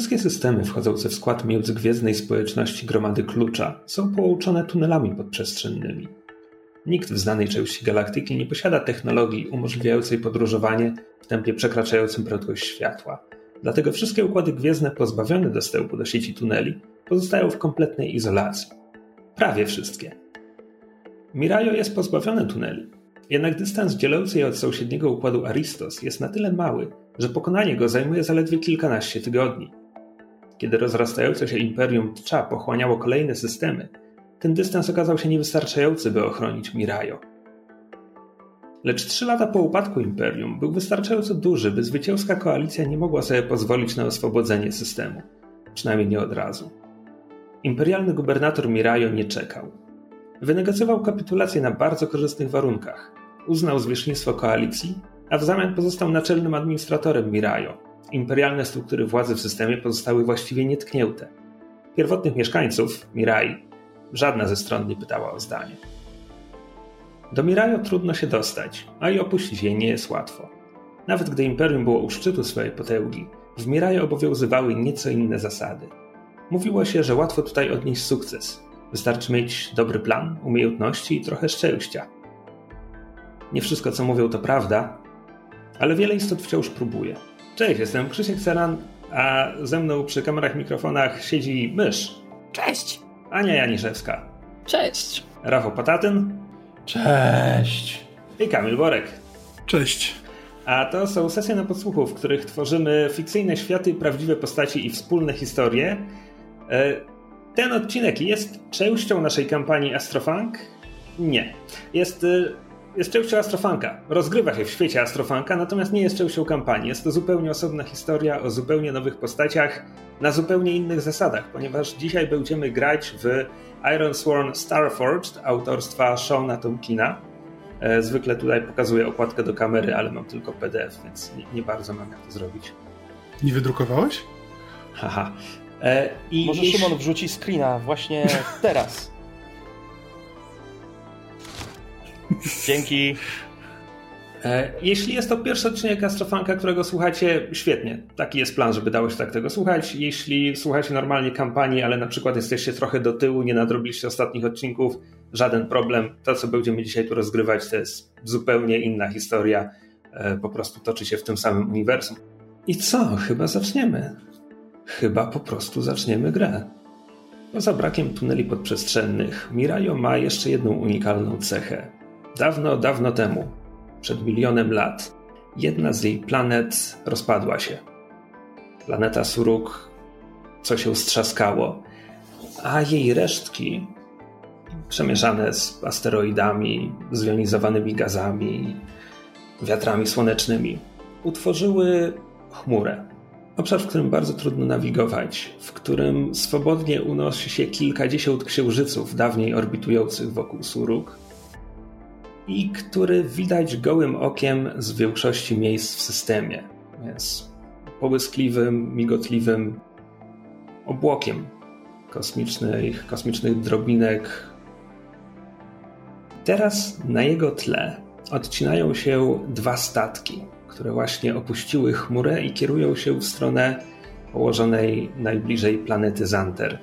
Wszystkie systemy wchodzące w skład międzygwiezdnej społeczności gromady klucza są połączone tunelami podprzestrzennymi. Nikt w znanej części galaktyki nie posiada technologii umożliwiającej podróżowanie w tempie przekraczającym prędkość światła. Dlatego wszystkie układy gwiezdne pozbawione dostępu do sieci tuneli pozostają w kompletnej izolacji. Prawie wszystkie. Mirajo jest pozbawione tuneli, jednak dystans dzielący je od sąsiedniego układu Aristos jest na tyle mały, że pokonanie go zajmuje zaledwie kilkanaście tygodni. Kiedy rozrastające się imperium Tcha pochłaniało kolejne systemy, ten dystans okazał się niewystarczający, by ochronić Mirajo. Lecz trzy lata po upadku imperium był wystarczająco duży, by zwycięska koalicja nie mogła sobie pozwolić na oswobodzenie systemu. Przynajmniej nie od razu. Imperialny gubernator Mirajo nie czekał. Wynegocjował kapitulację na bardzo korzystnych warunkach. Uznał zwierzchnictwo koalicji, a w zamian pozostał naczelnym administratorem Mirajo. Imperialne struktury władzy w systemie pozostały właściwie nietknięte. Pierwotnych mieszkańców, Mirai, żadna ze stron nie pytała o zdanie. Do Mirajo trudno się dostać, a i opuścić jej nie jest łatwo. Nawet gdy imperium było u szczytu swojej potęgi, w Mirajo obowiązywały nieco inne zasady. Mówiło się, że łatwo tutaj odnieść sukces. Wystarczy mieć dobry plan, umiejętności i trochę szczęścia. Nie wszystko, co mówią, to prawda, ale wiele istot wciąż próbuje. Cześć, jestem Krzysiek Seran, a ze mną przy kamerach, mikrofonach siedzi mysz. Cześć. Ania Janiszewska. Cześć. Rafał Patatyn. Cześć. I Kamil Borek. Cześć. A to są sesje na podsłuchu, w których tworzymy fikcyjne światy, prawdziwe postaci i wspólne historie. E, ten odcinek jest częścią naszej kampanii Astrofunk? Nie. Jest, e, jest częścią Astrofunka. Rozgrywa się w świecie Astrofunka, natomiast nie jest częścią kampanii. Jest to zupełnie osobna historia o zupełnie nowych postaciach, na zupełnie innych zasadach, ponieważ dzisiaj będziemy grać w Iron Sworn Starforged autorstwa Shona Tomkina. E, zwykle tutaj pokazuję okładkę do kamery, ale mam tylko PDF, więc nie, nie bardzo mam jak to zrobić. Nie wydrukowałeś? Haha. E, i Może jeśli... Szymon wrzuci screena właśnie teraz. Dzięki. E, jeśli jest to pierwszy odcinek Astrofanka, którego słuchacie, świetnie. Taki jest plan, żeby dało się tak tego słuchać. Jeśli słuchacie normalnie kampanii, ale na przykład jesteście trochę do tyłu, nie nadrobiliście ostatnich odcinków, żaden problem. To, co będziemy dzisiaj tu rozgrywać, to jest zupełnie inna historia. E, po prostu toczy się w tym samym uniwersum. I co? Chyba zaczniemy. Chyba po prostu zaczniemy grę. Poza brakiem tuneli podprzestrzennych, Mirajo ma jeszcze jedną unikalną cechę. Dawno, dawno temu, przed milionem lat, jedna z jej planet rozpadła się. Planeta Suruk, co się strzaskało, a jej resztki, przemieszane z asteroidami, zjonizowanymi gazami, wiatrami słonecznymi, utworzyły chmurę. Obszar, w którym bardzo trudno nawigować, w którym swobodnie unosi się kilkadziesiąt księżyców dawniej orbitujących wokół Suruk, i który widać gołym okiem z większości miejsc w systemie. Jest połyskliwym, migotliwym obłokiem kosmicznych, kosmicznych drobinek. Teraz na jego tle odcinają się dwa statki, które właśnie opuściły chmurę i kierują się w stronę położonej najbliżej planety Zanter.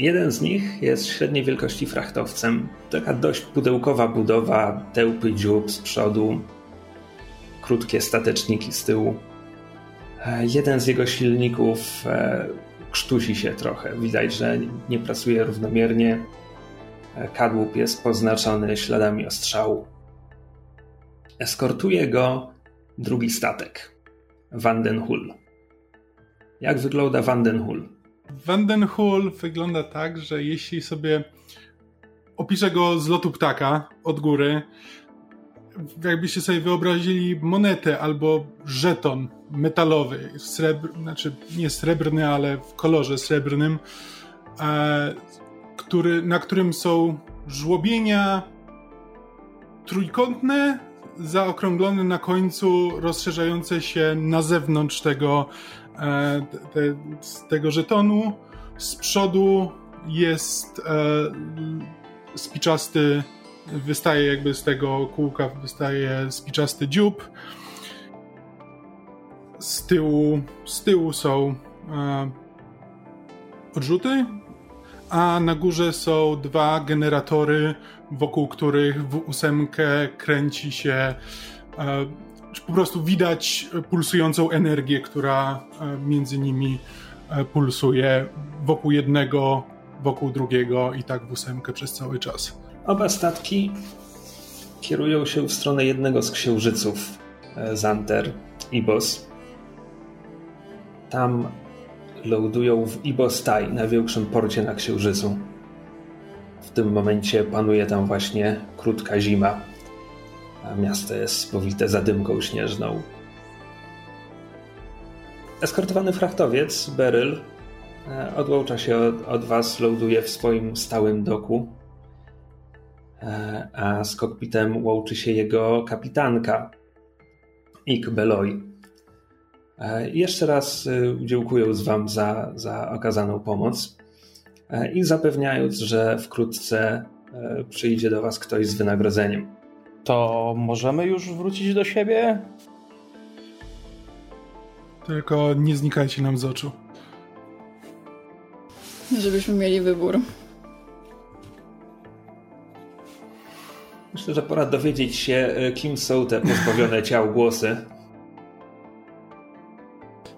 Jeden z nich jest średniej wielkości frachtowcem. Taka dość pudełkowa budowa, tełpy dziób z przodu, krótkie stateczniki z tyłu. E, jeden z jego silników e, krztusi się trochę. Widać, że nie pracuje równomiernie. E, kadłub jest poznaczony śladami ostrzału. Eskortuje go drugi statek. Vandenhul. Jak wygląda Vandenhul? Vandenhul wygląda tak, że jeśli sobie opiszę go z lotu ptaka od góry, jakbyście sobie wyobrazili monetę albo żeton metalowy, srebr, znaczy nie srebrny, ale w kolorze srebrnym, e, który, na którym są żłobienia trójkątne, zaokrąglone na końcu, rozszerzające się na zewnątrz tego te, z tego żetonu. Z przodu jest e, spiczasty, wystaje jakby z tego kółka, wystaje spiczasty dziób. Z tyłu, z tyłu są e, odrzuty, a na górze są dwa generatory, wokół których w ósemkę kręci się e, po prostu widać pulsującą energię, która e, między nimi e, pulsuje wokół jednego, wokół drugiego i tak w ósemkę przez cały czas. Oba statki kierują się w stronę jednego z księżyców e, Zanter, Ibos. Tam lądują w Ibostaj, największym porcie na księżycu. W tym momencie panuje tam właśnie krótka zima a miasto jest powite zadymką śnieżną. Eskortowany frachtowiec, Beryl, e, odłącza się od, od was, ląduje w swoim stałym doku, e, a z kokpitem łączy się jego kapitanka, Ik Beloy. E, jeszcze raz dziękując wam za, za okazaną pomoc i zapewniając, że wkrótce przyjdzie do was ktoś z wynagrodzeniem. To możemy już wrócić do siebie? Tylko nie znikajcie nam z oczu. Żebyśmy mieli wybór. Myślę, że pora dowiedzieć się, e, kim są te pozbawione ciał głosy.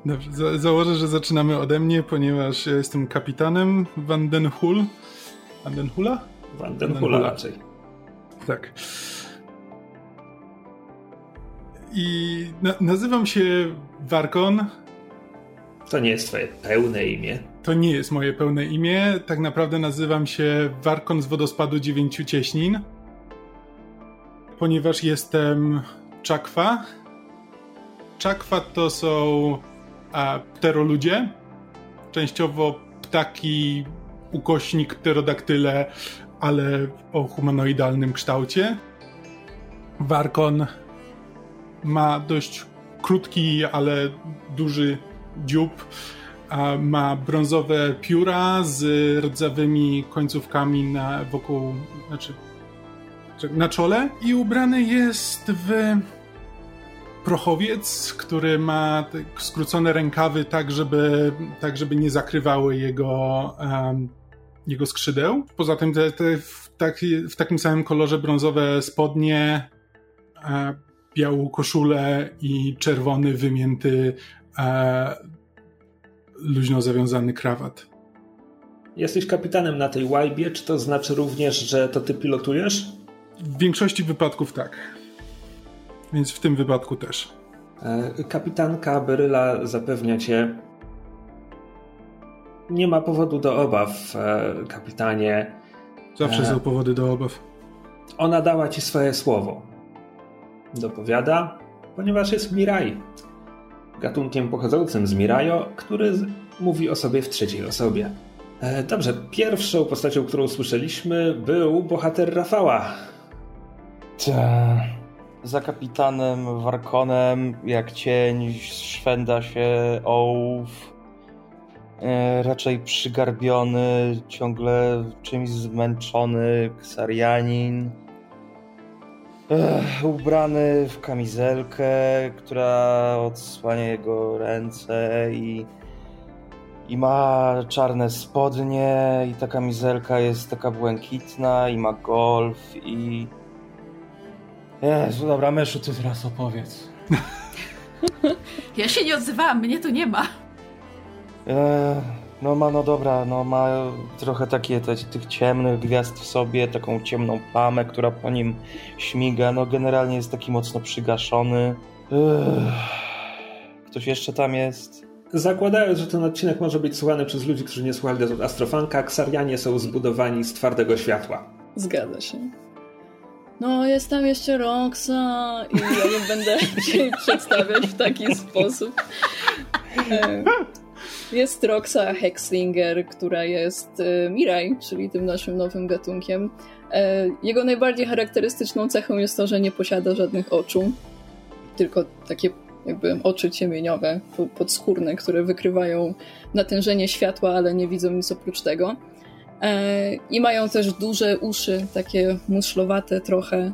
Dobrze, za założę, że zaczynamy ode mnie, ponieważ ja jestem kapitanem Van den Hul. Van den Hula? Van den Hula raczej. Tak. I na nazywam się Warkon. To nie jest twoje pełne imię. To nie jest moje pełne imię. Tak naprawdę nazywam się Warkon z wodospadu dziewięciu cieśnin. Ponieważ jestem czakwa. Czakwa to są a, pteroludzie. Częściowo ptaki, ukośnik, pterodaktyle, ale o humanoidalnym kształcie. Warkon ma dość krótki, ale duży dziób. Ma brązowe pióra z rdzawymi końcówkami na, wokół, znaczy na czole i ubrany jest w prochowiec, który ma skrócone rękawy tak, żeby, tak, żeby nie zakrywały jego, um, jego skrzydeł. Poza tym te, te w, taki, w takim samym kolorze brązowe spodnie, białą koszulę i czerwony, wymięty, e, luźno zawiązany krawat. Jesteś kapitanem na tej łajbie, czy to znaczy również, że to ty pilotujesz? W większości wypadków tak. Więc w tym wypadku też. E, kapitanka Beryla zapewnia cię. Nie ma powodu do obaw, e, kapitanie. Zawsze e, są powody do obaw. Ona dała ci swoje słowo dopowiada, ponieważ jest Mirai, gatunkiem pochodzącym z Mirajo, który mówi o sobie w trzeciej osobie. E, dobrze, pierwszą postacią, którą słyszeliśmy, był bohater Rafała. Ta. Za kapitanem Warkonem, jak cień, szwenda się ołów. E, raczej przygarbiony, ciągle czymś zmęczony ksarianin Ech, ubrany w kamizelkę, która odsłania jego ręce i, i ma czarne spodnie i ta kamizelka jest taka błękitna i ma golf i... Jezu, dobra, Meszu, ty teraz opowiedz. Ja się nie odzywałam, mnie tu nie ma. Ech, no ma, no dobra, no ma trochę takie te, tych ciemnych gwiazd w sobie, taką ciemną plamę, która po nim śmiga. No generalnie jest taki mocno przygaszony. Uff. Ktoś jeszcze tam jest? Zakładając, że ten odcinek może być słuchany przez ludzi, którzy nie słuchali do Astrofanka, ksarianie są zbudowani z twardego światła. Zgadza się. No, jest tam jeszcze Roxa i ja nie będę się przedstawiać w taki sposób. E, jest Roxa Hexlinger, która jest e, Mirai, czyli tym naszym nowym gatunkiem. E, jego najbardziej charakterystyczną cechą jest to, że nie posiada żadnych oczu, tylko takie jakby oczy ciemieniowe, podskórne, które wykrywają natężenie światła, ale nie widzą nic oprócz tego. E, I mają też duże uszy, takie muszlowate trochę.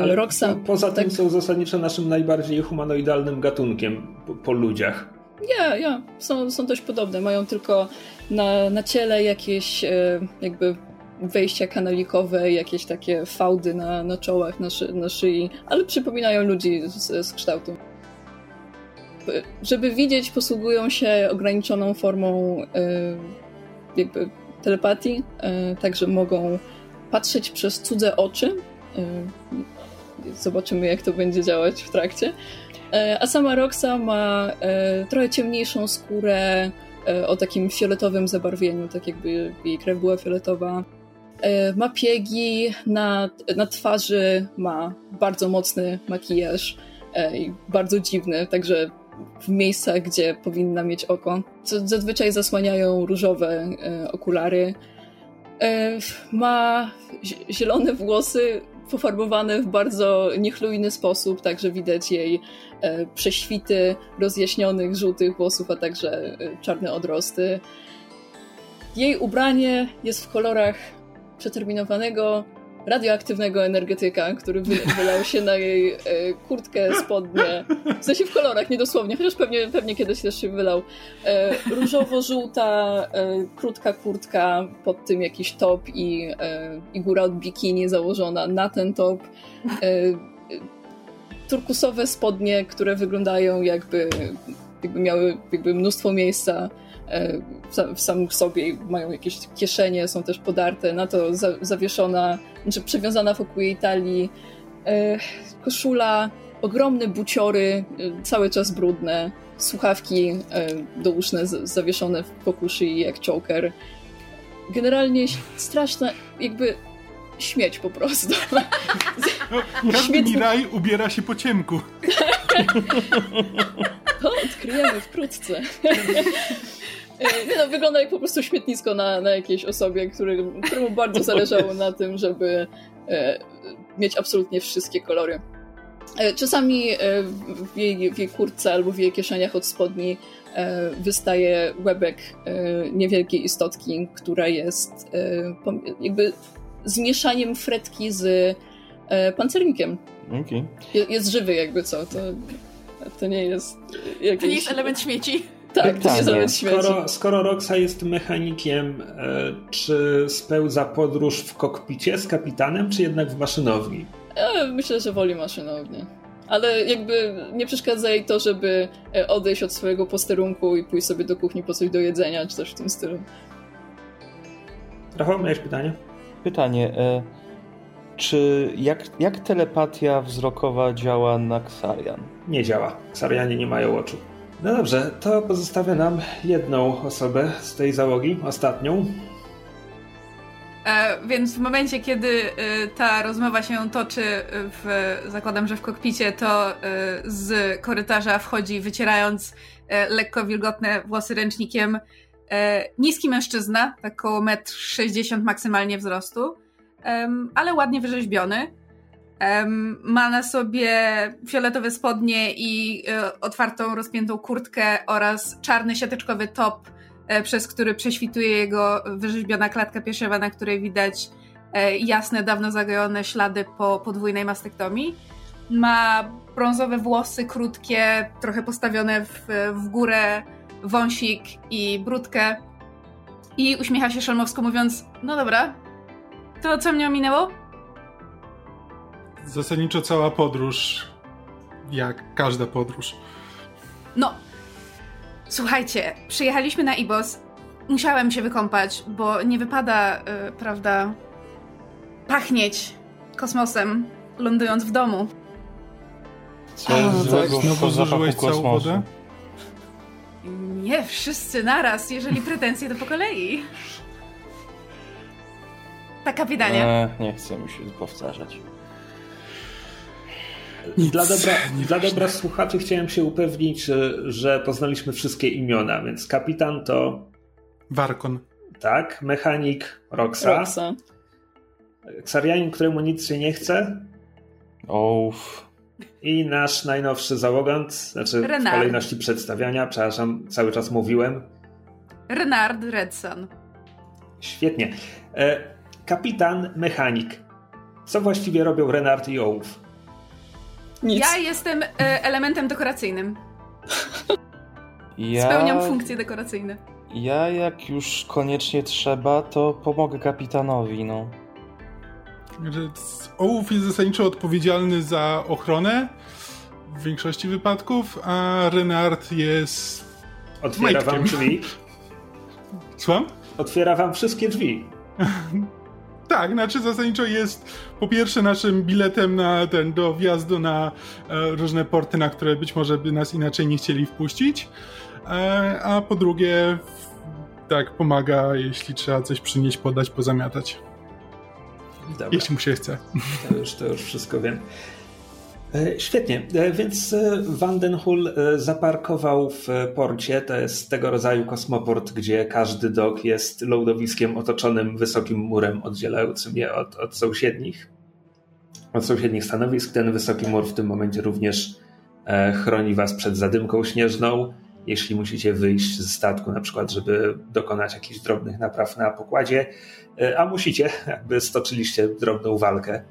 Ale Roxa, poza tym tak... są zasadniczo naszym najbardziej humanoidalnym gatunkiem po, po ludziach. Ja, ja. Są, są dość podobne. Mają tylko na, na ciele jakieś e, jakby wejścia kanalikowe, jakieś takie fałdy na, na czołach, na, szy, na szyi, ale przypominają ludzi z, z kształtu. Żeby widzieć, posługują się ograniczoną formą e, jakby telepatii, e, także mogą patrzeć przez cudze oczy. Zobaczymy, jak to będzie działać w trakcie. A sama Roxa ma trochę ciemniejszą skórę, E, o takim fioletowym zabarwieniu, tak jakby jej krew była fioletowa. E, ma piegi na, na twarzy, ma bardzo mocny makijaż e, i bardzo dziwny, także w miejscach, gdzie powinna mieć oko. Zazwyczaj zasłaniają różowe okulary. Ma zielone włosy pofarbowane w bardzo niechlujny sposób, także widać jej E, prześwity rozjaśnionych żółtych włosów, a także e, czarne odrosty. Jej ubranie jest w kolorach przeterminowanego radioaktywnego energetyka, który wylał się na jej e, kurtkę, spodnie. W sensie w kolorach, nie dosłownie, chociaż pewnie, pewnie kiedyś też się wylał. Różowo-żółta, krótka kurtka, pod tym jakiś top i, i góra od bikini założona na ten top turkusowe spodnie, które wyglądają jakby, jakby miały jakby mnóstwo miejsca e, w samym sobie, mają jakieś kieszenie, są też podarte, na to zawieszona, znaczy przewiązana wokół jej talii e, koszula, ogromne buciory, e, cały czas brudne, słuchawki douszne zawieszone wokół szyi jak choker. Generalnie straszne, jakby śmieć po prostu. Każdy Miraj ubiera się po ciemku. To odkryjemy wkrótce. Nie no, wygląda jak po prostu śmietnisko na, na jakiejś osobie, który, któremu bardzo zależało na tym, żeby e, mieć absolutnie wszystkie kolory. E, czasami e, w, jej, w jej kurtce albo w jej kieszeniach od spodni e, wystaje łebek e, niewielkiej istotki, która jest jakby zmieszaniem fretki z e, pancernikiem. Okay. Je, jest żywy jakby co, to, to nie jest jakieś... To nie jest element śmieci. Tak, to nie śmieci. Skoro, skoro Roxa jest mechanikiem, e, czy spełza podróż w kokpicie z kapitanem, czy jednak w maszynowni? Ja myślę, że woli maszynownię. Ale jakby nie przeszkadza jej to, żeby e, odejść od swojego posterunku i pójść sobie do kuchni po coś do jedzenia, czy coś w tym stylu. Rafał, miałeś pytanie? Pytanie. E, czy jak, jak telepatia wzrokowa działa na Xarian? Nie działa. Ksarianie nie mają oczu. No dobrze, to pozostawia nam jedną osobę z tej załogi, ostatnią. E, więc w momencie, kiedy e, ta rozmowa się toczy, w, zakładam, że w kokpicie, to e, z korytarza wchodzi, wycierając e, lekko wilgotne włosy ręcznikiem, E, niski mężczyzna, tak około 1,60 m maksymalnie wzrostu, ale ładnie wyrzeźbiony. Ma na sobie fioletowe spodnie i e, otwartą, rozpiętą kurtkę oraz czarny siateczkowy top, e, przez który prześwituje jego wyrzeźbiona klatka piersiowa, na której widać jasne, dawno zagojone ślady po podwójnej mastektomii. Ma brązowe włosy, krótkie, trochę postawione w, w górę, wąsik i brudkę i uśmiecha się szalmowsko mówiąc, no dobra, to co mnie ominęło? Zasadniczo cała podróż, jak każda podróż. No, słuchajcie, przyjechaliśmy na Ibos, musiałem się wykąpać, bo nie wypada, yy, prawda, pachnieć kosmosem, lądując w domu. Co jest złego tak, znowu zużyłeś całą wodę? Nie, wszyscy naraz, jeżeli pretensje to po kolei. Tak, kapitanie. E, nie chcę mi się powtarzać. Nic, dla dobra, dla dobra słuchaczy chciałem się upewnić, że poznaliśmy wszystkie imiona, więc kapitan to... Warkon. Tak, mechanik Roxa. Roxa. Ksarianin, któremu nic się nie chce. Ouf. I nasz najnowszy załogant, znaczy Renard. w kolejności przedstawiania, przepraszam, cały czas mówiłem. Renard Redson. Świetnie. E, kapitan mechanik. Co właściwie robią Renard i Nic. Ja jestem e, elementem dekoracyjnym. Ja... Spełniam funkcje dekoracyjne. Ja jak już koniecznie trzeba, to pomogę kapitanowi, no. Ołów jest zasadniczo odpowiedzialny za ochronę w większości wypadków, a Renard jest. Otwiera wam drzwi. Słucham? Otwiera wam wszystkie drzwi. tak, znaczy zasadniczo jest po pierwsze naszym biletem na ten, do wjazdu na e, różne porty, na które być może by nas inaczej nie chcieli wpuścić. E, a po drugie, tak, pomaga, jeśli trzeba coś przynieść, podać, pozamiatać. Dobra. Jeśli mu się chce. To już, to już wszystko wiem. E, świetnie, e, więc e, Vandenhul zaparkował w porcie. To jest tego rodzaju kosmoport, gdzie każdy dok jest lądowiskiem otoczonym wysokim murem oddzielającym je od, od sąsiednich. Od sąsiednich stanowisk. Ten wysoki mur w tym momencie również chroni was przed zadymką śnieżną. Jeśli musicie wyjść z statku, na przykład, żeby dokonać jakichś drobnych napraw na pokładzie, a musicie, jakby stoczyliście drobną walkę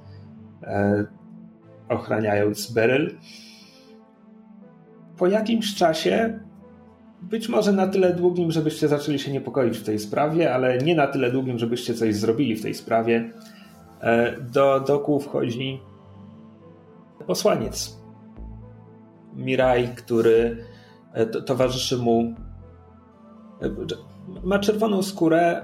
ochraniając Beryl. Po jakimś czasie, być może na tyle długim, żebyście zaczęli się niepokoić w tej sprawie, ale nie na tyle długim, żebyście coś zrobili w tej sprawie, e, do doku wchodzi posłaniec. Miraj, który e, towarzyszy mu. E, ma czerwoną skórę,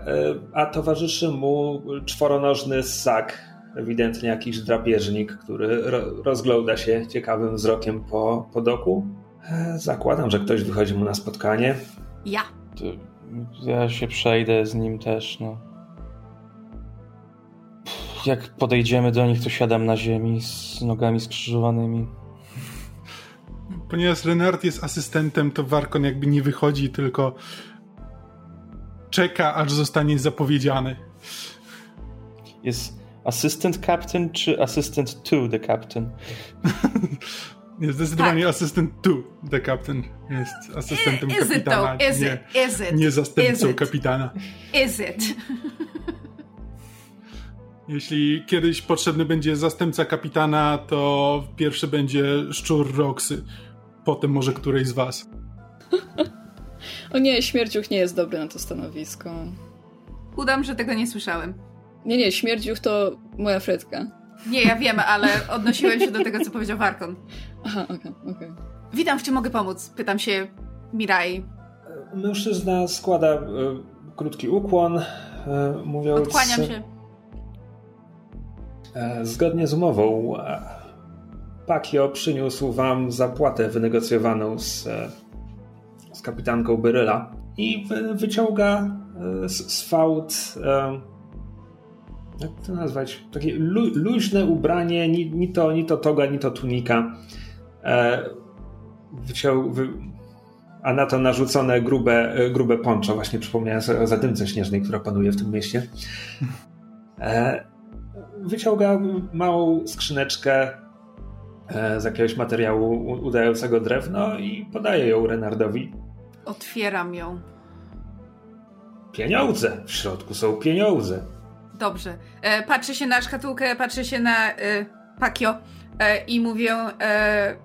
a towarzyszy mu czworonożny ssak ewidentnie jakiś drapieżnik, który rozgląda się ciekawym wzrokiem po, po doku. E, zakładam, że ktoś wychodzi mu na spotkanie. Ja. To ja się przejdę z nim też, no. Jak podejdziemy do nich, to siadam na ziemi z nogami skrzyżowanymi. Ponieważ Renard jest asystentem, to Warkon jakby nie wychodzi, tylko czeka, aż zostanie zapowiedziany. Jest Assistant Captain czy Assistant to the Captain? Nie, zdecydowanie tak. Assistant to the Captain jest asystentem is kapitana, it, nie, is it? nie zastępcą kapitana. Is it? Jeśli kiedyś potrzebny będzie zastępca kapitana, to pierwszy będzie szczur Roxy, potem może którejś z was. o nie, śmierciuch nie jest dobry na to stanowisko. Udam, że tego nie słyszałem. Nie, nie, śmierdziuch to moja fredka. Nie, ja wiem, ale odnosiłem się do tego, co powiedział Warkon. Aha, okej, okay, okej. Okay. Witam, w czym mogę pomóc? Pytam się Mirai. Mężczyzna składa e, krótki ukłon, e, mówiąc... Odkłaniam się. E, zgodnie z umową e, Pakio przyniósł wam zapłatę wynegocjowaną z, e, z kapitanką Beryla i wyciąga e, z, z fałd jak to nazwać, takie lu, luźne ubranie, ni, ni, to, ni to toga, ni to tunika. E, wyciął, wy, a na to narzucone grube, e, grube poncho. Właśnie przypomniałem sobie o zadymce śnieżnej, która panuje w tym mieście. E, wyciąga małą skrzyneczkę e, z jakiegoś materiału udającego drewno i podaje ją Renardowi. Otwieram ją. Pieniądze! W środku są pieniądze. Dobrze. E, patrzę się na szkatułkę, patrzę się na e, Pakio e, i mówię, e,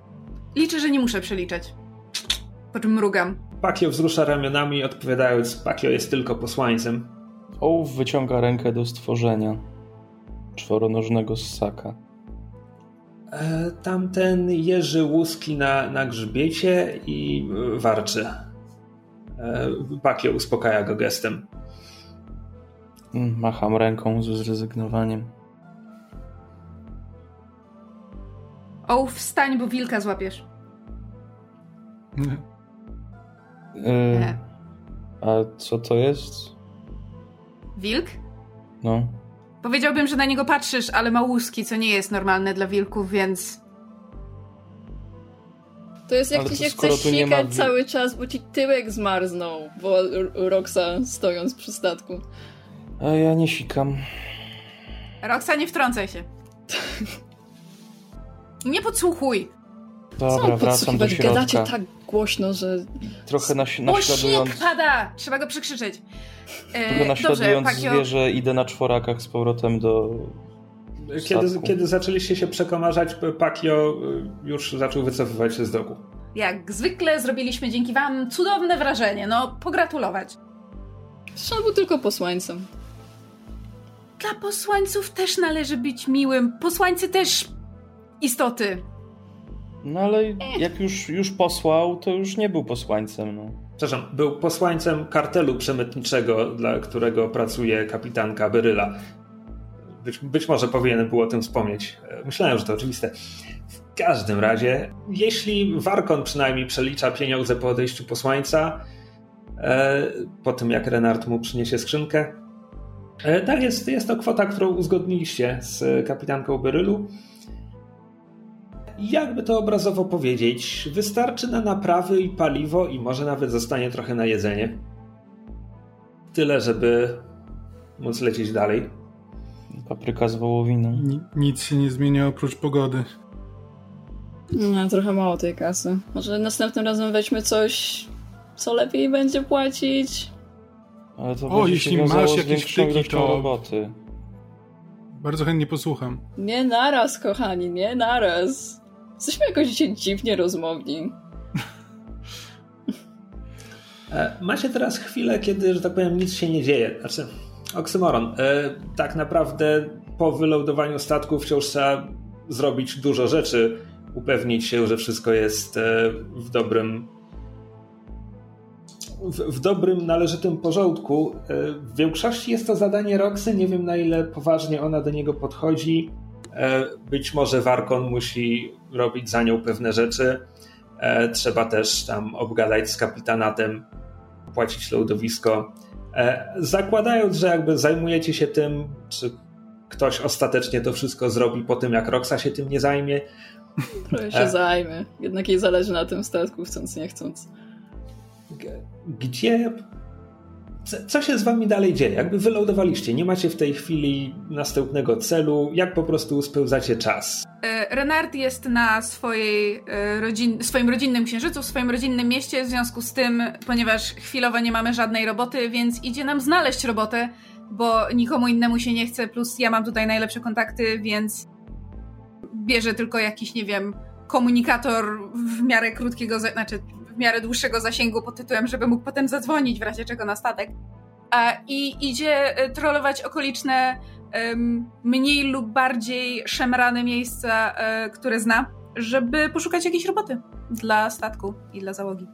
liczę, że nie muszę przeliczać. Po czym mrugam. Pakio wzrusza ramionami, odpowiadając, Pakio jest tylko posłańcem. Ołów wyciąga rękę do stworzenia czworonożnego ssaka. E, tamten jeży łuski na, na grzbiecie i warczy. E, Pakio uspokaja go gestem. Macham ręką z zrezygnowaniem. O, wstań, bo wilka złapiesz. Nie. Yy, a co to jest? Wilk? No. Powiedziałbym, że na niego patrzysz, ale ma łuski, co nie jest normalne dla wilków, więc... To jest jak ci się chce sikać ma... cały czas, bo ci tyłek zmarznął, bo Roxa stojąc przy statku. A ja nie sikam. Roxa, nie wtrącaj się. Nie podsłuchuj. Dobra, wracam do środka. Gadacie tak głośno, że... Trochę naś naśladując... Pada! Trzeba go przekrzyczeć. E, Trochę naśladując dobrze, zwierzę, idę na czworakach z powrotem do kiedy, kiedy zaczęliście się przekomarzać, Pakio y, już zaczął wycofywać się z doku. Jak zwykle zrobiliśmy dzięki wam cudowne wrażenie. No, pogratulować. Był tylko posłańcem. Dla posłańców też należy być miłym. Posłańcy też istoty. No ale jak już, już posłał, to już nie był posłańcem. No. Przepraszam, był posłańcem kartelu przemytniczego, dla którego pracuje kapitanka Beryla. Być, być może powinienem było o tym wspomnieć. E, myślałem, że to oczywiste. W każdym razie, jeśli Warkon przynajmniej przelicza pieniądze po odejściu posłańca, e, po tym jak Renard mu przyniesie skrzynkę, tak, jest, jest to kwota, którą uzgodniliście z kapitanką Berylu jakby to obrazowo powiedzieć, wystarczy na naprawy i paliwo i może nawet zostanie trochę na jedzenie. Tyle, żeby móc lecieć dalej. Papryka z wołowiną. nic się nie zmienia oprócz pogody. No, trochę mało tej kasy. Może następnym razem weźmy coś, co lepiej będzie płacić. Ale to o, jeśli masz jakieś wtyki, to roboty. Bardzo chętnie posłucham. Nie naraz, kochani, nie naraz. Jesteśmy jakoś dzisiaj dziwnie rozmowni. E, macie teraz chwilę, kiedy, że tak powiem, nic się nie dzieje. Znaczy, oksymoron. E, tak naprawdę po wylądowaniu statku wciąż trzeba zrobić dużo rzeczy, upewnić się, że wszystko jest e, w dobrym w, w, dobrym, należytym porządku. W większości jest to zadanie Roxy. Nie wiem, na ile poważnie ona do niego podchodzi. E, być może Warkon musi robić za nią pewne rzeczy. E, trzeba też tam obgadać z kapitanatem, płacić lądowisko. E, zakładając, że jakby zajmujecie się tym, czy ktoś ostatecznie to wszystko zrobi po tym, jak Roxa się tym nie zajmie. Trochę się zajmie. Jednak jej zależy na tym statku, chcąc nie chcąc. Gdzie co się z wami dalej dzieje? Jakby wylądowaliście, nie macie w tej chwili następnego celu, jak po prostu spełzacie czas? E, Renard jest na swojej e, rodzin, swoim rodzinnym księżycu, w swoim rodzinnym mieście, w związku z tym, ponieważ chwilowo nie mamy żadnej roboty, więc idzie nam znaleźć robotę, bo nikomu innemu się nie chce, plus ja mam tutaj najlepsze kontakty, więc bierze tylko jakiś, nie wiem, komunikator w miarę krótkiego, znaczy w miarę dłuższego zasięgu pod tytułem, żeby mógł potem zadzwonić w razie czego na statek. I idzie e, trollować okoliczne, mniej lub bardziej szemrane miejsca, e, które zna, żeby poszukać jakiejś roboty dla statku i dla załogi.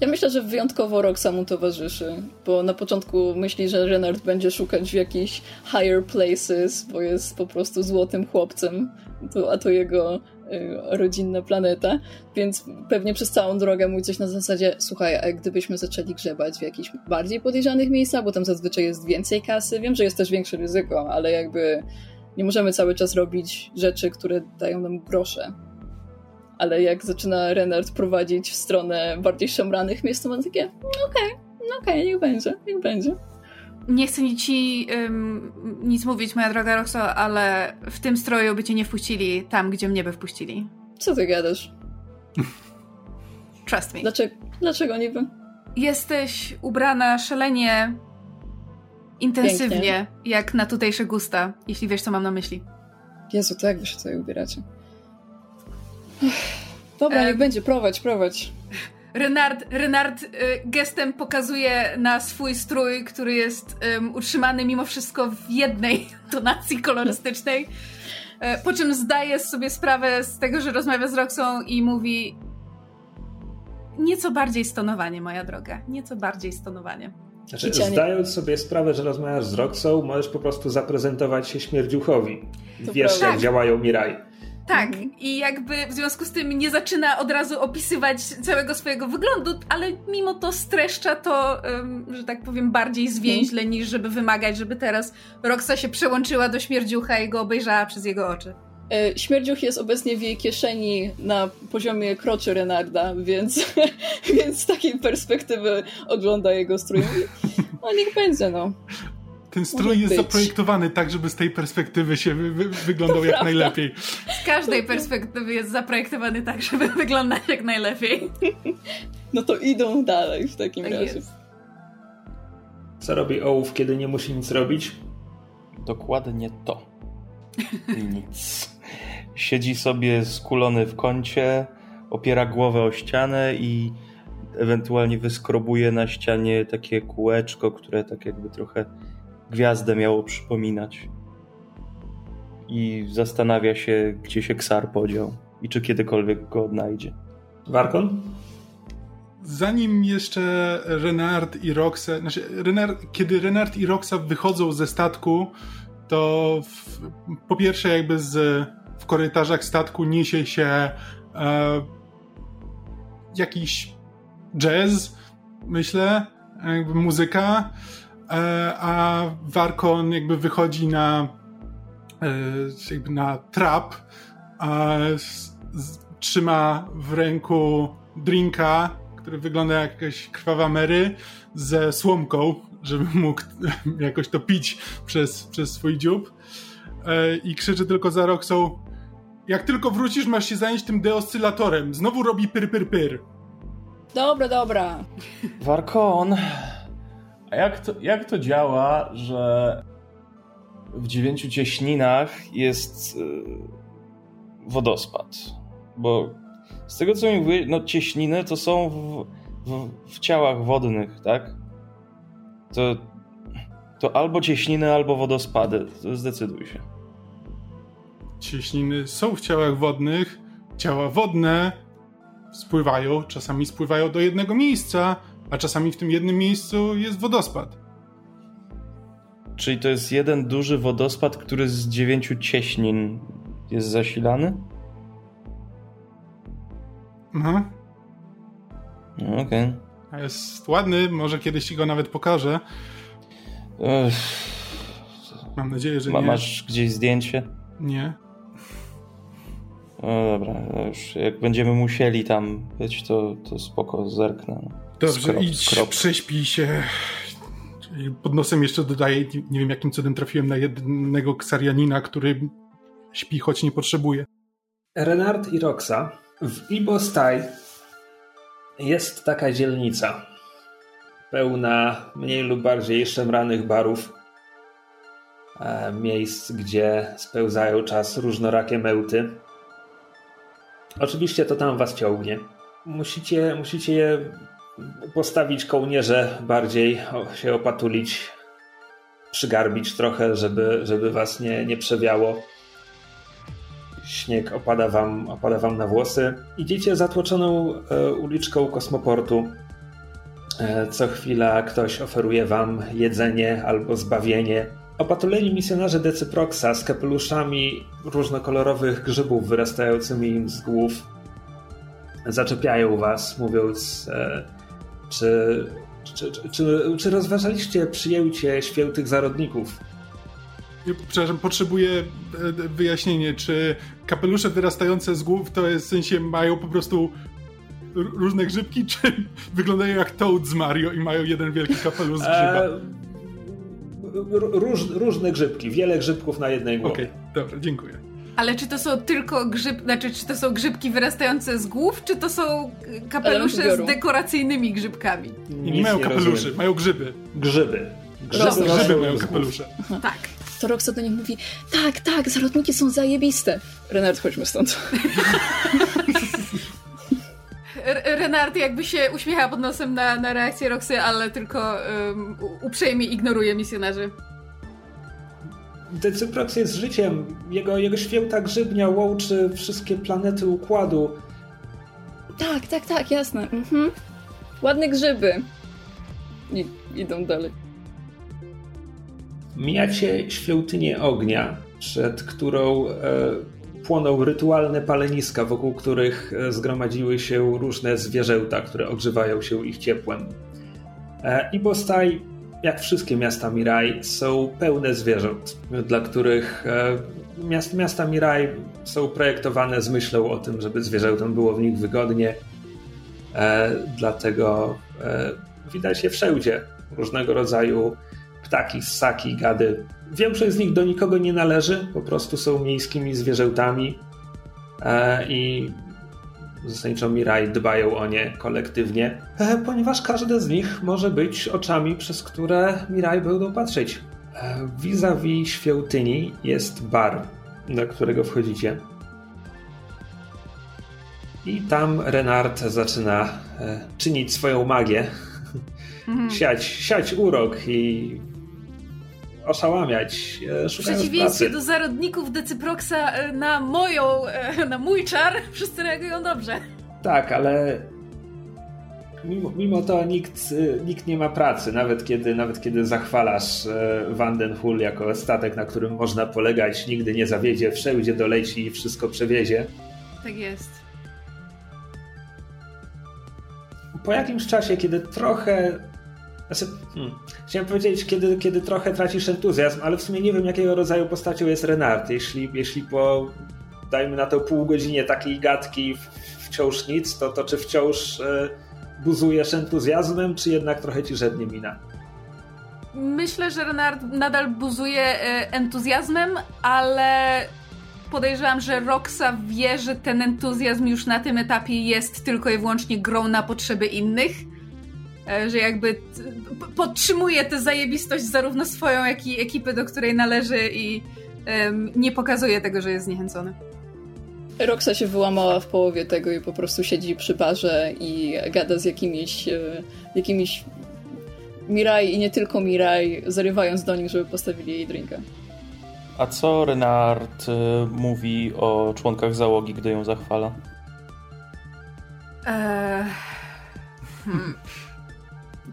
Ja myślę, że wyjątkowo Roxa mu towarzyszy, bo na początku myśli, że Renard będzie szukać w jakichś higher places, bo jest po prostu złotym chłopcem, a to jego rodzinna planeta, więc pewnie przez całą drogę mówi coś na zasadzie, słuchaj, a gdybyśmy zaczęli grzebać w jakichś bardziej podejrzanych miejscach, bo tam zazwyczaj jest więcej kasy, wiem, że jest też większe ryzyko, ale jakby nie możemy cały czas robić rzeczy, które dają nam grosze ale jak zaczyna Renard prowadzić w stronę bardziej szemranych miejsc, to mam takie, no okej, okay, no okej, okay, niech będzie, niech będzie. Nie chcę ci um, nic mówić, moja droga Roxo, ale w tym stroju by cię nie wpuścili tam, gdzie mnie by wpuścili. Co ty gadasz? Trust me. Dlaczego, dlaczego niby? Jesteś ubrana szalenie intensywnie, Pięknie. jak na tutejsze gusta, jeśli wiesz, co mam na myśli. Jezu, to jak wy się tutaj ubieracie? Dobra, niech będzie, prowadź, prowadź. Renard, Renard y, gestem pokazuje na swój strój, który jest um, utrzymany mimo wszystko w jednej tonacji kolorystycznej. E, po czym zdaje sobie sprawę z tego, że rozmawia z Roxą i mówi nieco bardziej stonowanie, moja droga. Nieco bardziej stonowanie. Znaczy, zdając sobie sprawę, że rozmawiasz z Roxą, możesz po prostu zaprezentować się śmierdziuchowi. Wiesz, prawda. jak działają Mirai. Tak, mhm. i jakby w związku z tym nie zaczyna od razu opisywać całego swojego wyglądu, ale mimo to streszcza to, um, że tak powiem, bardziej zwięźle mhm. niż żeby wymagać, żeby teraz Roxa się przełączyła do śmierdziucha i go obejrzała przez jego oczy. E, śmierdziuch jest obecnie w jej kieszeni na poziomie kroczy Renarda, więc, więc z takiej perspektywy ogląda jego strój. No niech będzie, no. Ten strój jest być. zaprojektowany tak, żeby z tej perspektywy się wy, wy, wyglądał to jak prawda. najlepiej. Z każdej perspektywy jest zaprojektowany tak, żeby wyglądać jak najlepiej. No to idą dalej w takim tak razie. Jest. Co robi ołów, kiedy nie musi nic robić? Dokładnie to. Nic. Siedzi sobie skulony w kącie, opiera głowę o ścianę i ewentualnie wyskrobuje na ścianie takie kółeczko, które tak jakby trochę gwiazdę miało przypominać. I zastanawia się, gdzie się Ksar podział i czy kiedykolwiek go odnajdzie. Warkon? Zanim jeszcze Renard i Roxa, znaczy Renard, kiedy Renard i Roxa wychodzą ze statku, to w, po pierwsze jakby z, w korytarzach statku niesie się e, jakiś jazz, myślę, jakby muzyka, e, a Warkon jakby wychodzi na e, jakby na trap, a trzyma w ręku drinka, który wygląda jak jakaś krwawa Mary ze słomką, żeby mógł jakoś to pić przez, przez swój dziób e, i krzyczy tylko za Roxą jak tylko wrócisz, masz się zająć tym deoscylatorem. Znowu robi pyr, pyr, pyr. Dobra, dobra. Warkon. A jak to, jak to działa, że w dziewięciu cieśninach jest yy, wodospad? Bo z tego co mi mówi, no cieśniny to są w, w, w, ciałach wodnych, tak? To, to albo cieśniny, albo wodospady. Zdecyduj się. Cieśniny są w ciałach wodnych. Ciała wodne spływają, czasami spływają do jednego miejsca, a czasami w tym jednym miejscu jest wodospad. Czyli to jest jeden duży wodospad, który z dziewięciu cieśnin jest zasilany? Mhm. No, okej. Okay. A jest ładny, może kiedyś ci go nawet pokażę. Mam nadzieję, że Ma, nie. Masz gdzieś zdjęcie? Nie. No dobra, już jak będziemy musieli tam być, to, to spoko, zerknę. Dobrze, skrop, idź, skrop. prześpij się. Pod nosem jeszcze dodaję, nie wiem jakim cudem trafiłem na jednego ksarianina, który śpi, choć nie potrzebuje. Renard i Roxa. W Ibostaj jest taka dzielnica pełna mniej lub bardziej szemranych barów, e, miejsc, gdzie spełzają czas różnorakie mełty. Oczywiście to tam was ciągnie. Musicie, musicie je postawić kołnierze bardziej, się opatulić, przygarbić trochę, żeby, żeby was nie, nie przewiało. Śnieg opada wam, opada wam na włosy. Idziecie zatłoczoną e, uliczką kosmoportu. E, co chwila ktoś oferuje wam jedzenie albo zbawienie. Opatuleni misjonarze Decyproxa z kapeluszami różnokolorowych grzybów wyrastającymi im z głów zaczepiają was, mówiąc, e, czy, czy, czy, czy rozważaliście przyjęcie świętych zarodników? Przepraszam, potrzebuję e, wyjaśnienie, czy kapelusze wyrastające z głów to jest w sensie mają po prostu różne grzybki, czy wyglądają jak Toad z Mario i mają jeden wielki kapelusz z grzyba? E, róż, różne grzybki, wiele grzybków na jednej głowie. Okej, okay, dobra, dziękuję. Ale czy to są tylko grzyb, znaczy czy to są grzybki wyrastające z głów, czy to są kapelusze z dekoracyjnymi grzybkami? Nie, nie mają kapeluszy, mają grzyby. Grzyby. Grzyby, grzyby, grzyby mają kapelusze. Tak. To Roxa do nich mówi, tak, tak, zarodniki są zajebiste. Renard, chodźmy stąd. Renard jakby się uśmiecha pod nosem na, na reakcję Roxy, ale tylko um, uprzejmie ignoruje misjonarzy. Decyprox jest życiem. Jego, jego święta grzybnia łączy wszystkie planety układu. Tak, tak, tak, jasne. Mhm. Ładne grzyby. I idą dalej. Mijacie świątynię ognia, przed którą e, płoną rytualne paleniska, wokół których e, zgromadziły się różne zwierzęta, które ogrzewają się ich ciepłem. E, I Bostaj, jak wszystkie miasta Mirai, są pełne zwierząt, dla których e, miast, miasta Mirai są projektowane z myślą o tym, żeby zwierzętom było w nich wygodnie. Dlatego widać je wszędzie. Różnego rodzaju ptaki, ssaki, gady. Większość z nich do nikogo nie należy, po prostu są miejskimi zwierzętami e, i zasadniczo Mirai dbają o nie kolektywnie, e, ponieważ każde z nich może być oczami, przez które Mirai będą patrzeć. E, vis-a-vis świątyni jest bar, do którego wchodzicie. I tam Renard zaczyna e, czynić swoją magię, Mhm. siać, siać urok i oszałamiać, e, szukając przeciwieństwie do zarodników Decyproxa e, na moją, e, na mój czar, wszyscy reagują dobrze. Tak, ale mimo, mimo to nikt, nikt nie ma pracy, nawet kiedy, nawet kiedy zachwalasz e, Vandenhul jako statek, na którym można polegać, nigdy nie zawiedzie, wszędzie doleci i wszystko przewiezie. Tak jest. Po jakimś czasie, kiedy trochę. Znaczy, hmm, chciałem powiedzieć, kiedy, kiedy trochę tracisz entuzjazm, ale w sumie nie wiem, jakiego rodzaju postacią jest Renard. Jeśli, jeśli po, dajmy na to pół godzinie takiej gadki wciąż nic, to, to czy wciąż e, buzujesz entuzjazmem, czy jednak trochę ci żednie mina? Myślę, że Renard nadal buzuje e, entuzjazmem, ale podejrzewam, że Roxa wie, że ten entuzjazm już na tym etapie jest tylko i wyłącznie grą na potrzeby innych. E, Że jakby podtrzymuje tę zajebistość zarówno swoją, jak i ekipy, do której należy i em, nie pokazuje tego, że jest zniechęcony. Roxa się wyłamała w połowie tego i po prostu siedzi przy barze i gada z jakimiś, e, jakimiś Mirai i nie tylko Mirai, zarywając do nich, żeby postawili jej drinka. A co Renard y, mówi o członkach załogi, gdy ją zachwala? Eee, hmm.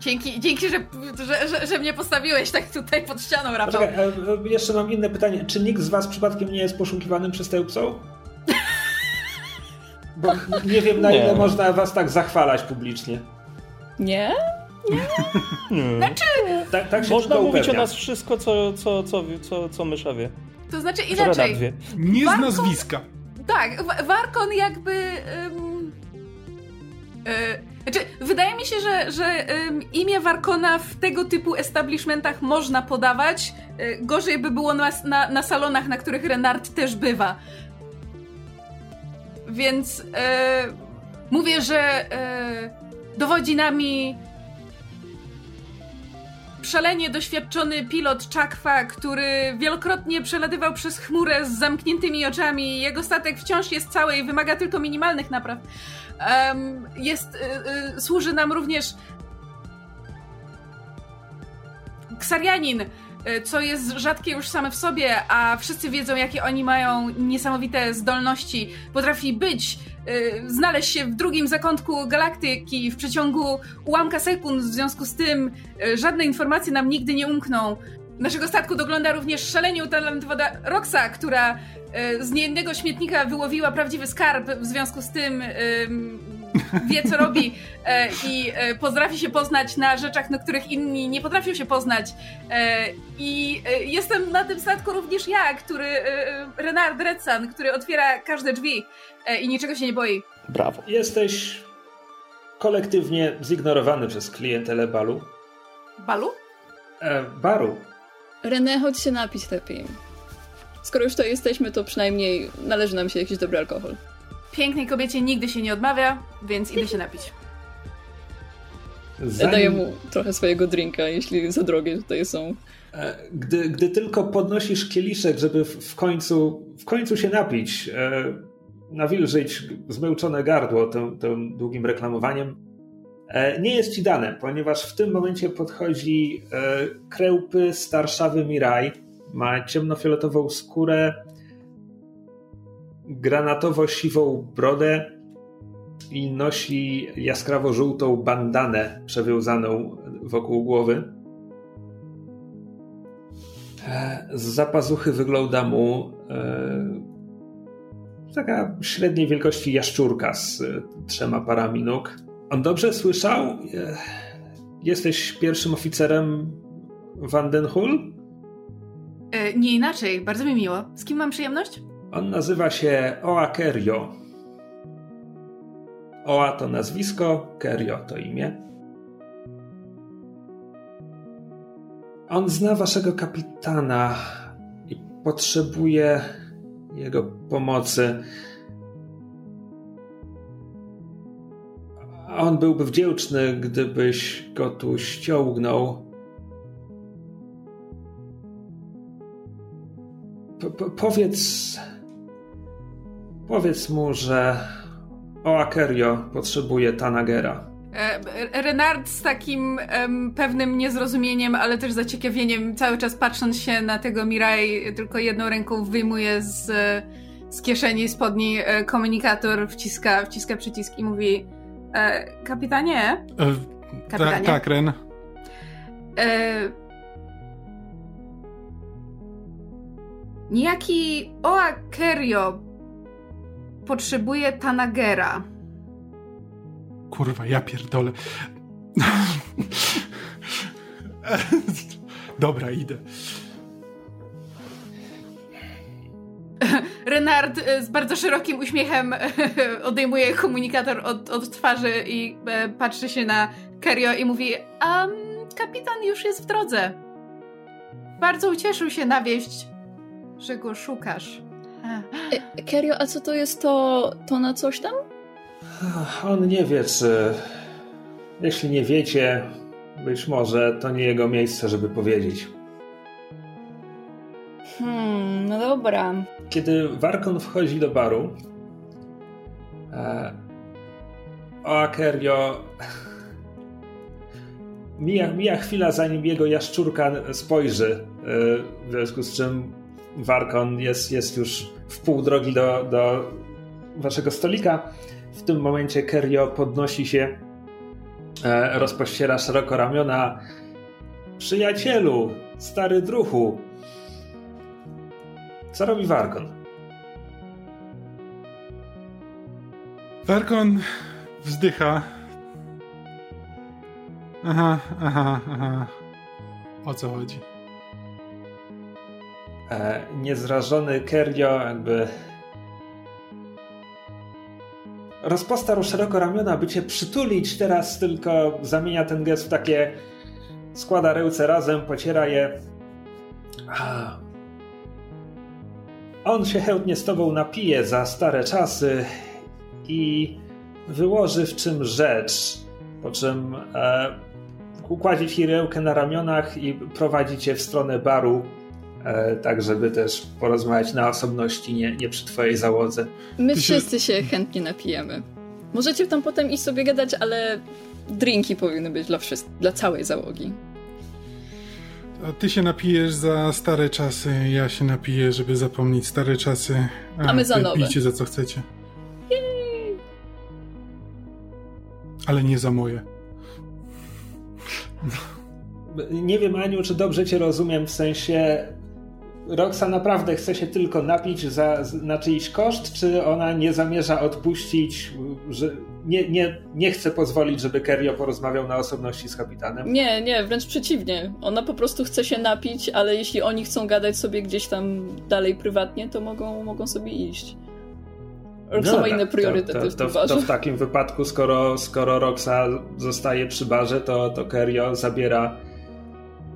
Dzięki, dzięki że, że, że, że mnie postawiłeś tak tutaj pod ścianą, Rafał. Poczekaj, e, e, jeszcze mam inne pytanie. Czy nikt z was przypadkiem nie jest poszukiwanym przestępcą? Bo nie wiem, na Nie. ile można was tak zachwalać publicznie. Nie? Tak, tak się Można mówić o nas wszystko, co, co, co, co, co mysza wie. To znaczy inaczej. wie. Nie z Warto- nazwiska. Tak, Wa- Warkon jakby. ym, y, znaczy, wydaje mi się, że, że imię Warkona w tego typu establishmentach można podawać. Y, gorzej by było na, na, na salonach, na których Renard też bywa. Więc y, mówię, że y, dowodzi nami szalenie doświadczony pilot Czakwa, który wielokrotnie przelatywał przez chmurę z zamkniętymi oczami. Jego statek wciąż jest cały i wymaga tylko minimalnych napraw. Jest, y, y, służy nam również Ksarianin, y, co jest rzadkie już same w sobie, a wszyscy wiedzą, jakie oni mają niesamowite zdolności. Potrafi być, znaleźć się w drugim zakątku galaktyki w przeciągu ułamka sekund, w związku z tym żadne informacje nam nigdy nie umkną. Naszego statku dogląda również szalenie utalentowana Roxa, która y, z niejednego śmietnika wyłowiła prawdziwy skarb, w związku z tym ym, wie, co robi e, i e, potrafi się poznać na rzeczach, na których inni nie potrafią się poznać. E, I e, jestem na tym statku również ja, który, e, Renard Redsan, który otwiera każde drzwi e, i niczego się nie boi. Brawo. Jesteś kolektywnie zignorowany przez klientelę balu. Balu? E, baru. René, chodź się napić lepiej. Skoro już to jesteśmy, to przynajmniej należy nam się jakiś dobry alkohol. Pięknej kobiecie nigdy się nie odmawia, więc idę się napić. Zanim- Daję mu trochę swojego drinka, jeśli za drogie tutaj są. E, Gdy, gdy tylko podnosisz kieliszek, żeby w, końcu, w końcu się napić, e, nawilżyć zmęczone gardło tym, tym długim reklamowaniem, nie jest ci dane, ponieważ w tym momencie podchodzi e, krełpy starszawy Mirai. Ma ciemnofioletową skórę, granatowo-siwą brodę i nosi jaskrawo-żółtą bandanę przewiązaną wokół głowy. E, Z zapazuchy wygląda mu e, taka średniej wielkości jaszczurka z e, trzema parami nóg. On dobrze słyszał? E, Jesteś pierwszym oficerem Vandenhul? E, nie inaczej, bardzo mi miło. Z kim mam przyjemność? On nazywa się Oa Kerio. Oa to nazwisko, Kerio to imię. On zna waszego kapitana i potrzebuje jego pomocy. A On byłby wdzięczny, gdybyś go tu ściągnął. Po, powiedz. Powiedz mu, że Oakerio potrzebuje Tanagera. E, Renard z takim pewnym niezrozumieniem, ale też zaciekawieniem, cały czas patrząc się na tego Mirai, tylko jedną ręką wyjmuje z, z kieszeni spodni e, komunikator, wciska, wciska przycisk i mówi e, kapitanie? E, kapitanie? Tak, tak, Ren. E, niejaki Oa Kerio potrzebuje Tanagera. Kurwa, ja pierdolę. Dobra, idę. Renard e, z bardzo szerokim uśmiechem odejmuje komunikator od, od twarzy i e, patrzy się na Kerio i mówi: um, Kapitan już jest w drodze. Bardzo ucieszył się na wieść, że go szukasz. E, Kerio, a co to jest to, to na coś tam? On nie wie, czy. Jeśli nie wiecie, być może to nie jego miejsce, żeby powiedzieć. No dobra. Kiedy Warkon wchodzi do baru, e, Oakerio mija, mija chwila, zanim jego jaszczurka spojrzy, e, w związku z czym Warkon jest, jest już w pół drogi do, do waszego stolika. W tym momencie Kerio podnosi się, e, rozpościera szeroko ramiona. Przyjacielu, stary druhu. Co robi Warkon? Warkon wzdycha. Aha, aha, aha. O co chodzi? E, niezrażony Kerio jakby rozpostarł szeroko ramiona, by cię przytulić, teraz tylko zamienia ten gest w takie składa ręce razem, pociera je. On się chętnie z tobą napije za stare czasy i wyłoży w czym rzecz, po czym e, układzi ci rękę na ramionach i prowadzi cię w stronę baru, E, tak żeby też porozmawiać na osobności, nie, nie przy twojej załodze. My wszyscy się chętnie napijemy. Możecie tam potem iść sobie gadać, ale drinki powinny być dla, dla całej załogi. A ty się napijesz za stare czasy, ja się napiję, żeby zapomnieć stare czasy. A, a my za nowe. Pijcie za co chcecie. Ale nie za moje. Nie wiem, Aniu, czy dobrze cię rozumiem, w sensie Roxa naprawdę chce się tylko napić za, na czyjś koszt, czy ona nie zamierza odpuścić, że nie, nie, nie chce pozwolić, żeby Kerio porozmawiał na osobności z kapitanem? Nie, nie, wręcz przeciwnie. Ona po prostu chce się napić, ale jeśli oni chcą gadać sobie gdzieś tam dalej prywatnie, to mogą, mogą sobie iść. Roxa no, ma inne priorytety to, to, to, to, w takim wypadku, skoro, skoro Roxa zostaje przy barze, to, to Kerio zabiera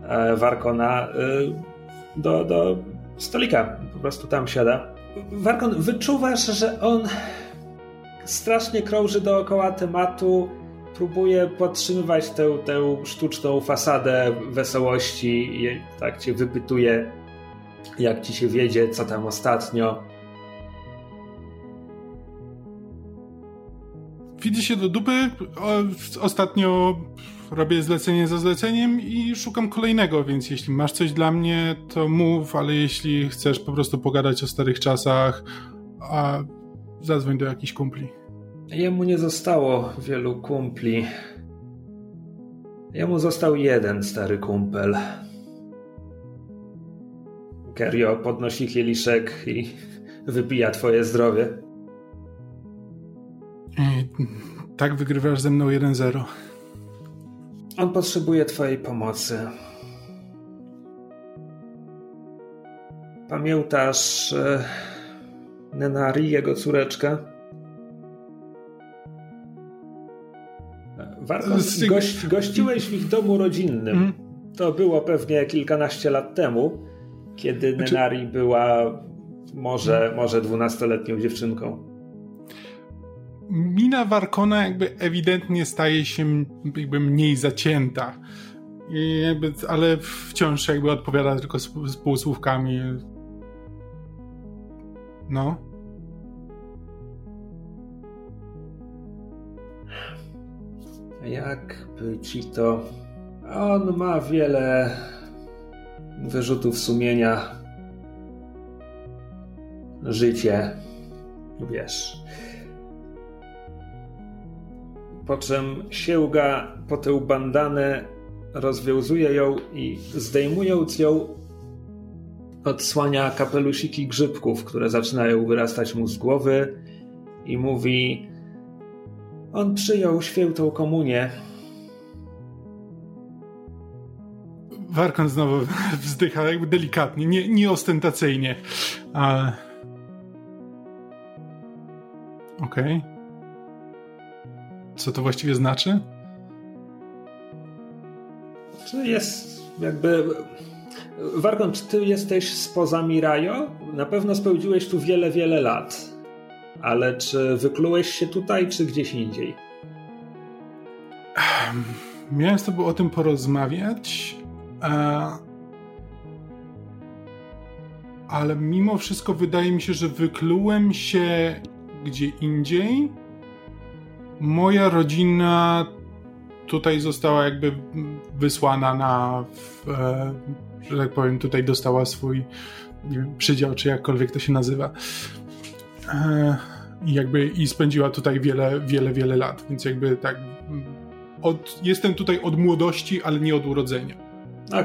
e, Warkona. E, do, do stolika. Po prostu tam siada. Warkon, wyczuwasz, że on strasznie krąży dookoła tematu, próbuje podtrzymywać tę, tę sztuczną fasadę wesołości i tak cię wypytuje, jak ci się wiedzie, co tam ostatnio. Widzi się do dupy. Ostatnio robię zlecenie za zleceniem i szukam kolejnego, więc jeśli masz coś dla mnie, to mów, ale jeśli chcesz po prostu pogadać o starych czasach, a zadzwoń do jakichś kumpli. Jemu nie zostało wielu kumpli. Jemu został jeden stary kumpel. Kerio podnosi kieliszek i wypija twoje zdrowie. I tak wygrywasz ze mną 1-0. On potrzebuje Twojej pomocy. Pamiętasz e, Nenari, jego córeczkę? Warto, gość, gościłeś w ich domu rodzinnym. Mhm. To było pewnie kilkanaście lat temu, kiedy znaczy- Nenari była może, może dwunastoletnią dziewczynką mina Warkona jakby ewidentnie staje się jakby mniej zacięta. Jakby, ale wciąż jakby odpowiada tylko z, z półsłówkami. No. Jakby ci to. On ma wiele wyrzutów sumienia. Życie, wiesz. Po czym sięga po tę bandanę, rozwiązuje ją i zdejmując ją, odsłania kapelusiki grzybków, które zaczynają wyrastać mu z głowy i mówi: On przyjął świętą komunię. Warkon znowu wzdycha, jakby delikatnie, nie, nie ostentacyjnie, ale. Okej. Okay. Co to właściwie znaczy? Czy jest jakby. Wargon, czy ty jesteś spoza Mirajo? Na pewno spędziłeś tu wiele, wiele lat. Ale czy wyklułeś się tutaj, czy gdzieś indziej? Miałem z tobą o tym porozmawiać, ale mimo wszystko wydaje mi się, że wyklułem się gdzie indziej. Moja rodzina tutaj została jakby wysłana na, e, że tak powiem, tutaj dostała swój przydział, czy jakkolwiek to się nazywa. E, I jakby i spędziła tutaj wiele, wiele, wiele lat, więc jakby tak od, jestem tutaj od młodości, ale nie od urodzenia. Okej.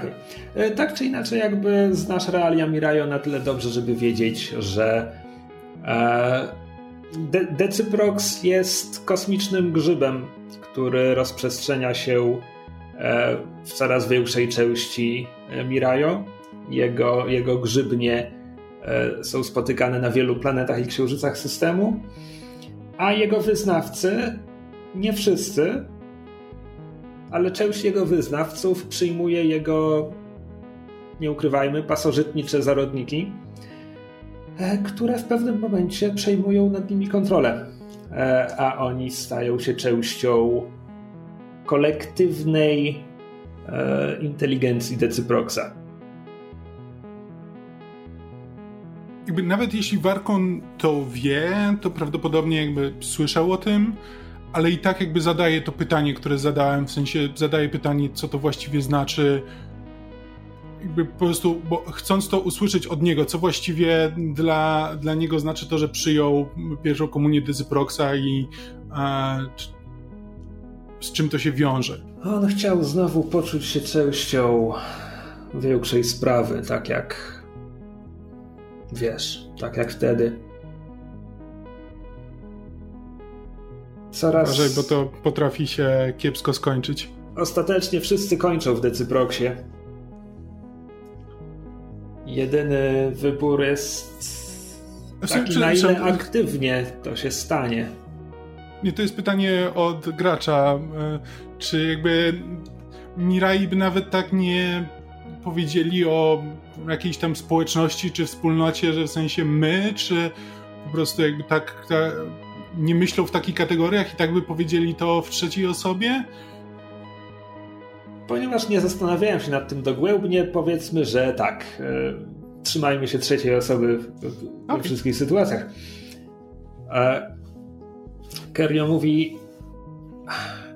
Okay. Tak czy inaczej, jakby znasz realia Mirajo na tyle dobrze, żeby wiedzieć, że e, De jest kosmicznym grzybem, który rozprzestrzenia się e, w coraz większej części e, Mirajo. Jego, jego grzybnie e, są spotykane na wielu planetach i księżycach systemu, a jego wyznawcy, nie wszyscy, ale część jego wyznawców przyjmuje jego, nie ukrywajmy, pasożytnicze zarodniki, które w pewnym momencie przejmują nad nimi kontrolę, a oni stają się częścią kolektywnej inteligencji Decyproxa. Jakby nawet jeśli Warkon to wie, to prawdopodobnie jakby słyszał o tym, ale i tak jakby zadaje to pytanie, które zadałem, w sensie zadaje pytanie, co to właściwie znaczy, jakby po prostu, bo chcąc to usłyszeć od niego, co właściwie dla, dla niego znaczy to, że przyjął pierwszą komunię Dyzyproxa i e, z czym to się wiąże. On chciał znowu poczuć się częścią większej sprawy, tak jak wiesz, tak jak wtedy. Coraz... Uważaj, bo to potrafi się kiepsko skończyć. Ostatecznie wszyscy kończą w Decyproxie. Jedyny wybór jest taki, na ile aktywnie to się stanie. Nie, to jest pytanie od gracza. E, czy jakby Mirai by nawet tak nie powiedzieli o jakiejś tam społeczności czy wspólnocie, że w sensie my, czy po prostu jakby tak, tak nie myślą w takich kategoriach i tak by powiedzieli to w trzeciej osobie? Ponieważ nie zastanawiałem się nad tym dogłębnie, powiedzmy, że tak. E, trzymajmy się trzeciej osoby we okay. wszystkich sytuacjach. E, Kerio mówi.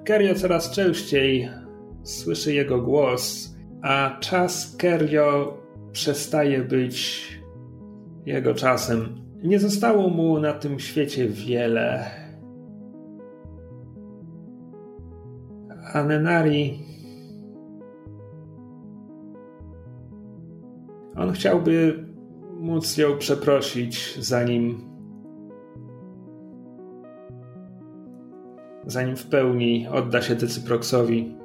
Kerio coraz częściej słyszy jego głos, a czas Kerio przestaje być jego czasem. Nie zostało mu na tym świecie wiele. A Nenari On chciałby móc ją przeprosić, zanim. zanim w pełni odda się Decyproxowi.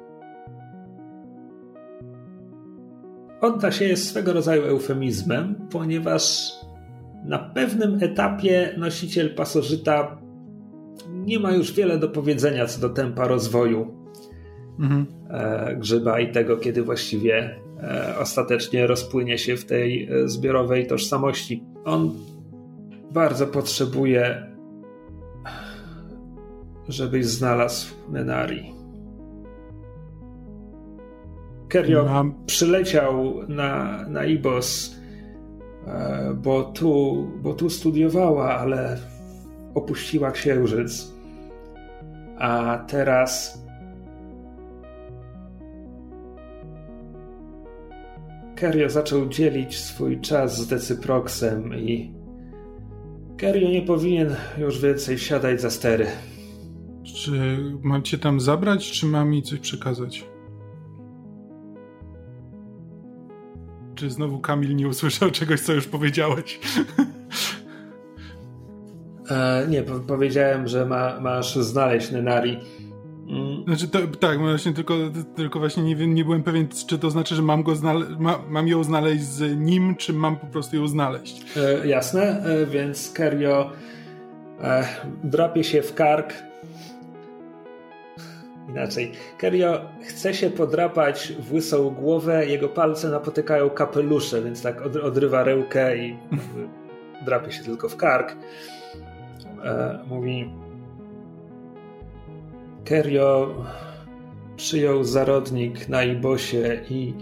Odda się jest swego rodzaju eufemizmem, ponieważ na pewnym etapie nosiciel pasożyta nie ma już wiele do powiedzenia co do tempa rozwoju mhm. E, grzyba i tego, kiedy właściwie E, ostatecznie rozpłynie się w tej e, zbiorowej tożsamości. On bardzo potrzebuje, żebyś znalazł Nenari. Kerio przyleciał na, na Ibos, e, bo tu, bo tu studiowała, ale opuściła księżyc. A teraz Kerio zaczął dzielić swój czas z Decyproksem i Kerio nie powinien już więcej siadać za stery. Czy macie tam zabrać, czy mam mi coś przekazać? Czy znowu Kamil nie usłyszał czegoś, co już powiedziałeś? E, nie, po powiedziałem, że ma, masz znaleźć Nenari. Mm. Znaczy, to, tak, właśnie tylko, tylko właśnie nie, nie byłem pewien, czy to znaczy, że mam, go ma, mam ją znaleźć z nim, czy mam po prostu ją znaleźć. E, jasne, e, więc Kerio e, drapie się w kark. Inaczej. Kerio chce się podrapać w łysą głowę, jego palce napotykają kapelusze, więc tak od, odrywa rękę i drapie się tylko w kark. E, mówi Kerio przyjął zarodnik na Ibosie i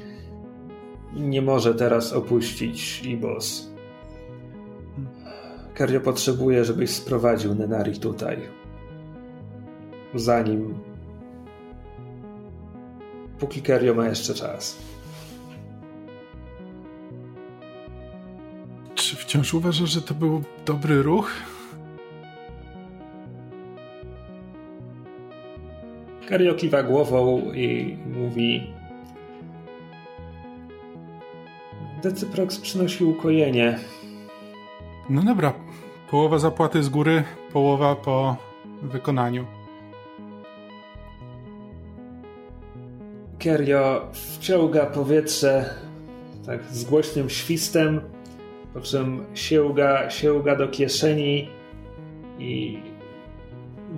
nie może teraz opuścić Ibos. Kerio potrzebuje, żebyś sprowadził Nenari tutaj. Zanim. Póki Kerio ma jeszcze czas. Czy wciąż uważasz, że to był dobry ruch? Kerio kiwa głową i mówi. Decyprox przynosi ukojenie. No dobra, połowa zapłaty z góry, połowa po wykonaniu. Kerio wciąga powietrze tak z głośnym świstem, po czym sięga, sięga do kieszeni i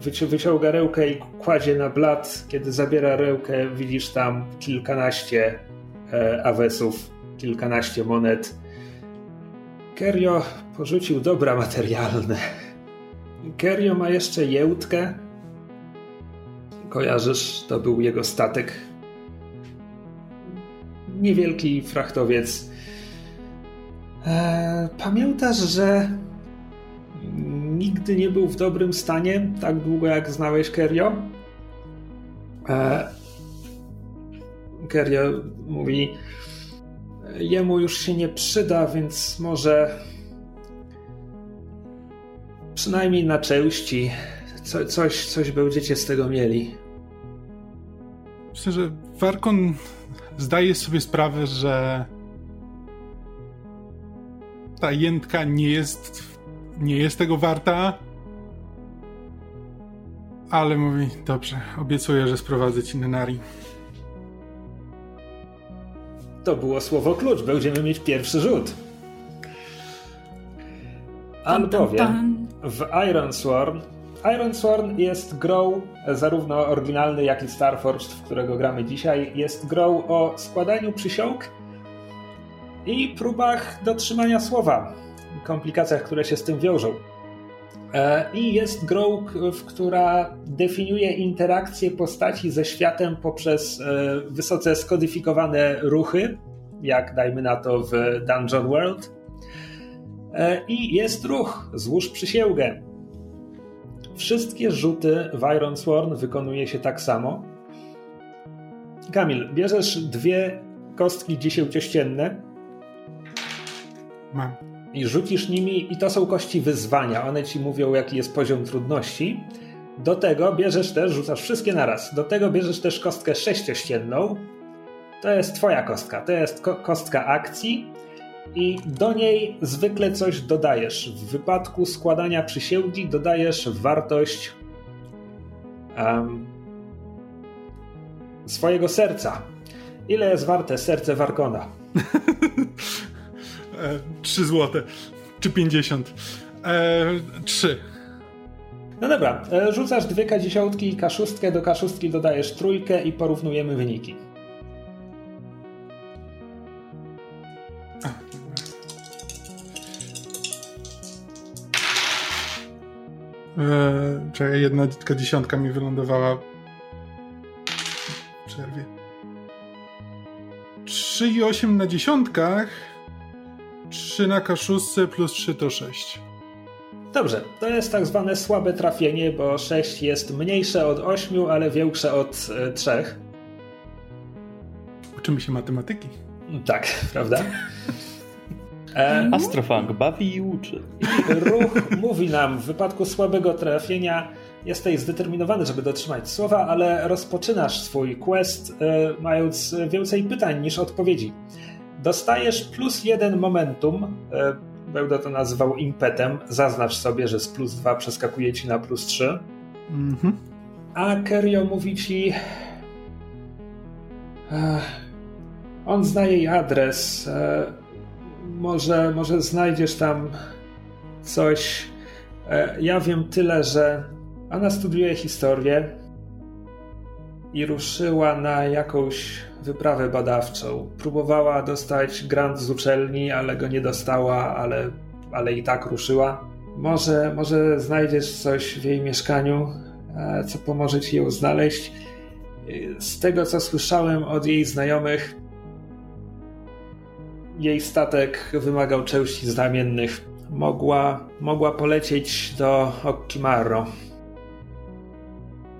wyci- wyciąga rękę i kładzie na blat. Kiedy zabiera rękę, widzisz tam kilkanaście e, awesów, kilkanaście monet. Kerio porzucił dobra materialne. Kerio ma jeszcze jełtkę. Kojarzysz, to był jego statek niewielki frachtowiec. E, pamiętasz, że nigdy nie był w dobrym stanie, tak długo jak znałeś Kerio? E, Kerio mówi, jemu już się nie przyda, więc może przynajmniej na części co, coś, coś będziecie z tego mieli. Myślę, że Warkon zdaje sobie sprawę, że ta jętka nie jest, nie jest tego warta, ale mówi, dobrze, obiecuję, że sprowadzę ci Nenari. To było słowo klucz. Będziemy mieć pierwszy rzut. Albowiem w Iron Sworn Iron Sworn jest grą zarówno oryginalny, jak i Starforged, w którego gramy dzisiaj. Jest grą o składaniu przysiąg i próbach dotrzymania słowa, komplikacjach, które się z tym wiążą. E, I jest grą, która definiuje interakcję postaci ze światem poprzez e, wysoce skodyfikowane ruchy, jak dajmy na to w Dungeon World. E, I jest ruch, złóż przysięgę. Wszystkie rzuty w Iron Sworn wykonuje się tak samo. Kamil, bierzesz dwie kostki dziesięciościenne Mam. i rzucisz nimi, i to są kości wyzwania. One ci mówią, jaki jest poziom trudności. Do tego bierzesz też, rzucasz wszystkie naraz. Do tego bierzesz też kostkę sześciościenną. To jest twoja kostka. To jest ko kostka akcji. I do niej zwykle coś dodajesz. W wypadku składania przysięgi dodajesz wartość um, swojego serca. Ile jest warte serce Warkona? E, 3 złote. Czy 50? E, 3. No dobra, e, rzucasz dwie K10 i K6, do K6 dodajesz trójkę i porównujemy wyniki. E, czekaj, jedna dziesiątka mi wylądowała w przerwie. 3 i 8 na dziesiątkach. 3 na K6 plus 3 to 6. Dobrze, to jest tak zwane słabe trafienie, bo 6 jest mniejsze od 8, ale większe od e, 3. Uczymy się matematyki. Tak, prawda? E, Astrofunk bawi i uczy. ruch mówi nam, w wypadku słabego trafienia jesteś zdeterminowany, żeby dotrzymać słowa, ale rozpoczynasz swój quest e, mając więcej pytań niż odpowiedzi. Dostajesz plus jeden momentum, e, będę to nazywał impetem, zaznacz sobie, że z plus dwa przeskakuje ci na plus trzy. Mhm. A Kerio mówi ci. Ech, on zna jej adres. E, może, może znajdziesz tam coś. E, ja wiem tyle, że ona studiuje historię i ruszyła na jakąś wyprawę badawczą. Próbowała dostać grant z uczelni, ale go nie dostała, ale, ale i tak ruszyła. Może, może znajdziesz coś w jej mieszkaniu, e, co pomoże ci ją znaleźć. E, Z tego, co słyszałem od jej znajomych, jej statek wymagał części znamiennych. Mogła, mogła polecieć do Okkimarro.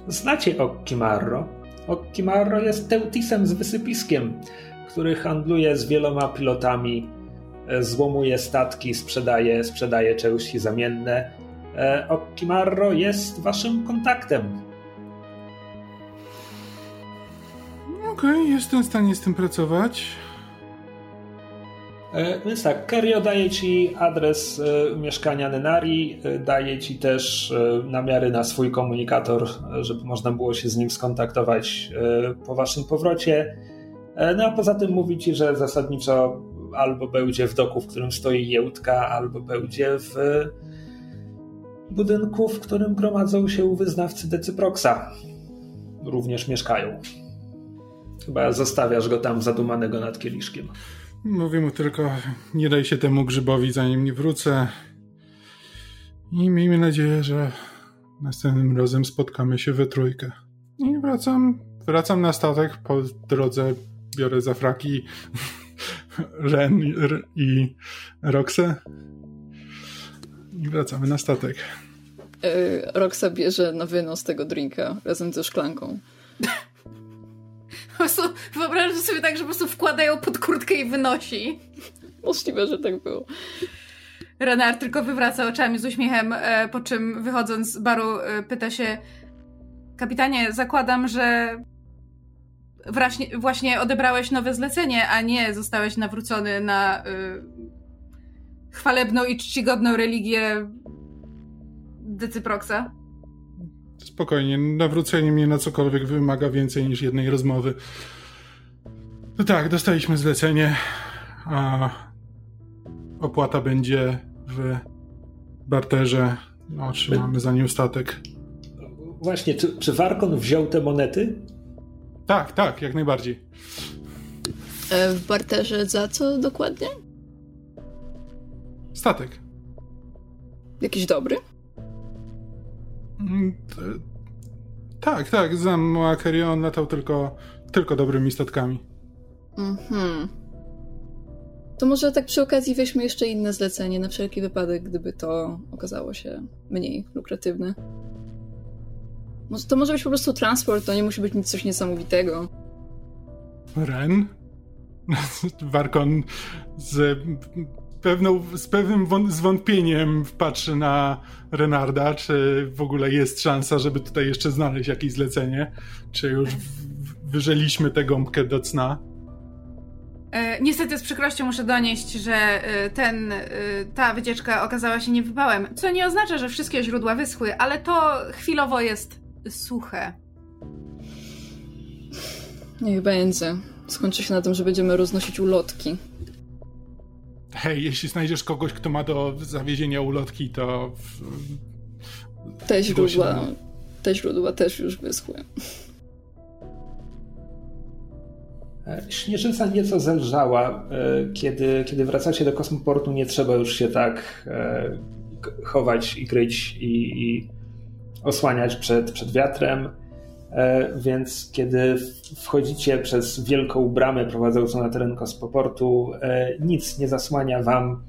Znacie Okkimarro? Okkimarro jest Teutisem z wysypiskiem, który handluje z wieloma pilotami, e, złomuje statki, sprzedaje, sprzedaje części zamienne. E, Okkimarro jest waszym kontaktem. Okej, jestem w stanie z tym pracować. E, Więc tak, Kerio daje ci adres e, mieszkania Nenari, e, daje ci też namiary na swój komunikator, żeby można było się z nim skontaktować po waszym powrocie. No a poza tym mówi ci, że zasadniczo albo będzie w doku, w którym stoi jełtka, albo będzie w budynku, w którym gromadzą się wyznawcy Decyproxa. Również mieszkają. Chyba zostawiasz go tam zadumanego nad kieliszkiem. Mówię mu tylko, nie daj się temu grzybowi, zanim nie wrócę. I miejmy nadzieję, że następnym razem spotkamy się we trójkę. I wracam, wracam na statek. Po drodze biorę za fraki Ren i- Roxę. I wracamy na statek. Yy, Roxa bierze na wynos tego drinka razem ze szklanką. Po prostu wyobrażam sobie tak, że po prostu wkładają pod kurtkę i wynosi. Możliwe, że tak było. Renard tylko wywraca oczami z uśmiechem, e, po czym wychodząc z baru e, pyta się Kapitanie, zakładam, że właśnie, właśnie odebrałeś nowe zlecenie, a nie zostałeś nawrócony na y, chwalebną i czcigodną religię Decyproxa. Spokojnie, nawrócenie mnie na cokolwiek wymaga więcej niż jednej rozmowy. No tak, dostaliśmy zlecenie, a opłata będzie w barterze. No, otrzymamy za nim statek. Właśnie, czy, czy Warkon wziął te monety? Tak, tak, jak najbardziej. E, w barterze za co dokładnie? Statek. Jakiś dobry? Mm, Tak, tak, znam Moakeri, on latał tylko, tylko dobrymi statkami. Mhm. To może tak przy okazji weźmy jeszcze inne zlecenie na wszelki wypadek, gdyby to okazało się mniej lukratywne. To może być po prostu transport, to nie musi być nic coś niesamowitego. Ren? Warkon z pewną, z pewnym wąt- zwątpieniem patrzy na Renarda, czy w ogóle jest szansa, żeby tutaj jeszcze znaleźć jakieś zlecenie, czy już w- wyżeliśmy tę gąbkę do cna. E, niestety z przykrością muszę donieść, że e, ten, e, ta wycieczka okazała się niewypałem, co nie oznacza, że wszystkie źródła wyschły, ale to chwilowo jest suche. Niech będzie. Skończy się na tym, że będziemy roznosić ulotki. Hej, jeśli znajdziesz kogoś, kto ma do zawiezienia ulotki, to... Te źródła, te źródła też już wyschły. E, Śnieżyca nieco zelżała. E, Kiedy, kiedy wracacie do kosmoportu, nie trzeba już się tak e, chować i kryć i, i osłaniać przed, przed wiatrem. E, Więc kiedy wchodzicie przez wielką bramę prowadzącą na teren kosmoportu, e, nic nie zasłania wam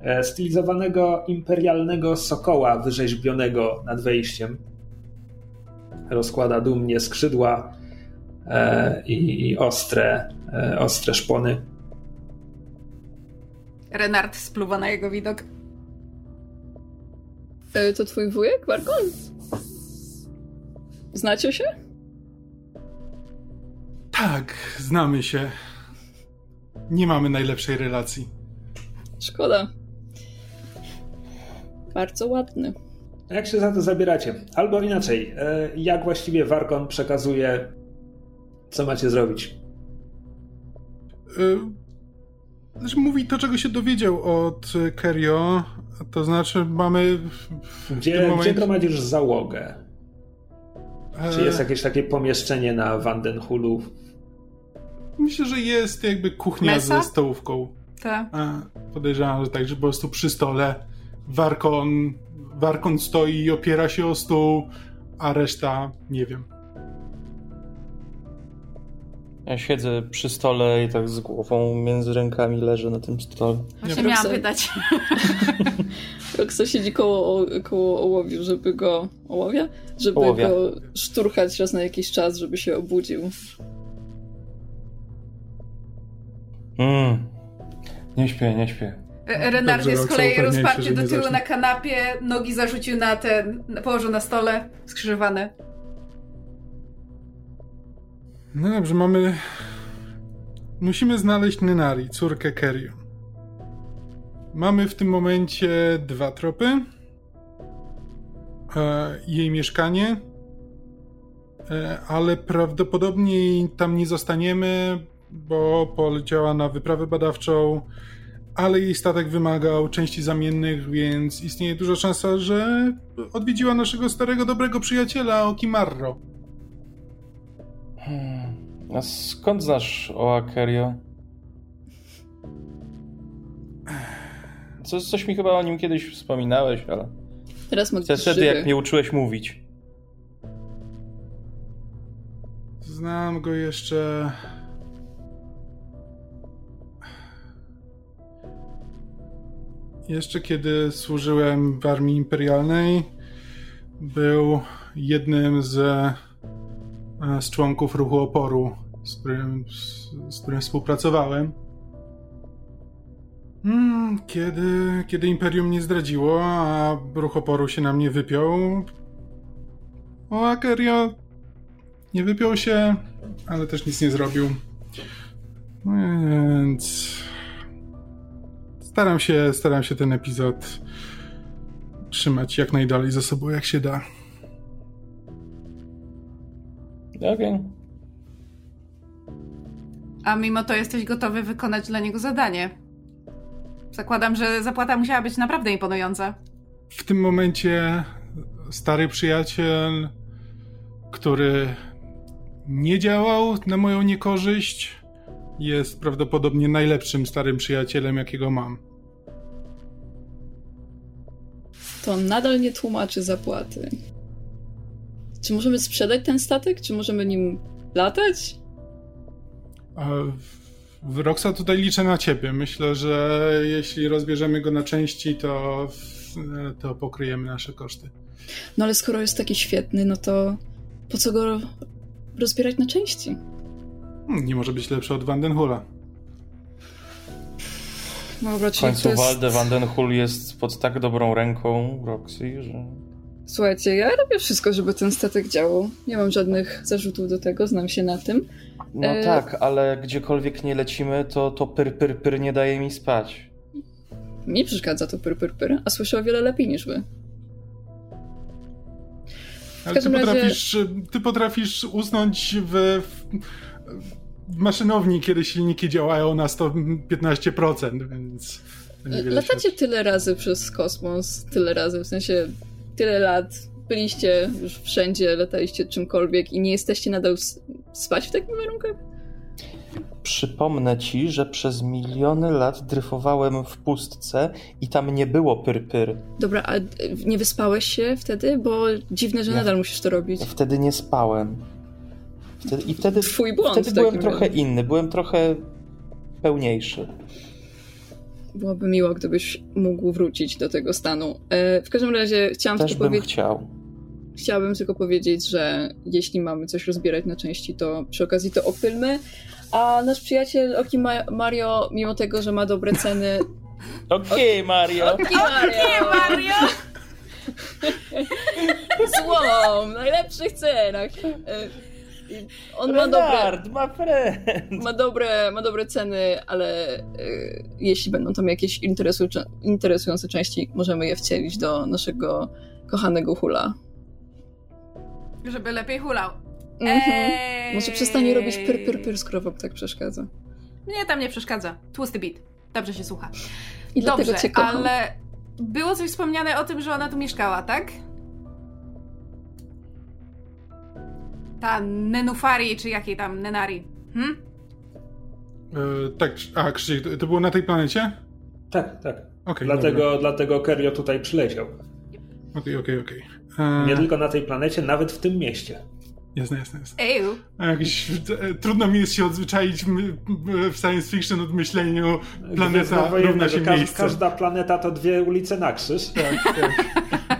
e, stylizowanego imperialnego sokoła wyrzeźbionego nad wejściem. Rozkłada dumnie skrzydła i, ostre, ostre szpony. Renard spluwa na jego widok. To twój wujek, Warkon? Znacie się? Tak, znamy się. Nie mamy najlepszej relacji. Szkoda. Bardzo ładny. Jak się za to zabieracie? Albo inaczej, e, jak właściwie Warkon przekazuje, co macie zrobić? Yy, znaczy mówi to, czego się dowiedział od Kerio, to znaczy mamy... w Gdzie, momencie- gdzie gromadzisz załogę? Czy E, jest jakieś takie pomieszczenie na Vandenhulu? Myślę, że jest jakby kuchnia Mesa? ze stołówką. Tak. A, podejrzewam, że tak, że po prostu przy stole Warkon, Warkon stoi i opiera się o stół, a reszta nie wiem. Ja siedzę przy stole i tak z głową między rękami leżę na tym stole. Właśnie miałam pytać. Roxa siedzi koło, koło ołowiu, żeby go... Ołowia? Żeby Ołowia. go szturchać raz na jakiś czas, żeby się obudził. Mm. Nie śpię, nie śpię. E, Renard jest z kolei rozparty do tyłu na kanapie, nogi zarzucił na ten, położył na stole, skrzyżowane. No dobrze, mamy... Musimy znaleźć Nynari, córkę Kerio. Mamy w tym momencie dwa tropy. E, jej mieszkanie. E, ale prawdopodobnie tam nie zostaniemy, bo poleciała na wyprawę badawczą, ale jej statek wymagał części zamiennych, więc istnieje duża szansa, że odwiedziła naszego starego, dobrego przyjaciela Okimarro. Hmm. A skąd znasz o Akerio? Co, coś mi chyba o nim kiedyś wspominałeś, ale Teraz gdzieś wtedy jak mnie uczyłeś mówić. Znam go jeszcze. Jeszcze kiedy służyłem w armii imperialnej, był jednym z, z członków ruchu oporu, z którym, z, z którym współpracowałem. Mm, Kiedy, kiedy imperium mnie zdradziło, a ruch oporu się na mnie wypiął, o Akerio nie wypiął się, ale też nic nie zrobił. No Więc staram się, staram się ten epizod trzymać jak najdalej za sobą, jak się da. Okej. A mimo to jesteś gotowy wykonać dla niego zadanie. Zakładam, że zapłata musiała być naprawdę imponująca. W tym momencie stary przyjaciel, który nie działał na moją niekorzyść, jest prawdopodobnie najlepszym starym przyjacielem, jakiego mam. To nadal nie tłumaczy zapłaty. Czy możemy sprzedać ten statek? Czy możemy nim latać? Roxa tutaj liczę na ciebie. Myślę, że jeśli rozbierzemy go na części, to, to pokryjemy nasze koszty. No ale skoro jest taki świetny, no to po co go rozbierać na części? Hmm, Nie może być lepszy od Vandenhula. No W końcu jest... Walde Vandenhul jest pod tak dobrą ręką Roxy, że... Słuchajcie, ja robię wszystko, żeby ten statek działał. Nie mam żadnych zarzutów do tego, znam się na tym. No E- tak, ale gdziekolwiek nie lecimy, to, to pyr, pyr, pyr nie daje mi spać. Mi przeszkadza to pyr, pyr, pyr, a słyszę o wiele lepiej niż wy. Ale ty razie- potrafisz, ty potrafisz usnąć w, w, maszynowni, kiedy silniki działają na 115%, więc to niewiele Latacie tyle razy przez kosmos, tyle razy, w sensie tyle lat. Byliście już wszędzie, lataliście czymkolwiek i nie jesteście nadal spać w takich warunkach? Przypomnę ci, że przez miliony lat dryfowałem w pustce i tam nie było pyr, pyr. Dobra, a nie wyspałeś się wtedy? Bo dziwne, że Ja- nadal musisz to robić. Wtedy nie spałem. Wtedy, I wtedy, Twój błąd wtedy byłem trochę razie. inny, byłem trochę pełniejszy. Byłoby miło, gdybyś mógł wrócić do tego stanu. E, w każdym razie chciałam Też tylko powiedzieć... chciał. Chciałabym tylko powiedzieć, że jeśli mamy coś rozbierać na części, to przy okazji to opylmy. A nasz przyjaciel Oki Ma- Mario, mimo tego, że ma dobre ceny, Okej, Mario. Okej, Mario! Mario! Złom! W najlepszych cenach. E, On ma dobre, Renard, ma friend. ma, dobre, ma dobre ceny, ale e, jeśli będą tam jakieś interesu- interesujące części, możemy je wcielić do naszego kochanego hula. Żeby lepiej hulał. Mhm. Ej. Może przestanie robić pyr, pyr, pyr, skoro wam tak przeszkadza. Mnie tam nie przeszkadza. Tłusty beat. Dobrze się słucha. I dlatego Dobrze, cię kocham. ale było coś wspomniane o tym, że ona tu mieszkała, tak? Ta Nenufari, czy jakiej tam Nenari. Hm? E, tak, a Krzysiek, to- to było na tej planecie? Tak, tak. Okej, dlatego, dlatego Kerio tutaj przyleciał. Okej, okej, okej. E, Nie tylko na tej planecie, nawet w tym mieście. Jasne, jasne, jasne. Eju. A Jakiś, e, trudno mi jest się odzwyczaić w science fiction od myśleniu planeta równa się każ- miejsce. Każda planeta to dwie ulice na krzyż. Tak, tak.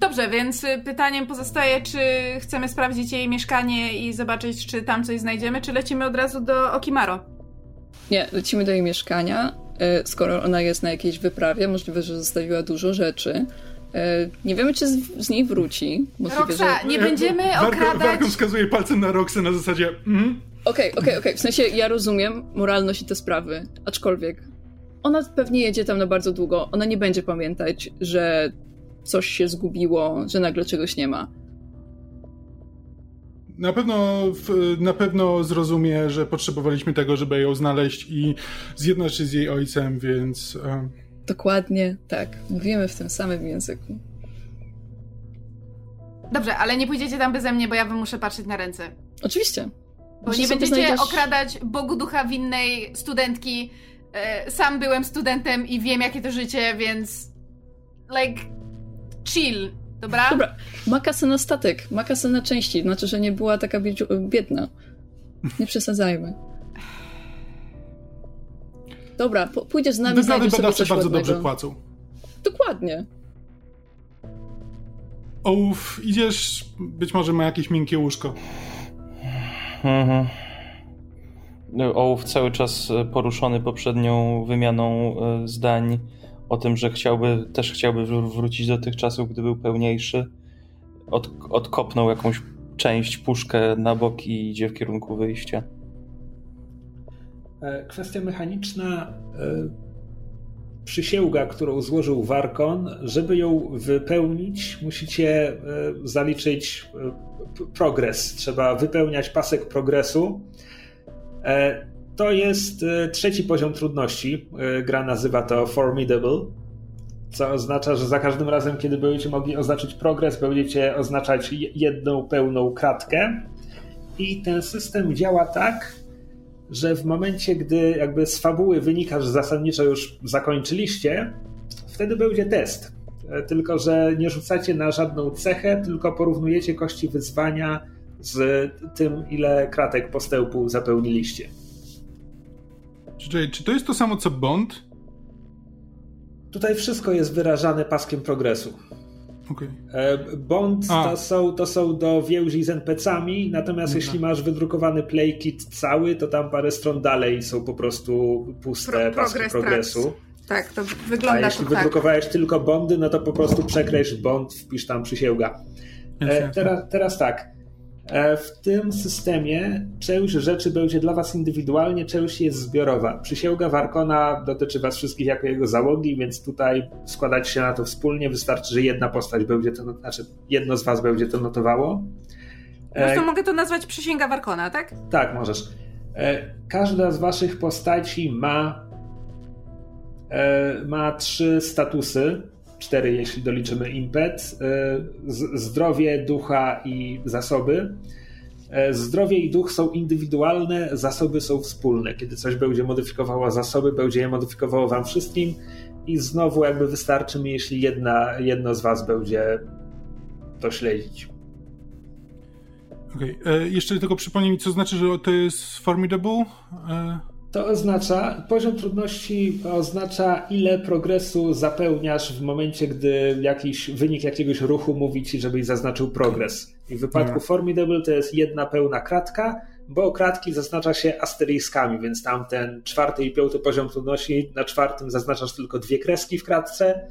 Dobrze, więc y, pytaniem pozostaje, czy chcemy sprawdzić jej mieszkanie i zobaczyć, czy tam coś znajdziemy, czy lecimy od razu do Okimaro? Nie, lecimy do jej mieszkania. E, Skoro ona jest na jakiejś wyprawie, możliwe, że zostawiła dużo rzeczy. E, Nie wiemy, czy z, z niej wróci. Możliwe, Roxa, że... nie będziemy okradać... Warko wskazuje palcem na Roxę na zasadzie mm, Okej, okej, okej. W sensie ja rozumiem moralność i te sprawy, aczkolwiek ona pewnie jedzie tam na bardzo długo. Ona nie będzie pamiętać, że coś się zgubiło, że nagle czegoś nie ma. Na pewno, na pewno zrozumie, że potrzebowaliśmy tego, żeby ją znaleźć i zjednać się z jej ojcem, więc e, Dokładnie tak. Mówimy w tym samym języku. Dobrze, ale nie pójdziecie tam beze mnie, bo ja wam muszę patrzeć na ręce. Oczywiście. Bo nie będziecie znajdziesz- okradać Bogu ducha winnej studentki. E, sam byłem studentem i wiem, jakie to życie, więc. Like. Chill, dobra? Dobra, ma kasę na statek, ma kasę na części, znaczy, że nie była taka biedna. Nie przesadzajmy. Dobra, pójdziesz z nami, wywiady znajdziesz sobie coś bardzo ładnego. dobrze płacą. Dokładnie. Ołów, idziesz, być może ma jakieś miękkie łóżko. Mhm. No, Ołów cały czas poruszony poprzednią wymianą e, zdań o tym, że chciałby, też chciałby wr- wrócić do tych czasów, gdy był pełniejszy. Od, odkopnął jakąś część, puszkę na bok i idzie w kierunku wyjścia. E, Kwestia mechaniczna. e, Przysięga, którą złożył Warkon, żeby ją wypełnić, musicie e, zaliczyć progres. Trzeba wypełniać pasek progresu. To jest e, trzeci poziom trudności. E, Gra nazywa to Formidable, co oznacza, że za każdym razem, kiedy będziecie mogli oznaczyć progres, będziecie oznaczać je- jedną pełną kratkę. I ten system działa tak, że w momencie, gdy jakby z fabuły wynika, że zasadniczo już zakończyliście, wtedy będzie test. E, Tylko, że nie rzucacie na żadną cechę, tylko porównujecie kości wyzwania z tym, ile kratek postępu zapełniliście. Czyli, czy to jest to samo co Bond? Tutaj wszystko jest wyrażane paskiem progresu. Okej. E, Bond A. to są, to są do więzi z NPC-ami, natomiast Dobra. jeśli masz wydrukowany playkit cały, to tam parę stron dalej są po prostu puste Pro- paski progress progresu. tracks. Tak, to A wygląda jeśli to tak. wydrukowałeś tylko bondy, no to po prostu przekreśl bond, wpisz tam przysięga. E, teraz, teraz tak. E, w tym systemie część rzeczy będzie dla was indywidualnie, część jest zbiorowa. Przysięga Warkona dotyczy was wszystkich jako jego załogi, więc tutaj składać się na to wspólnie. Wystarczy, że jedna postać będzie to, znaczy jedno z was będzie to notowało. Po prostu E, mogę to nazwać przysięga Warkona, tak? tak, możesz. E, Każda z waszych postaci ma ma trzy statusy. Cztery, jeśli doliczymy impet. E, Zdrowie, ducha i zasoby. E, Zdrowie i duch są indywidualne, zasoby są wspólne. Kiedy coś będzie modyfikowało zasoby, będzie je modyfikowało wam wszystkim i znowu jakby wystarczy mi, jeśli jedna, jedno z was będzie to śledzić. Okej. E, Jeszcze tylko przypomnij mi, co znaczy, że to jest formidable? E, To oznacza, poziom trudności oznacza, ile progresu zapełniasz w momencie, gdy jakiś wynik jakiegoś ruchu mówi ci, żebyś zaznaczył progres. I w wypadku Dobra. Formidable to jest jedna pełna kratka. bo kratki zaznacza się asteriskami, więc tam ten czwarty i piąty poziom trudności, na czwartym zaznaczasz tylko dwie kreski w kratce,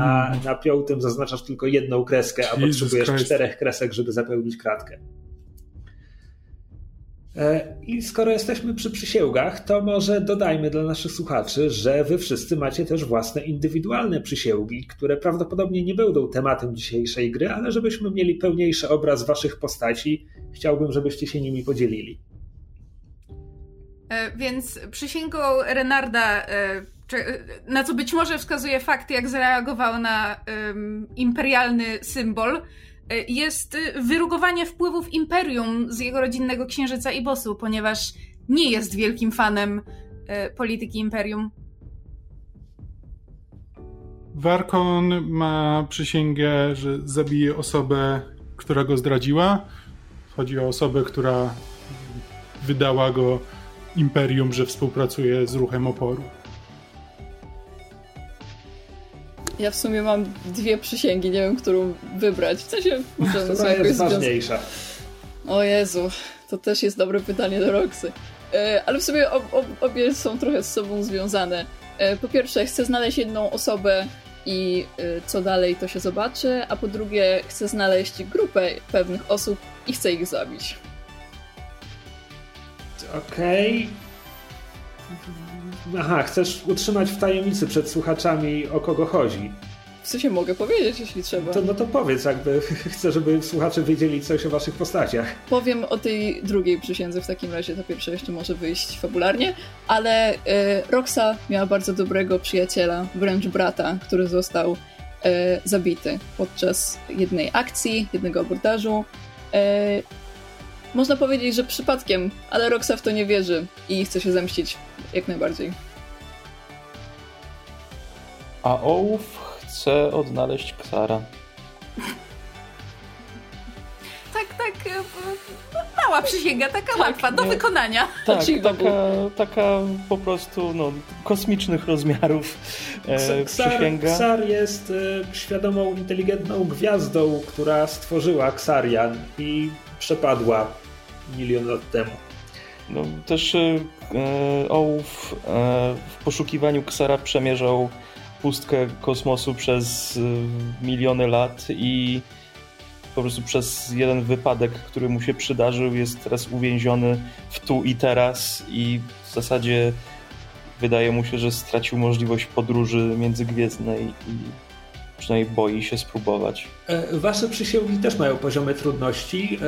a Mhm. na piątym zaznaczasz tylko jedną kreskę, a Jesus potrzebujesz Christ. czterech kresek, żeby zapełnić kratkę. E, I skoro jesteśmy przy przysięgach, to może dodajmy dla naszych słuchaczy, że wy wszyscy macie też własne indywidualne przysięgi, które prawdopodobnie nie będą tematem dzisiejszej gry, ale żebyśmy mieli pełniejszy obraz waszych postaci, chciałbym, żebyście się nimi podzielili. E, Więc przysięgą Renarda, e, na co być może wskazuje fakt, jak zareagował na imperialny symbol, jest e, wyrugowanie wpływów imperium z jego rodzinnego księżyca Ibosu, ponieważ nie jest wielkim fanem e, polityki imperium. Warkon ma przysięgę, że zabije osobę, która go zdradziła. Chodzi o osobę, która wydała go imperium, że współpracuje z ruchem oporu. Ja w sumie mam dwie przysięgi, nie wiem, którą wybrać. W sensie, może one są Która jest ważniejsza? O Jezu, to też jest dobre pytanie do Roxy. E, ale w sumie ob, ob, obie są trochę z sobą związane. E, po pierwsze, chcę znaleźć jedną osobę i e, co dalej to się zobaczy, a po drugie, chcę znaleźć grupę pewnych osób i chcę ich zabić. Okej. Aha, chcesz utrzymać w tajemnicy przed słuchaczami, o kogo chodzi. W sensie mogę powiedzieć, jeśli trzeba. To, no to powiedz, jakby chcę, żeby słuchacze wiedzieli coś o waszych postaciach. Powiem o tej drugiej przysiędze w takim razie, to pierwsze jeszcze może wyjść fabularnie, ale e, Roxa miała bardzo dobrego przyjaciela, wręcz brata, który został e, zabity podczas jednej akcji, jednego abordażu. E, można powiedzieć, że przypadkiem, ale Roxa w to nie wierzy i chce się zemścić jak najbardziej. A Ołów chce odnaleźć Ksara. Tak, tak, e, mała przysięga, taka łatwa, do nie. wykonania. Tak, taka, taka po prostu no, kosmicznych rozmiarów e, Ksar, przysięga. Ksar jest e, świadomą, inteligentną gwiazdą, która stworzyła Ksarian i przepadła milion lat temu. No, też e, Ołów e, w poszukiwaniu Ksara przemierzał pustkę kosmosu przez e, miliony lat i po prostu przez jeden wypadek, który mu się przydarzył, jest teraz uwięziony w tu i teraz i w zasadzie wydaje mu się, że stracił możliwość podróży międzygwiezdnej i przynajmniej boi się spróbować. E, Wasze przysięgi też mają poziomy trudności.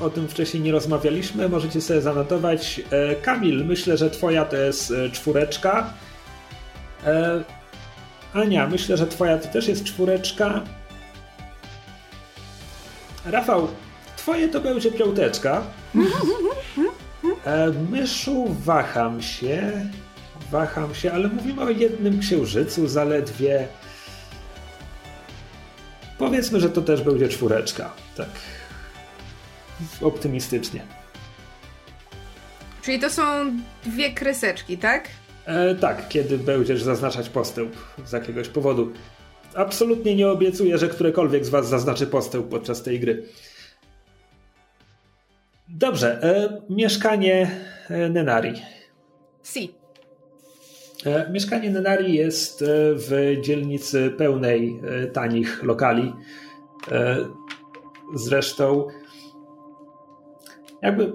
e, O tym wcześniej nie rozmawialiśmy. Możecie sobie zanotować. E, Kamil, myślę, że twoja to jest czwóreczka. Ania, myślę, że twoja to też jest czwóreczka. Rafał, twoje to będzie piąteczka. Myszu, waham się. Waham się, ale mówimy o jednym księżycu zaledwie. Powiedzmy, że to też będzie czwóreczka. Tak. Optymistycznie. Czyli to są dwie kreseczki, tak? E, tak, kiedy będziesz zaznaczać postęp z jakiegoś powodu. Absolutnie nie obiecuję, że którekolwiek z Was zaznaczy postęp podczas tej gry. Dobrze, e, mieszkanie e, Nenari. Si. E, Mieszkanie Nenari jest e, w dzielnicy pełnej e, tanich lokali. Zresztą, jakby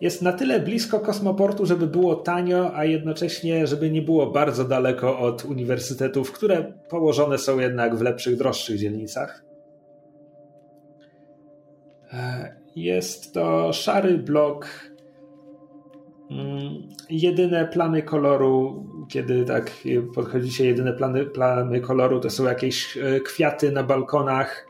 jest na tyle blisko kosmoportu, żeby było tanio, a jednocześnie, żeby nie było bardzo daleko od uniwersytetów, które położone są jednak w lepszych, droższych dzielnicach. Jest to szary blok Jedyne plamy koloru, kiedy tak podchodzicie, jedyne plany, plamy koloru to są jakieś e, kwiaty na balkonach.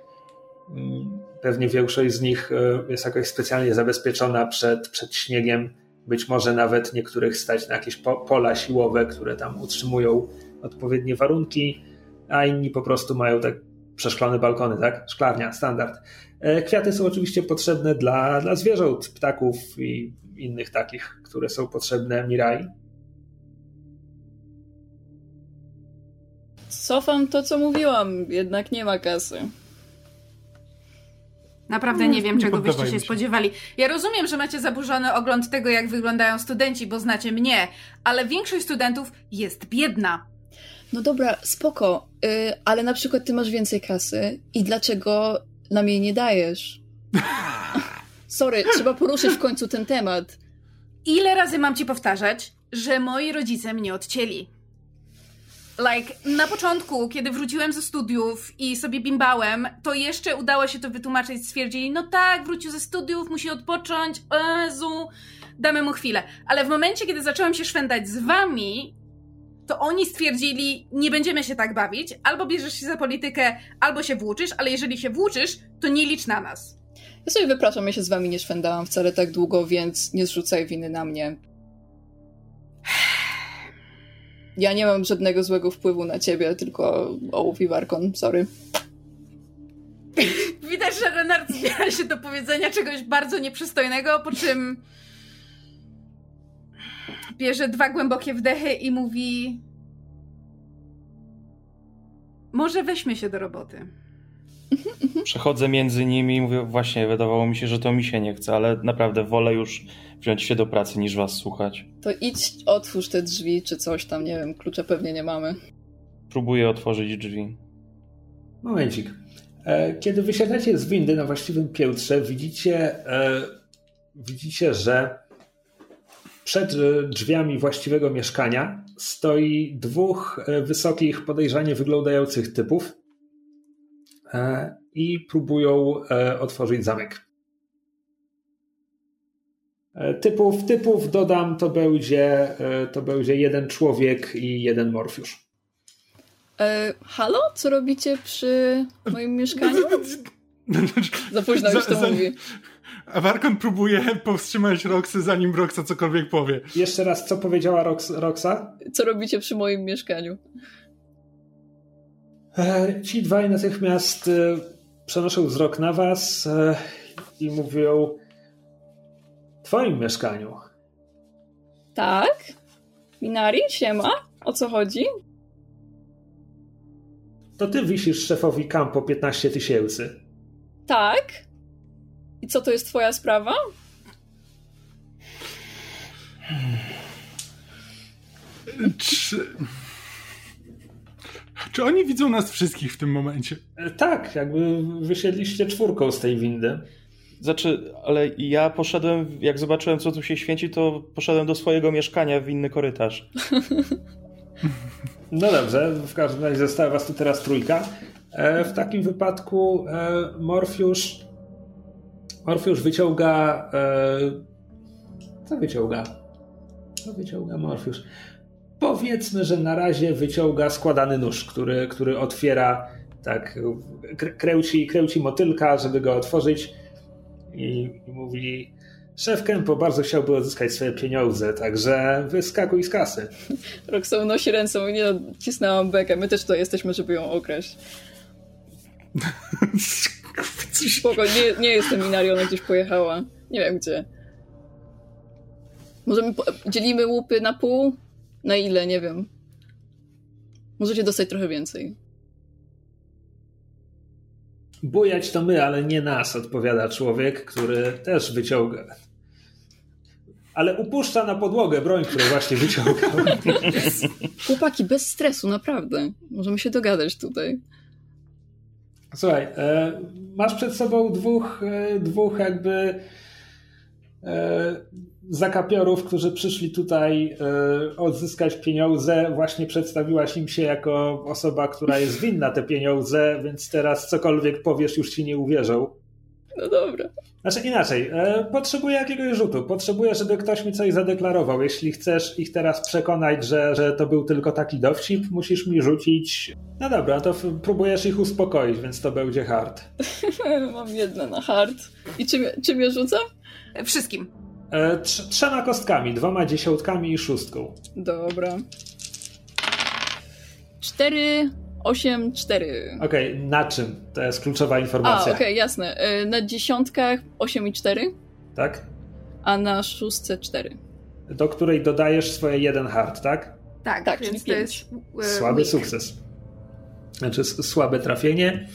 Mm, Pewnie większość z nich e, jest jakoś specjalnie zabezpieczona przed, przed śniegiem. Być może nawet niektórych stać na jakieś po, pola siłowe, które tam utrzymują odpowiednie warunki, a inni po prostu mają tak przeszklone balkony, tak? Szklarnia, standard. E, Kwiaty są oczywiście potrzebne dla, dla zwierząt, ptaków i innych takich, które są potrzebne Mirai. Cofam to, co mówiłam, jednak nie ma kasy. Naprawdę nie wiem, czego byście się się. spodziewali. Ja rozumiem, że macie zaburzony ogląd tego, jak wyglądają studenci, bo znacie mnie, ale większość studentów jest biedna. No dobra, spoko, y, ale na przykład ty masz więcej kasy i dlaczego nam jej nie dajesz? Sorry, trzeba poruszyć w końcu ten temat. Ile razy mam ci powtarzać, że moi rodzice mnie odcięli? Like, na początku, kiedy wróciłem ze studiów i sobie bimbałem, to jeszcze udało się to wytłumaczyć. Stwierdzili, no tak, wrócił ze studiów, musi odpocząć, Jezu, damy mu chwilę. Ale w momencie, kiedy zacząłem się szwendać z wami, to oni stwierdzili, nie będziemy się tak bawić, albo bierzesz się za politykę, albo się włóczysz, ale jeżeli się włóczysz, to nie licz na nas. Ja sobie wypraszam, ja się z wami nie szwendałam wcale tak długo, więc nie zrzucaj winy na mnie. Ja nie mam żadnego złego wpływu na ciebie, tylko ołów i warkon, sorry. Widać, że Renard zbiera się do powiedzenia czegoś bardzo nieprzystojnego, po czym bierze dwa głębokie wdechy i mówi: Może weźmy się do roboty. Przechodzę między nimi i mówię, właśnie, wydawało mi się, że to mi się nie chce, ale naprawdę wolę już wziąć się do pracy niż was słuchać. To idź, otwórz te drzwi, czy coś tam, nie wiem, klucza pewnie nie mamy. Próbuję otworzyć drzwi. Momencik. E, Kiedy wysiadacie z windy na właściwym piętrze, widzicie, e, widzicie, że przed e, drzwiami właściwego mieszkania stoi dwóch wysokich, podejrzanie wyglądających typów i próbują e, otworzyć zamek. E, Typów, typów dodam, to będzie, e, to będzie jeden człowiek i jeden morfiusz. E, halo? Co robicie przy moim mieszkaniu? Za późno już to za- mówi. A Warkon próbuje powstrzymać Roxy, zanim Roxa cokolwiek powie. Jeszcze raz, co powiedziała Rox, Roxa? Co robicie przy moim mieszkaniu? Ci dwaj natychmiast e, przenoszą wzrok na was e, i mówią w twoim mieszkaniu. Tak? Minari? Siema? O co chodzi? To ty wisisz szefowi kampo 15 tysięcy. Tak? I co to jest twoja sprawa? Czy... Czy oni widzą nas wszystkich w tym momencie? E, Tak, jakby wysiedliście czwórką z tej windy. Znaczy, ale ja poszedłem, jak zobaczyłem, co tu się święci, to poszedłem do swojego mieszkania w inny korytarz. No dobrze, w każdym razie została was tu teraz trójka. E, W takim wypadku e, Morfiusz Morfiusz wyciąga e, co wyciąga? Co wyciąga Morfiusz? Powiedzmy, że na razie wyciąga składany nóż, który, który otwiera tak kr- kręci, kręci motylka, żeby go otworzyć i, i mówi Szef Kempo bardzo chciałby odzyskać swoje pieniądze, także wyskakuj z kasy. Roxo unosi ręce i nie no, cisnęłam bekę. My też tutaj jesteśmy, żeby ją okraść. Spoko, nie, nie jestem Minari, ona gdzieś pojechała. Nie wiem gdzie. Możemy dzielimy łupy na pół? Na ile? Nie wiem. Możecie dostać trochę więcej. Bujać to my, ale nie nas, odpowiada człowiek, który też wyciąga. Ale upuszcza na podłogę broń, którą właśnie wyciągał. Chłopaki, bez stresu, naprawdę. Możemy się dogadać tutaj. Słuchaj, e, masz przed sobą dwóch, e, dwóch jakby e, zakapiorów, którzy przyszli tutaj e, odzyskać pieniądze. Właśnie przedstawiłaś im się jako osoba, która jest winna te pieniądze, więc teraz cokolwiek powiesz, już ci nie uwierzą. No dobra. Znaczy inaczej, e, potrzebuję jakiegoś rzutu. Potrzebuję, żeby ktoś mi coś zadeklarował. Jeśli chcesz ich teraz przekonać, że, że to był tylko taki dowcip, musisz mi rzucić. No dobra, to próbujesz ich uspokoić, więc to będzie hard. Mam jedno na hard. I czym, czym je rzucam? Wszystkim. E, trz- trzema kostkami, dwoma dziesiątkami i szóstką. Dobra. Cztery, osiem, cztery. Okej, na czym? To jest kluczowa A, informacja. okej, jasne. Y, Na dziesiątkach 8 i 4, Tak? a na szóstce 4. Do której dodajesz swoje jeden hard, tak? Tak, Tak, więc czyli to pięć. jest. e, Słaby weak. sukces. Znaczy słabe trafienie.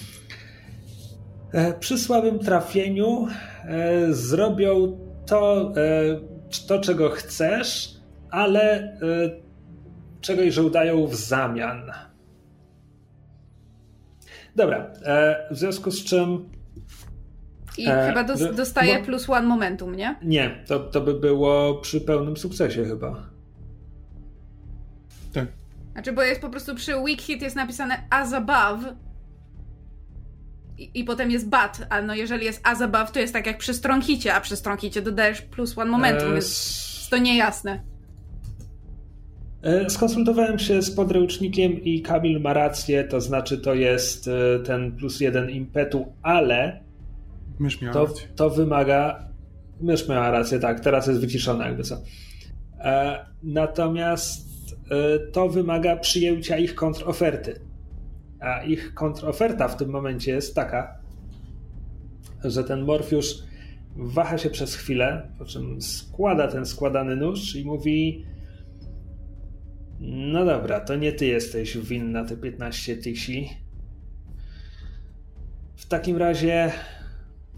E, przy słabym trafieniu e, zrobią to, e, to, czego chcesz, ale czegoś żądają w zamian. Dobra, w związku z czym. I e, chyba dos dostaje bo, plus one momentum, nie? Nie, to, to by było przy pełnym sukcesie chyba. Tak. Znaczy, bo jest po prostu przy weak hit jest napisane as above, i, i, potem jest bat, a no jeżeli jest as above, to jest tak jak przy strong hicie, a przy strong hicie dodajesz plus one momentum, eee, jest to niejasne. E, skonsultowałem się z podręcznikiem i Kamil ma rację, to znaczy to jest e, ten plus jeden impetu, ale Mysz miała to, rację. to wymaga. Mysz miała rację, tak, teraz jest wyciszona, jakby co. E, natomiast to wymaga przyjęcia ich kontroferty. A ich kontroferta w tym momencie jest taka, że ten Morfiusz waha się przez chwilę, po czym składa ten składany nóż i mówi: No dobra, to nie ty jesteś winna te 15 tysi. W takim razie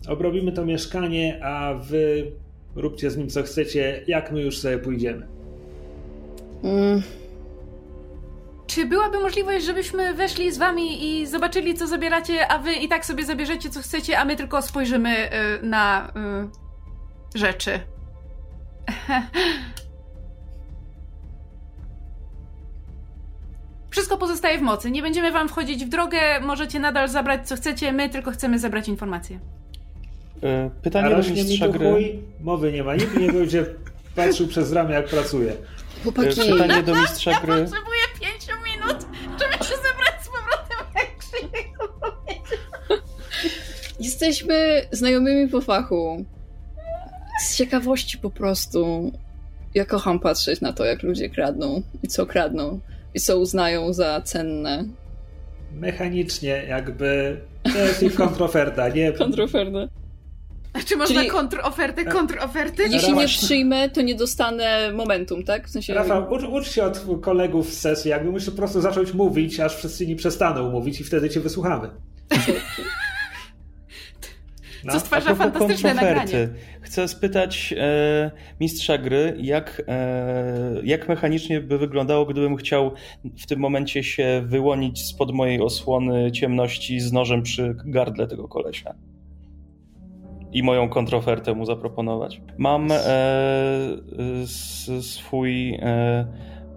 obrobimy to mieszkanie, a wy róbcie z nim co chcecie, jak my już sobie pójdziemy. Mm. Czy byłaby możliwość, żebyśmy weszli z wami i zobaczyli, co zabieracie, a wy i tak sobie zabierzecie, co chcecie, a my tylko spojrzymy y, na y, rzeczy? Wszystko pozostaje w mocy. Nie będziemy wam wchodzić w drogę, możecie nadal zabrać co chcecie, my tylko chcemy zebrać informacje. E, pytanie do mistrza gry. Chuj, mowy nie ma, nikt nie będzie patrzył przez ramię, jak pracuje. Chłopaki. E, pytanie do mistrza gry. Ja Jesteśmy znajomymi po fachu. Z ciekawości po prostu. Ja kocham patrzeć na to, jak ludzie kradną i co kradną i co uznają za cenne. Mechanicznie jakby to jest ich kontroferta, nie? Kontroferta. A czy można Czyli... kontrofertę, kontroferty? Jeśli nie przyjmę, to nie dostanę momentum, tak? W sensie... Rafał, ucz, ucz się od kolegów z sesji, jakby musisz po prostu zacząć mówić, aż wszyscy nie przestaną mówić i wtedy cię wysłuchamy. No. Co stwarza fantastyczne nagranie. Chcę spytać e, mistrza gry, jak, e, jak mechanicznie by wyglądało, gdybym chciał w tym momencie się wyłonić spod mojej osłony ciemności z nożem przy gardle tego kolesia i moją kontrofertę mu zaproponować. Mam e, swój e,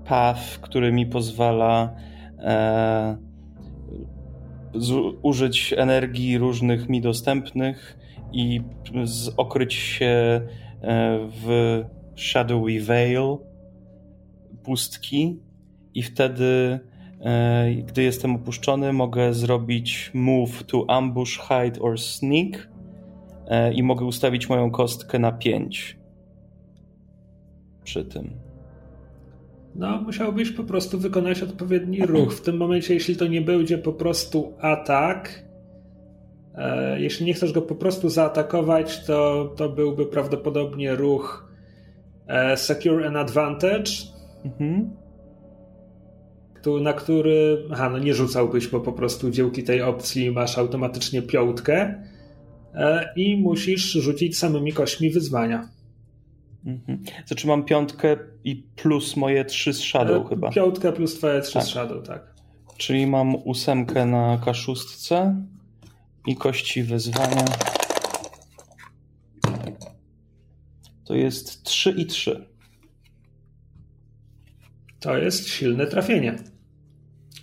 path, który mi pozwala e, z, użyć energii różnych mi dostępnych i okryć się e, w Shadowy Veil pustki i wtedy e, gdy jestem opuszczony mogę zrobić move to ambush, hide or sneak E, i mogę ustawić moją kostkę na 5 przy tym. No, musiałbyś po prostu wykonać odpowiedni ruch. W tym momencie, jeśli to nie będzie po prostu atak, jeśli nie chcesz go po prostu zaatakować, to, to byłby prawdopodobnie ruch e, Secure an Advantage, mhm. na który aha, no nie rzucałbyś, bo po prostu dziełki tej opcji masz automatycznie piątkę. E, i musisz rzucić samymi kośćmi wyzwania. Mhm. Znaczy mam piątkę i plus moje trzy z Shadow e, chyba. Piątkę plus twoje trzy tak. z Shadow, tak. Czyli mam ósemkę na kaszustce i kości wyzwania. To jest 3 i 3. To jest silne trafienie.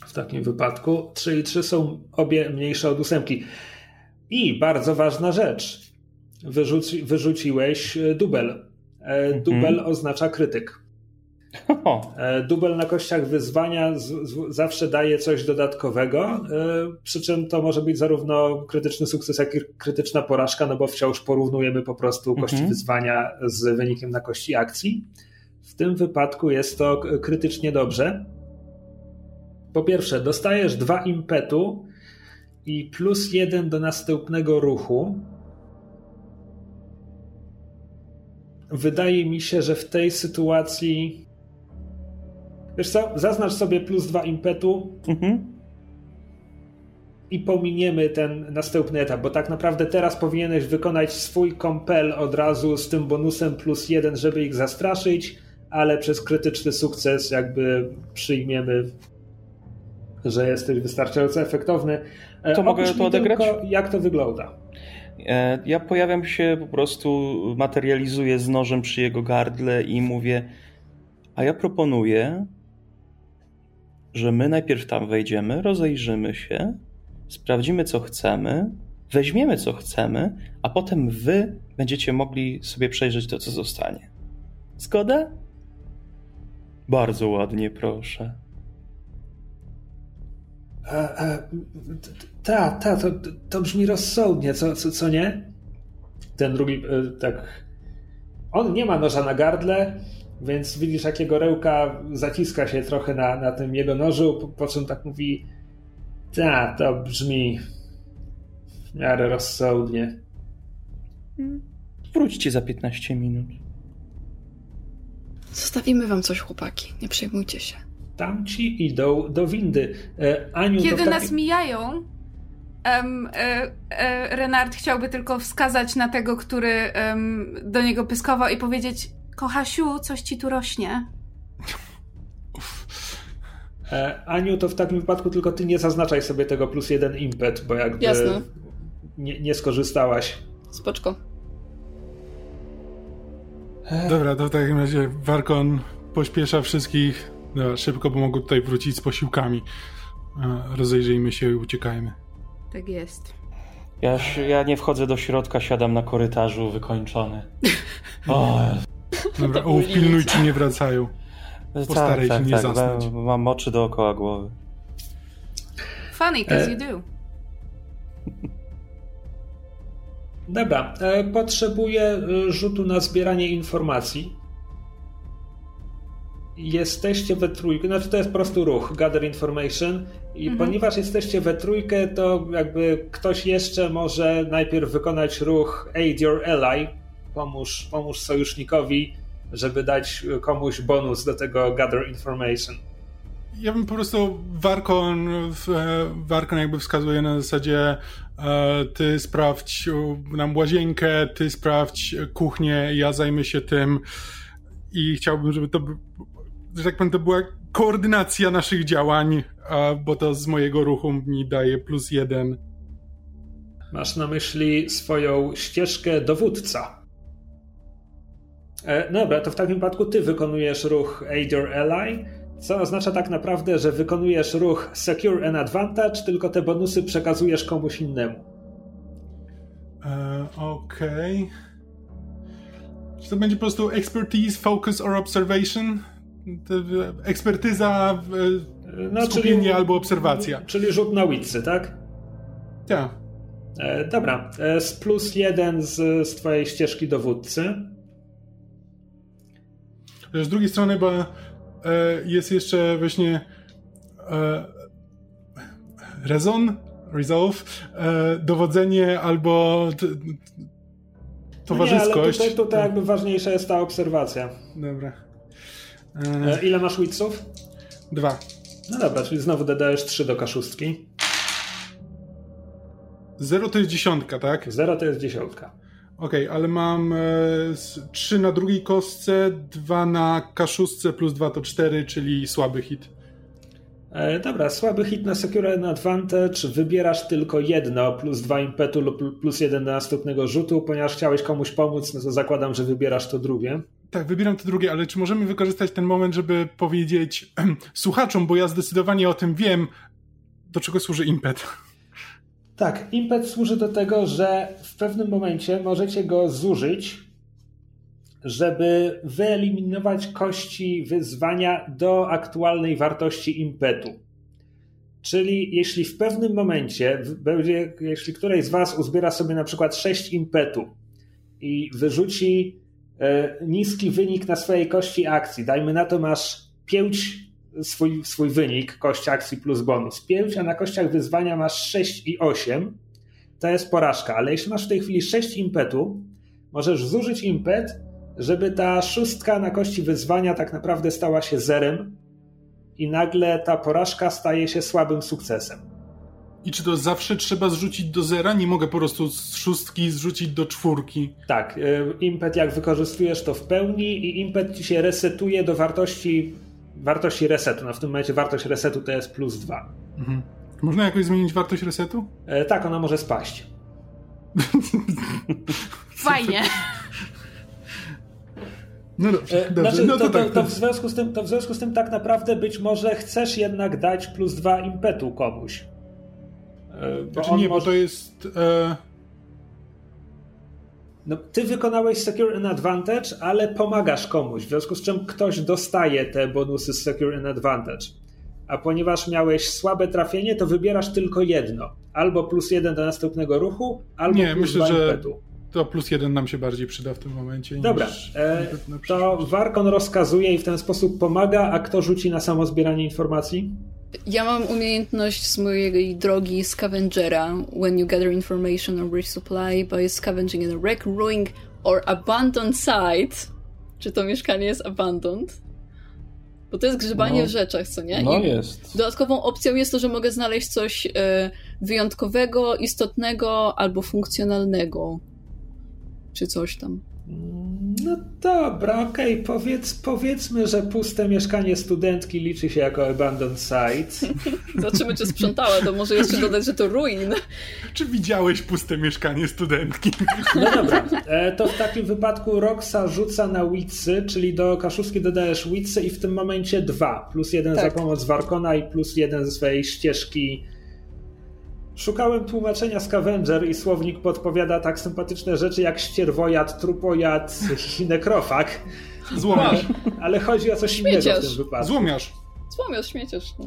W takim wypadku 3 i 3 są obie mniejsze od ósemki. I bardzo ważna rzecz. Wyrzuci, wyrzuciłeś dubel. E. Dubel oznacza krytyk. E, dubel na kościach wyzwania z, z, zawsze daje coś dodatkowego, przy czym to może być zarówno krytyczny sukces, jak i krytyczna porażka, no bo wciąż porównujemy po prostu kości mhm. wyzwania z wynikiem na kości akcji. W tym wypadku jest to krytycznie dobrze. Po pierwsze, dostajesz dwa impetu i plus jeden do następnego ruchu. Wydaje mi się, że w tej sytuacji. Wiesz co, zaznacz sobie plus dwa impetu. Mhm. i pominiemy ten następny etap, bo tak naprawdę teraz powinieneś wykonać swój kompel od razu z tym bonusem plus jeden, żeby ich zastraszyć, ale przez krytyczny sukces jakby przyjmiemy, że jesteś wystarczająco efektowny. To mogę to odegrać? jak to wygląda? E, ja pojawiam się, po prostu materializuję z nożem przy jego gardle i mówię, a ja proponuję, że my najpierw tam wejdziemy, rozejrzymy się, sprawdzimy co chcemy, weźmiemy co chcemy, a potem wy będziecie mogli sobie przejrzeć to, co zostanie. Zgoda? Bardzo ładnie, proszę. Ta, ta, to, to brzmi rozsądnie, co, co, co nie? Ten drugi, e, tak. On nie ma noża na gardle, więc widzisz, jak jego rełka zaciska się trochę na, na tym jego nożu, po, po czym tak mówi: Ta, to brzmi w miarę rozsądnie. Wróćcie za 15 minut. Zostawimy wam coś, chłopaki. Nie przejmujcie się. Tamci idą do windy. E, Aniu, Kiedy taki... nas mijają, um, e, e, Renard chciałby tylko wskazać na tego, który um, do niego pyskował i powiedzieć Kochasiu, coś ci tu rośnie. E, Aniu, to w takim wypadku tylko ty nie zaznaczaj sobie tego plus jeden impet, bo jakby Jasne. Nie, nie skorzystałaś. Spoczko. Dobra, to w takim razie Warkon pośpiesza wszystkich. Dobra, szybko, bo mogą tutaj wrócić z posiłkami. E, Rozejrzyjmy się i uciekajmy. Tak jest. Ja, ja nie wchodzę do środka, siadam na korytarzu wykończony. O, Dobra, o, pilnuj, czy nie wracają. Postaraj się nie zasnąć. mam- Mam oczy dookoła głowy. Funny, cause E, you do. Dobra, e, potrzebuję e, rzutu na zbieranie informacji. Jesteście we trójkę, znaczy to jest po prostu ruch, gather information i Mhm. ponieważ jesteście we trójkę, to jakby ktoś jeszcze może najpierw wykonać ruch aid your ally, pomóż, pomóż sojusznikowi, żeby dać komuś bonus do tego gather information. Ja bym po prostu Warkon, e, Warkon jakby wskazuje na zasadzie e, ty sprawdź nam łazienkę, ty sprawdź kuchnię, ja zajmę się tym i chciałbym, żeby to, że tak powiem, to była koordynacja naszych działań, bo to z mojego ruchu mi daje plus jeden. Masz na myśli swoją ścieżkę dowódca. E, dobra, to w takim wypadku ty wykonujesz ruch Aid Your Ally, co oznacza tak naprawdę, że wykonujesz ruch Secure an Advantage, tylko te bonusy przekazujesz komuś innemu. E, Okej. Czy to będzie po prostu expertise, focus or observation? E, Ekspertyza, e, No, skupienie albo obserwacja. Czyli rzut na witsy, tak? Tak. E, dobra, e, z plus jeden z, z twojej ścieżki dowódcy. Z drugiej strony, bo e, jest jeszcze właśnie e, rezon, resolve, e, dowodzenie albo t, No towarzyskość. Nie, ale tutaj, tutaj jakby ważniejsza jest ta obserwacja. Dobra. E, E, ile masz witsów? dwa. No dobra, czyli znowu dodajesz 3 do kaszustki. Zero to jest dziesiątka, tak? 0 to jest dziesiątka. Okej, ale mam e, s- trzy na drugiej kostce, dwa na kaszustce plus dwa to cztery, czyli słaby hit. E, dobra, słaby hit na Secure Advantage. Wybierasz tylko jedno, plus dwa impetu lub plus jeden do następnego rzutu. Ponieważ chciałeś komuś pomóc, no to zakładam, że wybierasz to drugie. Tak, wybieram to drugie, ale czy możemy wykorzystać ten moment, żeby powiedzieć słuchaczom, bo ja zdecydowanie o tym wiem, do czego służy impet. Tak, impet służy do tego, że w pewnym momencie możecie go zużyć, żeby wyeliminować kości wyzwania do aktualnej wartości impetu. Czyli jeśli w pewnym momencie będzie, jeśli któreś z Was uzbiera sobie na przykład 6 impetu i wyrzuci e, niski wynik na swojej kości akcji, dajmy na to masz 5 swój, swój wynik, kość akcji plus bonus 5, a na kościach wyzwania masz 6 i 8, to jest porażka. Ale jeśli masz w tej chwili 6 impetu, możesz zużyć impet, żeby ta szóstka na kości wyzwania tak naprawdę stała się zerem i nagle ta porażka staje się słabym sukcesem. I czy to zawsze trzeba zrzucić do zera? Nie mogę po prostu z szóstki zrzucić do czwórki. Tak, y, impet jak wykorzystujesz to w pełni i impet ci się resetuje do wartości wartości resetu. No w tym momencie wartość resetu to jest plus dwa. Mhm. Można jakoś zmienić wartość resetu? E, tak, ona może spaść. Fajnie. No dobrze, E, dobrze. Znaczy, no to, to, tak. to, w związku z tym, to w związku z tym tak naprawdę być może chcesz jednak dać plus dwa impetu komuś. E, Bo Znaczy nie, bo może- to jest... E... No, ty wykonałeś Secure in Advantage, ale pomagasz komuś, w związku z czym ktoś dostaje te bonusy z Secure in Advantage. A ponieważ miałeś słabe trafienie, to wybierasz tylko jedno. Albo plus jeden do następnego ruchu, albo Nie, plus myślę, dwa że impetu. To plus jeden nam się bardziej przyda w tym momencie. Dobra, e, to. Warkon rozkazuje i w ten sposób pomaga, a kto rzuci na samo zbieranie informacji? Ja mam umiejętność z mojej drogi Scavengera. When you gather information or resupply by scavenging in a wreck, ruin or abandoned site. Czy to mieszkanie jest abandoned? Bo to jest grzebanie No. w rzeczach, co nie? No I jest. Dodatkową opcją jest to, że mogę znaleźć coś e, wyjątkowego, istotnego albo funkcjonalnego. Czy coś tam. No dobra, okej, Powiedz, powiedzmy, że puste mieszkanie studentki liczy się jako abandoned site. Zobaczymy, czy sprzątała, to może jeszcze dodać, że to ruin. Czy widziałeś puste mieszkanie studentki? No dobra, e, to w takim wypadku Roxa rzuca na Witsy, czyli do kaszówki dodajesz Witsy i w tym momencie dwa, plus jeden Tak. za pomoc Warkona i plus jeden ze swojej ścieżki. Szukałem tłumaczenia Scavenger i słownik podpowiada tak sympatyczne rzeczy jak ścierwojad, trupojad i nekrofag, Złomiarz. ale chodzi o coś innego w Śmieciarz. tym wypadku. Złomiarz. Złomiasz, śmieciesz. No.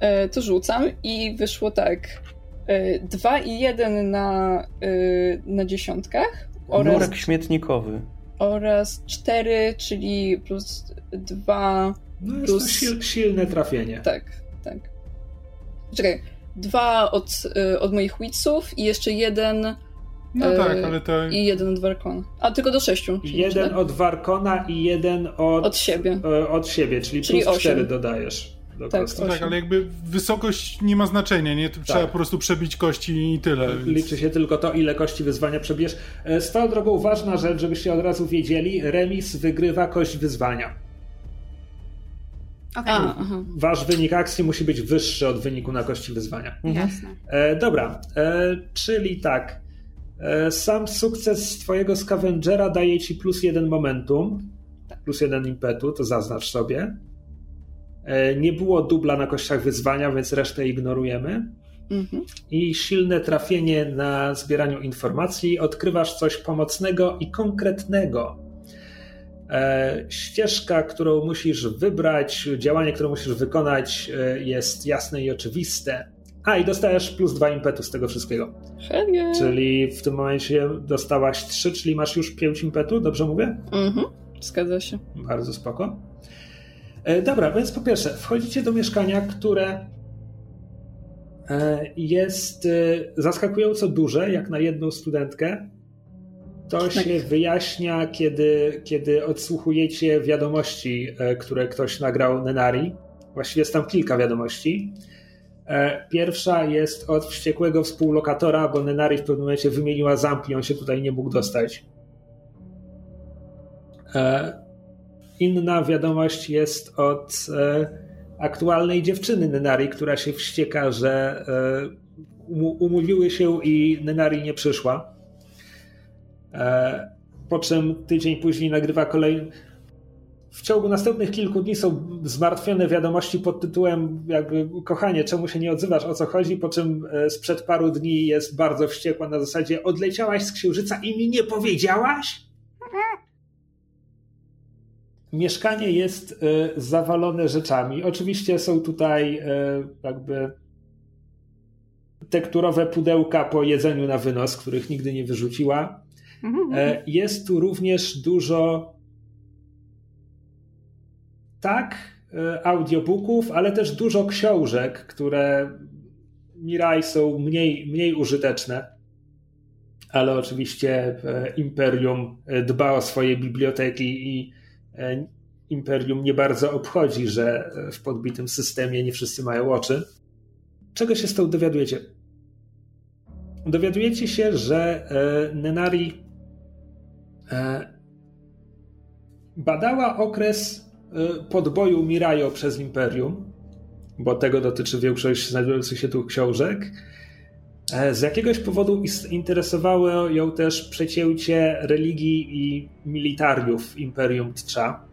E, to rzucam i wyszło tak. E, 2 i 1 na, e, na dziesiątkach oraz, Murek śmietnikowy. oraz 4, czyli plus 2. No jest plus- to sil, silne trafienie. Tak, tak. Czekaj. Dwa od, e, od moich witsów i jeszcze jeden No E, tak, ale to... i jeden od Warkona. A tylko do sześciu. Jeden od Warkona i jeden od, Od siebie. e, Od siebie, czyli, Czyli plus osiem. 4 dodajesz. Do Tak, tak, ale jakby wysokość nie ma znaczenia, nie? To Trzeba po prostu przebić kości i tyle. więc- Liczy się tylko to, ile kości wyzwania przebierz. E, Swoją drogą ważna rzecz, żebyście od razu wiedzieli, remis wygrywa kość wyzwania. A, aha. Wasz wynik akcji musi być wyższy od wyniku na kości wyzwania. jasne. E, dobra, e, czyli tak. E, sam sukces twojego Scavengera daje ci plus jeden momentum, plus jeden impetu, to zaznacz sobie. E, nie było dubla na kościach wyzwania, więc resztę ignorujemy. Mhm. i silne trafienie na zbieraniu informacji, odkrywasz coś pomocnego i konkretnego. E, ścieżka, którą musisz wybrać, działanie, które musisz wykonać, e, jest jasne i oczywiste. A i dostajesz plus dwa impetu z tego wszystkiego. Yeah. Czyli w tym momencie dostałaś trzy, czyli masz już pięć impetu, dobrze mówię? Mhm. Zgadza się. Bardzo spoko. E, Dobra, więc po pierwsze, wchodzicie do mieszkania, które jest zaskakująco duże, jak na jedną studentkę. To Tak. się wyjaśnia, kiedy, kiedy odsłuchujecie wiadomości, e, które ktoś nagrał Nenari. Właściwie jest tam kilka wiadomości. E, Pierwsza jest od wściekłego współlokatora, bo Nenari w pewnym momencie wymieniła zamk i on się tutaj nie mógł dostać. E, Inna wiadomość jest od aktualnej dziewczyny Nenari, która się wścieka, że umówiły się i Nenari nie przyszła. E, po czym tydzień później nagrywa kolejny. W ciągu następnych kilku dni są zmartwione wiadomości pod tytułem jakby kochanie, czemu się nie odzywasz, o co chodzi, po czym e, sprzed paru dni jest bardzo wściekła na zasadzie odleciałaś z księżyca i mi nie powiedziałaś? Mieszkanie jest e, zawalone rzeczami. Oczywiście są tutaj jakby tekturowe pudełka po jedzeniu na wynos, których nigdy nie wyrzuciła. Mhm. E, Jest tu również dużo tak e, audiobooków, ale też dużo książek, które Mirai są mniej, mniej użyteczne. Ale oczywiście e, Imperium dba o swoje biblioteki i Imperium nie bardzo obchodzi, że w podbitym systemie nie wszyscy mają oczy. czego się z tą dowiadujecie? Dowiadujecie się, że Nenari badała okres e, podboju Mirajo przez Imperium, bo tego dotyczy większość znajdujących się tu książek. E, z jakiegoś powodu interesowało ją też przecięcie religii i militariów Imperium Tcza.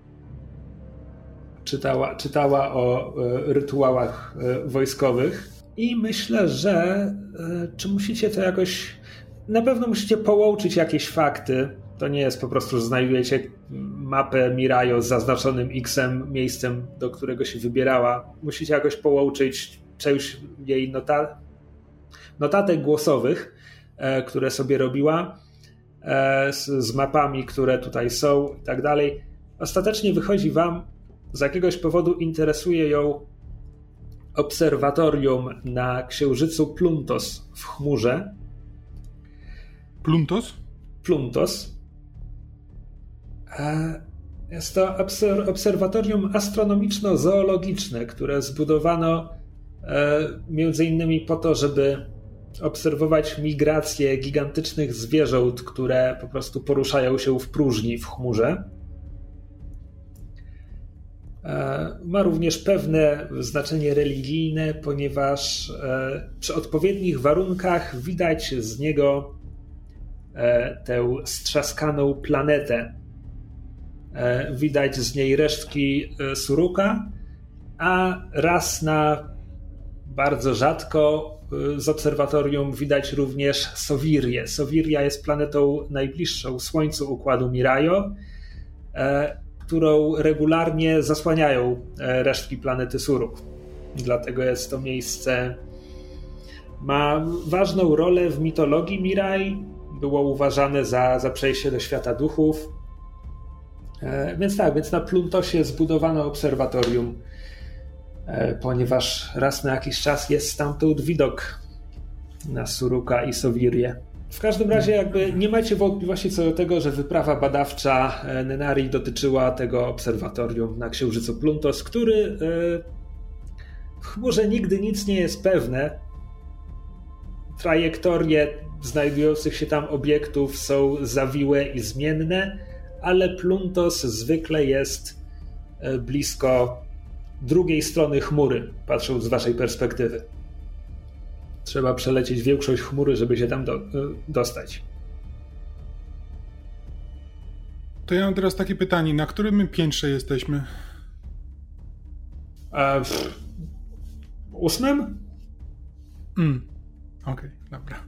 Czytała, czytała o e, rytuałach e, wojskowych i myślę, że czy musicie to jakoś. Na pewno musicie połączyć jakieś fakty. To nie jest po prostu, że znajdujecie mapę Mirajo z zaznaczonym X-em, miejscem, do którego się wybierała. Musicie jakoś połączyć część jej nota notatek głosowych, e, które sobie robiła, e, z, z mapami, które tutaj są i tak dalej. Ostatecznie wychodzi wam, z jakiegoś powodu interesuje ją obserwatorium na księżycu Pluntos w chmurze. Pluntos? Pluntos. E, jest to obserwatorium astronomiczno-zoologiczne, które zbudowano między innymi po to, żeby obserwować migrację gigantycznych zwierząt, które po prostu poruszają się w próżni w chmurze. E, ma również pewne znaczenie religijne, ponieważ e, przy odpowiednich warunkach widać z niego e, tę strzaskaną planetę. Widać z niej resztki Suruka, a raz na bardzo rzadko z obserwatorium widać również Sowirię. Sowiria jest planetą najbliższą Słońcu układu Mirajo, e, którą regularnie zasłaniają e, resztki planety Suruk. Dlatego jest to miejsce. Ma ważną rolę w mitologii Miraj. Było uważane za, za przejście do świata duchów. E, więc tak, więc na Pluntosie zbudowano obserwatorium E, ponieważ raz na jakiś czas jest stamtąd widok na Suruka i Sowirię. W każdym razie jakby nie macie wątpliwości co do tego, że wyprawa badawcza e, Nenari dotyczyła tego obserwatorium na Księżycu Pluntos, który w chmurze nigdy nic nie jest pewne. Trajektorie znajdujących się tam obiektów są zawiłe i zmienne, ale Pluntos zwykle jest blisko drugiej strony chmury, patrząc z waszej perspektywy. Trzeba przelecieć większość chmury, żeby się tam do, e, dostać. To ja mam teraz takie pytanie, na którym piętrze jesteśmy? A w ósmym? Mm. Okej, okay, dobra.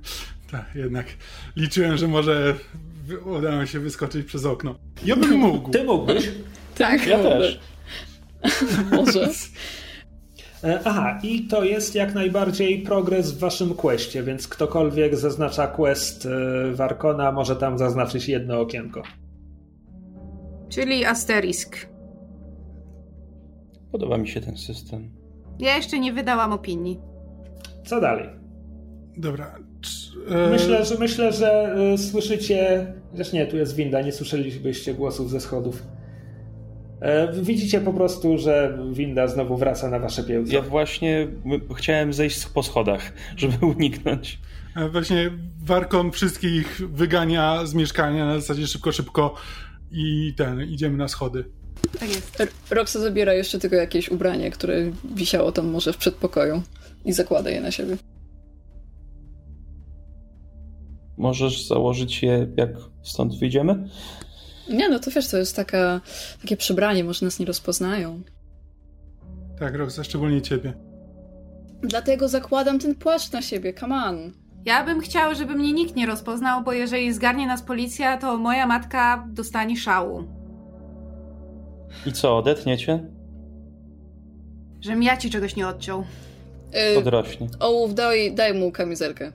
Tak, jednak liczyłem, że może uda nam się wyskoczyć przez okno. Ja bym mógł. Ty mógłbyś? Tak, ja też. Może. E, aha, i to jest jak najbardziej progres w waszym questie, więc ktokolwiek zaznacza quest e, Warkona może tam zaznaczyć jedno okienko. Czyli asterisk. Podoba mi się ten system. Ja jeszcze nie wydałam opinii. Co dalej? Dobra. E, myślę, że myślę, że słyszycie. Zresztą nie, tu jest winda, nie słyszelibyście głosów ze schodów. E, widzicie po prostu, że winda znowu wraca na wasze piełce. Ja właśnie chciałem zejść po schodach, żeby uniknąć. E, właśnie Warkon wszystkich wygania z mieszkania na zasadzie szybko, szybko i ten, idziemy na schody. Tak jest. Roxa zabiera jeszcze tylko jakieś ubranie, które wisiało tam może w przedpokoju i zakłada je na siebie. Możesz założyć je, jak stąd wyjdziemy? Nie, no to wiesz, to jest taka, takie przebranie, może nas nie rozpoznają. Tak, Roxa, szczególnie ciebie. Dlatego zakładam ten płaszcz na siebie, come on. Ja bym chciał, żeby mnie nikt nie rozpoznał, bo jeżeli zgarnie nas policja, to moja matka dostanie szału. I co, odetniecie? Żebym ja ci czegoś nie odciął. Yy, Odrośnie. Ołów, daj, daj mu kamizelkę.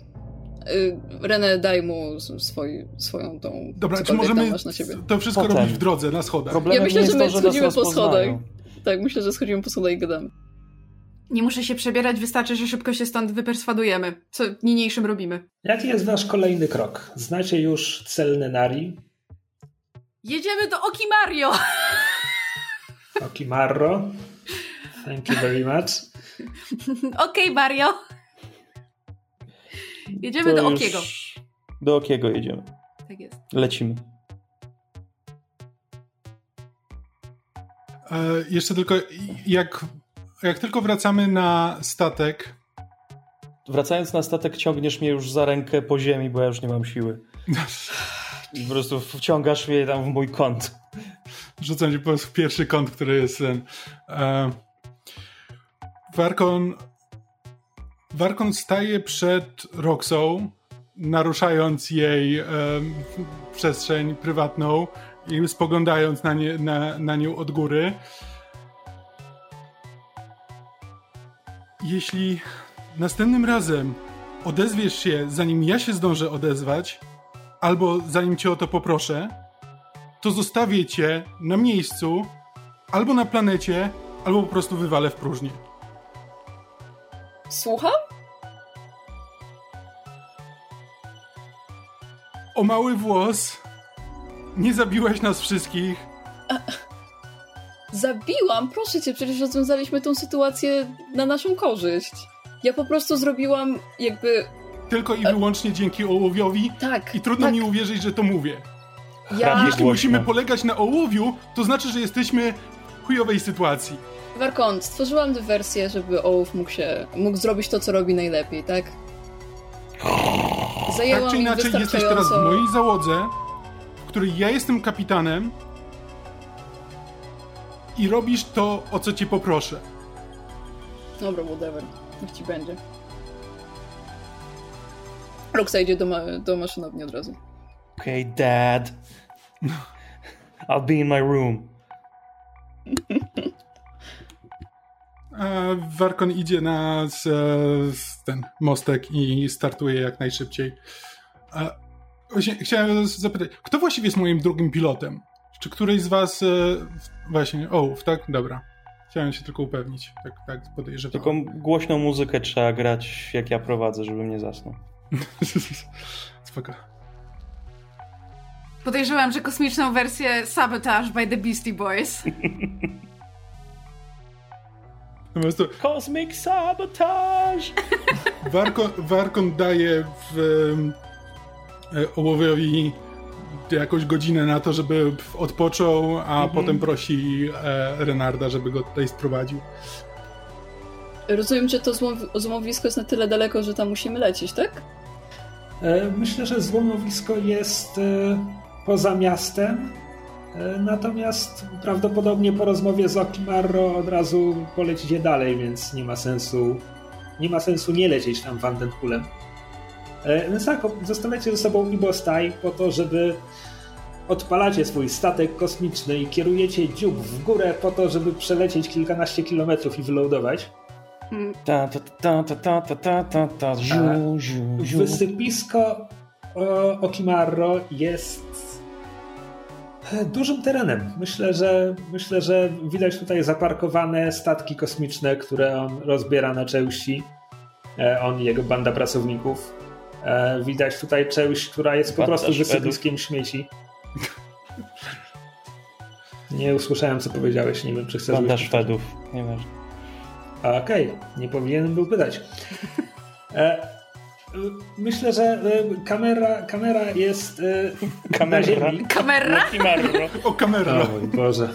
Y, Renę, daj mu swój, swoją tą. Dobra, czy możemy to wszystko Potem. robić w drodze, na schodach? Problemem ja myślę, że my to, schodzimy po schodach. Tak, myślę, że schodzimy po schodach i gadamy. Nie muszę się przebierać, wystarczy, że szybko się stąd wyperswadujemy. Co niniejszym robimy. Jaki jest wasz kolejny krok? Znacie już cel Nenari? Jedziemy do Okimario! Okimarro. Thank you very much. Okej, okay, Mario. Jedziemy To do Okiego. Do Okiego jedziemy. Tak jest. Lecimy. E, jeszcze tylko, jak, jak tylko wracamy na statek, Wracając na statek, ciągniesz mnie już za rękę po ziemi, bo ja już nie mam siły. I po prostu wciągasz mnie tam w mój kąt. rzucam ci po prostu w pierwszy kąt, który jest ten. E, Warkon. Warkon staje przed Roxą, naruszając jej e, przestrzeń prywatną i spoglądając na, nie, na, na nią od góry. Jeśli następnym razem odezwiesz się, zanim ja się zdążę odezwać, albo zanim cię o to poproszę, to zostawię cię na miejscu, albo na planecie, albo po prostu wywalę w próżnię. Słucham? O mały włos, nie zabiłaś nas wszystkich. Zabiłam? Proszę cię, przecież rozwiązaliśmy tą sytuację na naszą korzyść. Ja po prostu zrobiłam jakby... Tylko i wyłącznie dzięki ołowiowi Tak, i trudno tak. mi uwierzyć, że to mówię. Ja... Jeśli musimy polegać na ołowiu, to znaczy, że jesteśmy w chujowej sytuacji. Warkon, stworzyłam dywersję, żeby Ołów mógł się... mógł zrobić to, co robi najlepiej, tak? Zajęłam Tak czy inaczej, jesteś teraz w wystarczająco... mojej załodze, w której ja jestem kapitanem i robisz to, o co cię poproszę. Dobra, whatever. Niech ci będzie. Roxa idzie do, ma- do maszynowni od razu. Okay, dad. I'll be in my room. A Warkon idzie na z, z ten mostek i startuje jak najszybciej. A, właśnie, chciałem zapytać, kto właściwie jest moim drugim pilotem? Czy któryś z was e, właśnie, o, tak? Dobra. Chciałem się tylko upewnić. Tak, tak Tylko podejrzewam. głośną muzykę trzeba grać, jak ja prowadzę, żebym nie zasnął. Spoko. Podejrzewam, że kosmiczną wersję Sabotage by the Beastie Boys. Po prostu Cosmic Sabotage! Warkon, Warkon daje w, e, ołowiowi jakąś godzinę na to, żeby odpoczął, a potem prosi e, Renarda, żeby go tutaj sprowadził. Rozumiem, że to złom- złomowisko jest na tyle daleko, że tam musimy lecieć, tak? E, Myślę, że złomowisko jest e, poza miastem, natomiast prawdopodobnie po rozmowie z Okimarro od razu polecicie dalej, więc nie ma sensu nie ma sensu nie lecieć tam Vandenhulem. E, Więc tak, zostawiacie ze sobą Ibostaj po to, żeby odpalacie swój statek kosmiczny i kierujecie dziób w górę po to, żeby przelecieć kilkanaście kilometrów i wylądować. Ta, ta, ta, ta, ta, ta, ta, ta, ta, ziu, ziu, ziu. Wysypisko o, Okimarro jest e, dużym terenem. Myślę, że myślę, że widać tutaj zaparkowane statki kosmiczne, które on rozbiera na części. E, On i jego banda pracowników. E, Widać tutaj część, która jest po prostu wysypiskiem śmieci. Nie usłyszałem, co powiedziałeś. Nie wiem, czy chcesz... Banda Szwedów. Nieważne. Okej, nie powinienem był pytać. Myślę, że e, kamera, kamera jest e, Kamera. na ziemi. Kamera? Kimarro. O, kamera! O mój Boże.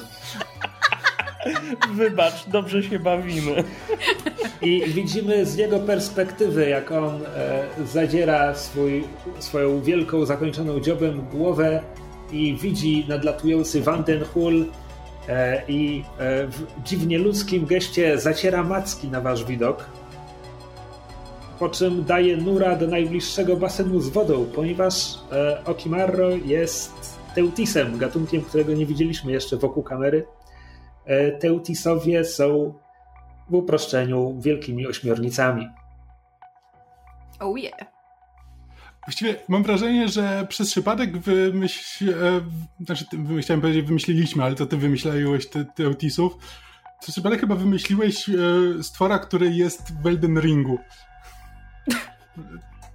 Wybacz, dobrze się bawimy. I widzimy z jego perspektywy, jak on e, zadziera swój, swoją wielką, zakończoną dziobem głowę i widzi nadlatujący Vandenhul e, i e, w dziwnie ludzkim geście zaciera macki na wasz widok. Po czym daje nura do najbliższego basenu z wodą, ponieważ e, Okimarro jest teutisem, gatunkiem, którego nie widzieliśmy jeszcze wokół kamery. E, Teutisowie są w uproszczeniu wielkimi ośmiornicami. Oh yeah. Właściwie mam wrażenie, że przez przypadek wymyśl... E, znaczy, chciałem powiedzieć wymyśliliśmy, ale to ty wymyślałeś te, te Otisów. Przez przypadek chyba wymyśliłeś e, stwora, który jest w Elden Ringu.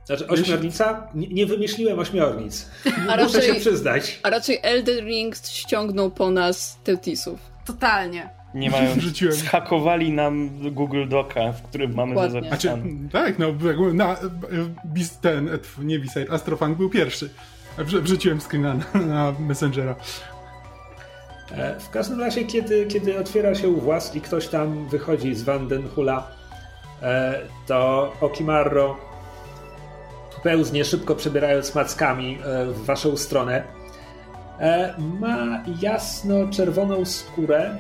Znaczy, ośmiornica? Nie, nie wymyśliłem ośmiornic. A Muszę się raczej- przyznać. A raczej Elden Ring ściągnął po nas Teutisów. Totalnie. Nie mają. Wrzuciłem. Zhakowali nam Google Doca, w którym mamy to Dokładnie. Znaczy, zapisane. tak, no na, ten, nie Biside, Astrofunk był pierwszy. Wrzuciłem screena na, na Messengera. E, W każdym razie, kiedy, kiedy otwiera się włas i ktoś tam wychodzi z Vandenhula, e, to Okimarro pełznie, szybko przebierając mackami e, w waszą stronę. E, Ma jasno-czerwoną skórę.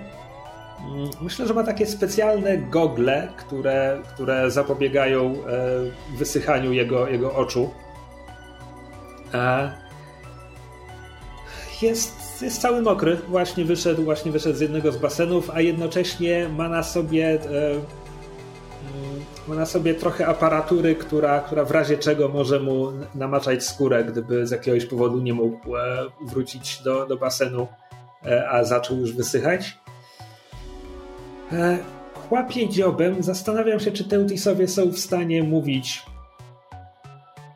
Mm, Myślę, że ma takie specjalne gogle, które, które zapobiegają e, wysychaniu jego, jego oczu. Jest, jest cały mokry. Właśnie wyszedł, właśnie wyszedł z jednego z basenów, a jednocześnie ma na sobie ma na sobie trochę aparatury, która, która w razie czego może mu namaczać skórę, gdyby z jakiegoś powodu nie mógł e, wrócić do, do basenu, e, a zaczął już wysychać. E, Chłapie dziobem. Zastanawiam się, czy Teutisowie są w stanie mówić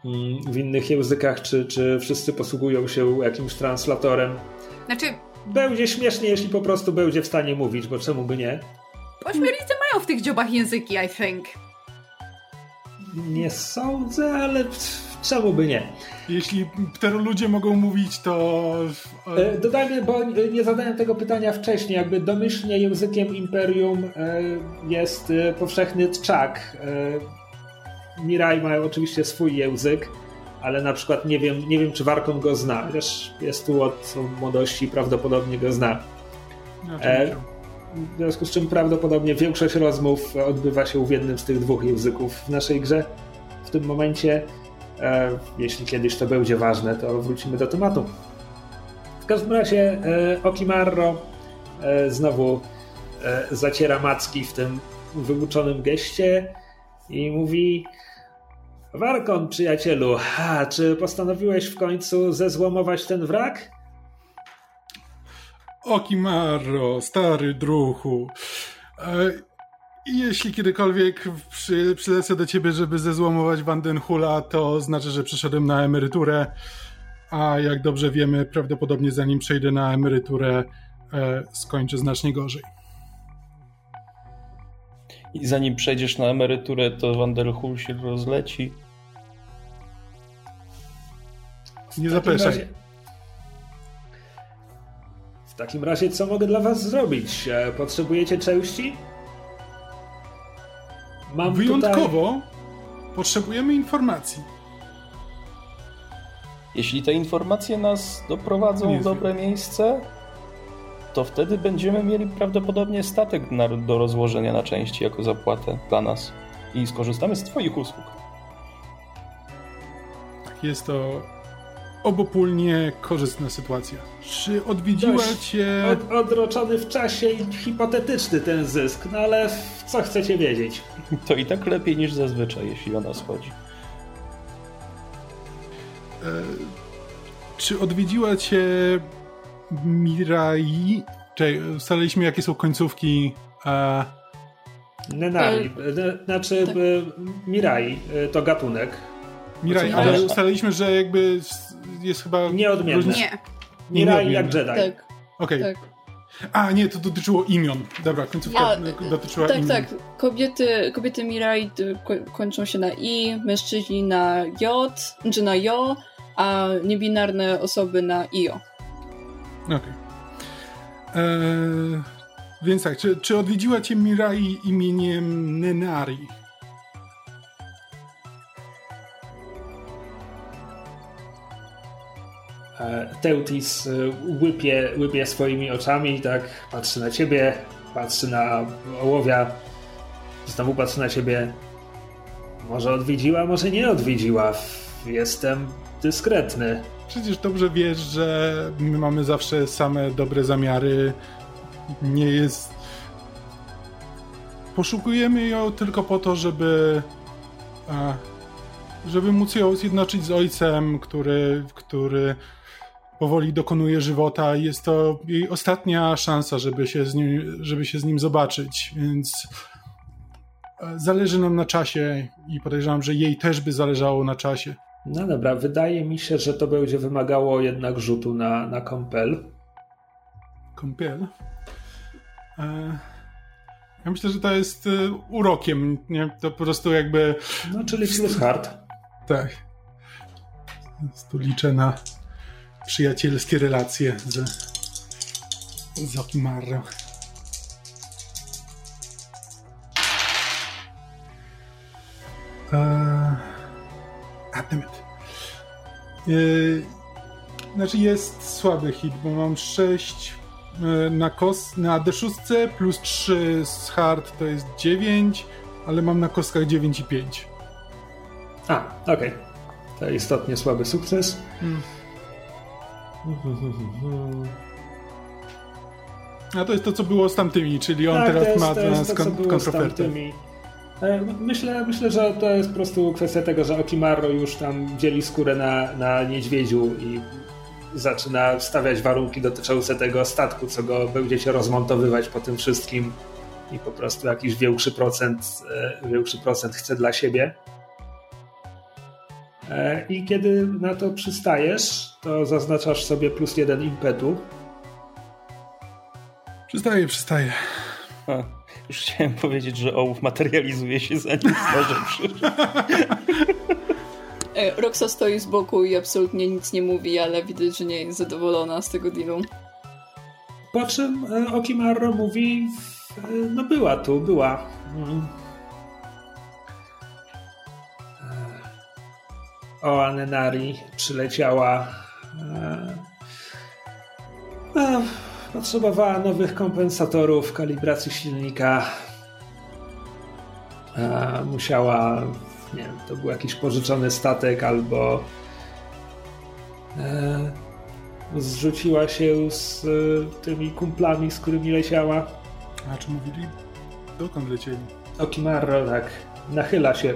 mm, w innych językach, czy, czy wszyscy posługują się jakimś translatorem. Znaczy, Będzie śmiesznie, jeśli po prostu będzie w stanie mówić, bo czemu by nie? ośmiornicy mają w tych dziobach języki, I think. Nie sądzę, ale czemu by nie? Jeśli pteroludzie mogą mówić, to... E, Dodajmy, bo nie zadałem tego pytania wcześniej, jakby domyślnie językiem Imperium e, jest e, powszechny tczak. E, Mirai mają oczywiście swój język, ale na przykład nie wiem, nie wiem czy Warkon go zna, chociaż jest tu od młodości prawdopodobnie go zna. E, W związku z czym prawdopodobnie większość rozmów odbywa się w jednym z tych dwóch języków w naszej grze. W tym momencie, e, jeśli kiedyś to będzie ważne, to wrócimy do tematu. W każdym razie e, Okimarro e, znowu e, zaciera macki w tym wyuczonym geście i mówi Warkon, przyjacielu, czy postanowiłeś w końcu zezłomować ten wrak? Okimarro, stary druhu. E, i jeśli kiedykolwiek przy, przylecę do ciebie, żeby zezłomować Vandenhula, to znaczy, że przeszedłem na emeryturę, a jak dobrze wiemy, prawdopodobnie zanim przejdę na emeryturę, e, skończę znacznie gorzej. I zanim przejdziesz na emeryturę, to Vanderhul się rozleci. Nie zapeszaj. razie- takim razie, co mogę dla was zrobić? E, Potrzebujecie części? Mam Tutaj... Wyjątkowo potrzebujemy informacji. Jeśli te informacje nas doprowadzą w dobre miejsce, to wtedy będziemy mieli prawdopodobnie statek na, do rozłożenia na części jako zapłatę dla nas. I skorzystamy z Twoich usług. Jest to obopólnie korzystna sytuacja. Czy odwiedziła Dość cię... Od, odroczony w czasie i hipotetyczny ten zysk, no ale w co chcecie wiedzieć? To i tak lepiej niż zazwyczaj, jeśli o nas chodzi. E, czy odwiedziła cię Mirai? Czekaj, ustaliliśmy jakie są końcówki. E, Nenari, e, znaczy tak. e, Mirai e, to gatunek. Mirai, Znaczy, ale ustaliliśmy, że jakby jest chyba... Nieodmienne. różnica- Nie. Mirai jak. Jedi. Tak, Okej. tak. A, nie, to dotyczyło imion. Dobra, końcówka A, dotyczyła tak, imion. tak. Kobiety, kobiety Mirai ko- kończą się na I, mężczyźni na J, czy na Jo, a niebinarne osoby na IO. Okej. E, Więc tak, czy, czy odwiedziła cię Mirai imieniem Nenari? Teutis e, łypie, łypie swoimi oczami tak patrzy na ciebie, patrzy na ołowia, znowu patrzy na ciebie. Może odwiedziła, może nie odwiedziła. Jestem dyskretny. Przecież dobrze wiesz, że my mamy zawsze same dobre zamiary. Nie jest. Poszukujemy ją tylko po to, żeby. A, żeby móc ją zjednoczyć z ojcem, który, który powoli dokonuje żywota. Jest to jej ostatnia szansa, żeby się z nim, żeby się z nim zobaczyć, więc e, zależy nam na czasie i podejrzewam, że jej też by zależało na czasie. No dobra, wydaje mi się, że to będzie wymagało jednak rzutu na, na kompel. Kąpiel. E, ja myślę, że to jest e, urokiem, nie? To po prostu jakby... No, czyli plus hard. Tak. Więc tu liczę na przyjacielskie relacje z, z Okimarro. Eee, a, dammit. Eee, znaczy jest słaby hit, bo mam 6 e, na, kos, na D6 plus 3 z hard to jest 9, ale mam na kostkach 9 i 5. A, okej. To istotnie słaby sukces. Hmm. A to jest to, co było z tamtymi, czyli on Tak, teraz jest, ma to jest to, kon- kontrofertę. tamtymi. E, Myślę, myślę, że to jest po prostu kwestia tego, że Okimarro już tam dzieli skórę na, na niedźwiedziu i zaczyna stawiać warunki dotyczące tego statku, co go będziecie rozmontowywać po tym wszystkim i po prostu jakiś większy procent, e, większy procent chce dla siebie. E, I kiedy na to przystajesz, to zaznaczasz sobie plus jeden impetu. Przystaje, przystaje. A, już chciałem powiedzieć, że ołów materializuje się zanim może przyjść. E, Roxa stoi z boku i absolutnie nic nie mówi, ale widać, że nie jest zadowolona z tego dealu. Po czym e, Okimarro mówi, no była tu, była. Mm. O Anenari przyleciała. e, Potrzebowała nowych kompensatorów, kalibracji silnika. E, Musiała, nie wiem, to był jakiś pożyczony statek albo e, zrzuciła się z tymi kumplami, z którymi leciała. A czy mówili? Dokąd lecieli? Okimarro tak nachyla się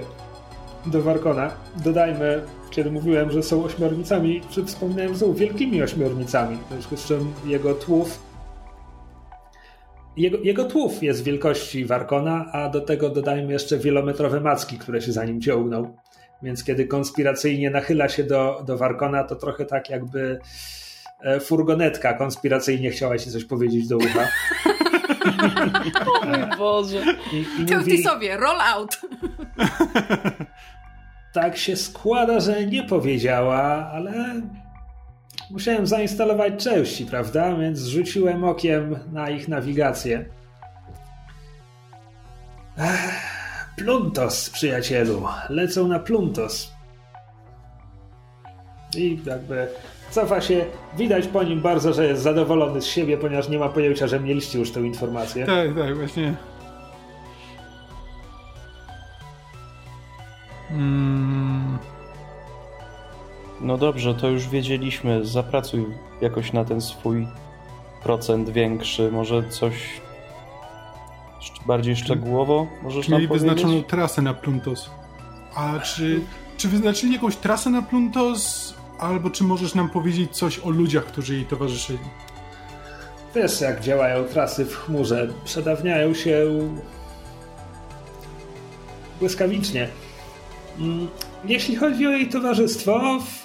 do Warkona. Dodajmy, kiedy mówiłem, że są ośmiornicami, czy wspomniałem, że są wielkimi ośmiornicami. W związku z czym jego tłów jego, jego tłów jest wielkości Warkona, a do tego dodajmy jeszcze wielometrowe macki, które się za nim ciągną. Więc kiedy konspiracyjnie nachyla się do, do Warkona, to trochę tak jakby e, furgonetka konspiracyjnie chciała ci coś powiedzieć do ucha. O mój Boże. I, i mówi, Curtisowie, roll out! tak się składa, że nie powiedziała, ale musiałem zainstalować części, prawda? Więc rzuciłem okiem na ich nawigację. Ech, Pluntos, przyjacielu. Lecą na Pluntos. I jakby cofa się. Widać po nim bardzo, że jest zadowolony z siebie, ponieważ nie ma pojęcia, że mieliście już tę informację. Tak, tak, właśnie. Mm, No dobrze, to już wiedzieliśmy. Zapracuj jakoś na ten swój procent większy. Może coś bardziej szczegółowo możesz nam mieli powiedzieć? wyznaczoną trasę na Pluntos. A czy, czy wyznaczyli jakąś trasę na Pluntos? Albo czy możesz nam powiedzieć coś o ludziach, którzy jej towarzyszyli? Wiesz, jak działają trasy w chmurze. Przedawniają się błyskawicznie. Mm, Jeśli chodzi o jej towarzystwo, w,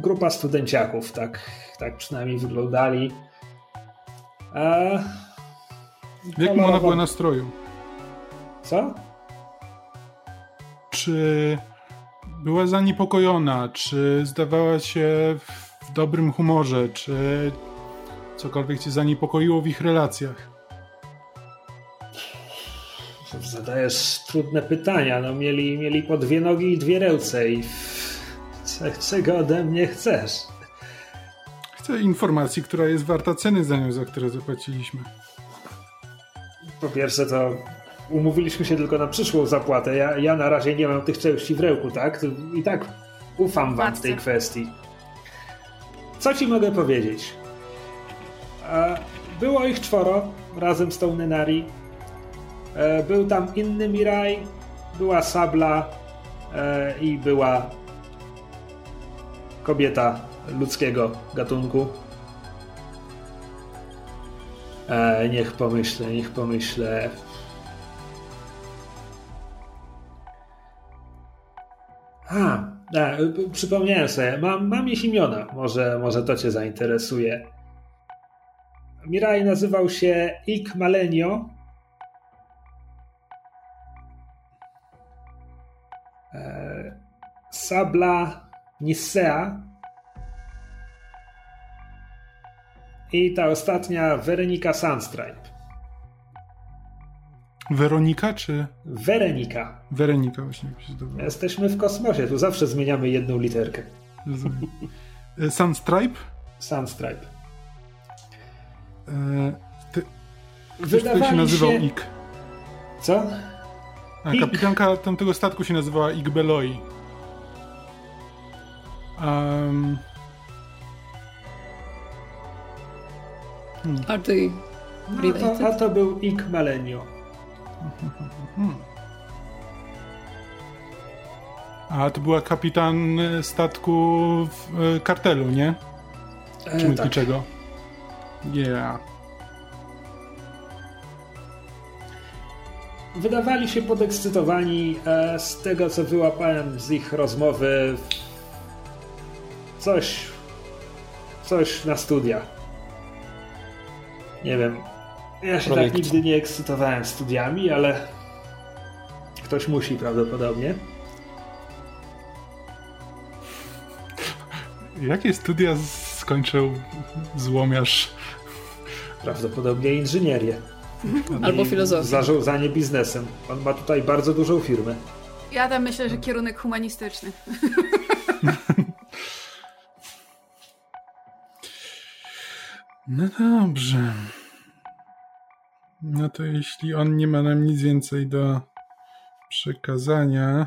grupa studenciaków, tak, tak przynajmniej wyglądali. A, W jakim ona kolorowa- była nastroju? Co? Czy była zaniepokojona? Czy zdawała się w dobrym humorze? Czy cokolwiek cię zaniepokoiło w ich relacjach? Zadajesz trudne pytania. No, mieli, mieli po dwie nogi i dwie ręce i cze- czego ode mnie chcesz? Chcę informacji, która jest warta ceny za nią, za które zapłaciliśmy. Po pierwsze to umówiliśmy się tylko na przyszłą zapłatę. Ja, ja na razie nie mam tych części w ręku, tak? I tak ufam wam w tej kwestii. Co ci mogę powiedzieć? E, Było ich czworo razem z tą Nenari. E, Był tam inny Mirai, była Sabla e, i była kobieta ludzkiego gatunku. Niech pomyślę, niech pomyślę. A, a y, przypomniałem sobie, mam, mam ich imiona. Może, może to cię zainteresuje. Mirai nazywał się Ik Malenio. E, Sabla Nisea. I ta ostatnia Weronika Sandstripe. Weronika czy Weronika. Weronika właśnie mi się zdawało. Jesteśmy w kosmosie, tu zawsze zmieniamy jedną literkę. E, Sunstripe? Sandstripe. E, ty, ktoś tutaj się nazywał się... Ik. Co? A Ik. kapitanka tamtego statku się nazywała Ik Beloi. Um, Are they No related? to, a to był Ik Malenio. A to była kapitan e, statku w e, kartelu, nie? Czy E, tak. Yeah. Wydawali się podekscytowani e, z tego, co wyłapałem z ich rozmowy. Coś. Coś na studia. Nie wiem. Ja się Projekt. tak nigdy nie ekscytowałem studiami, ale ktoś musi prawdopodobnie. Jakie studia skończył złomiarz? Prawdopodobnie inżynierię. Albo I filozofię. Zarządzanie biznesem. On ma tutaj bardzo dużą firmę. Ja tam myślę, że kierunek humanistyczny. No dobrze. No to jeśli on nie ma nam nic więcej do przekazania,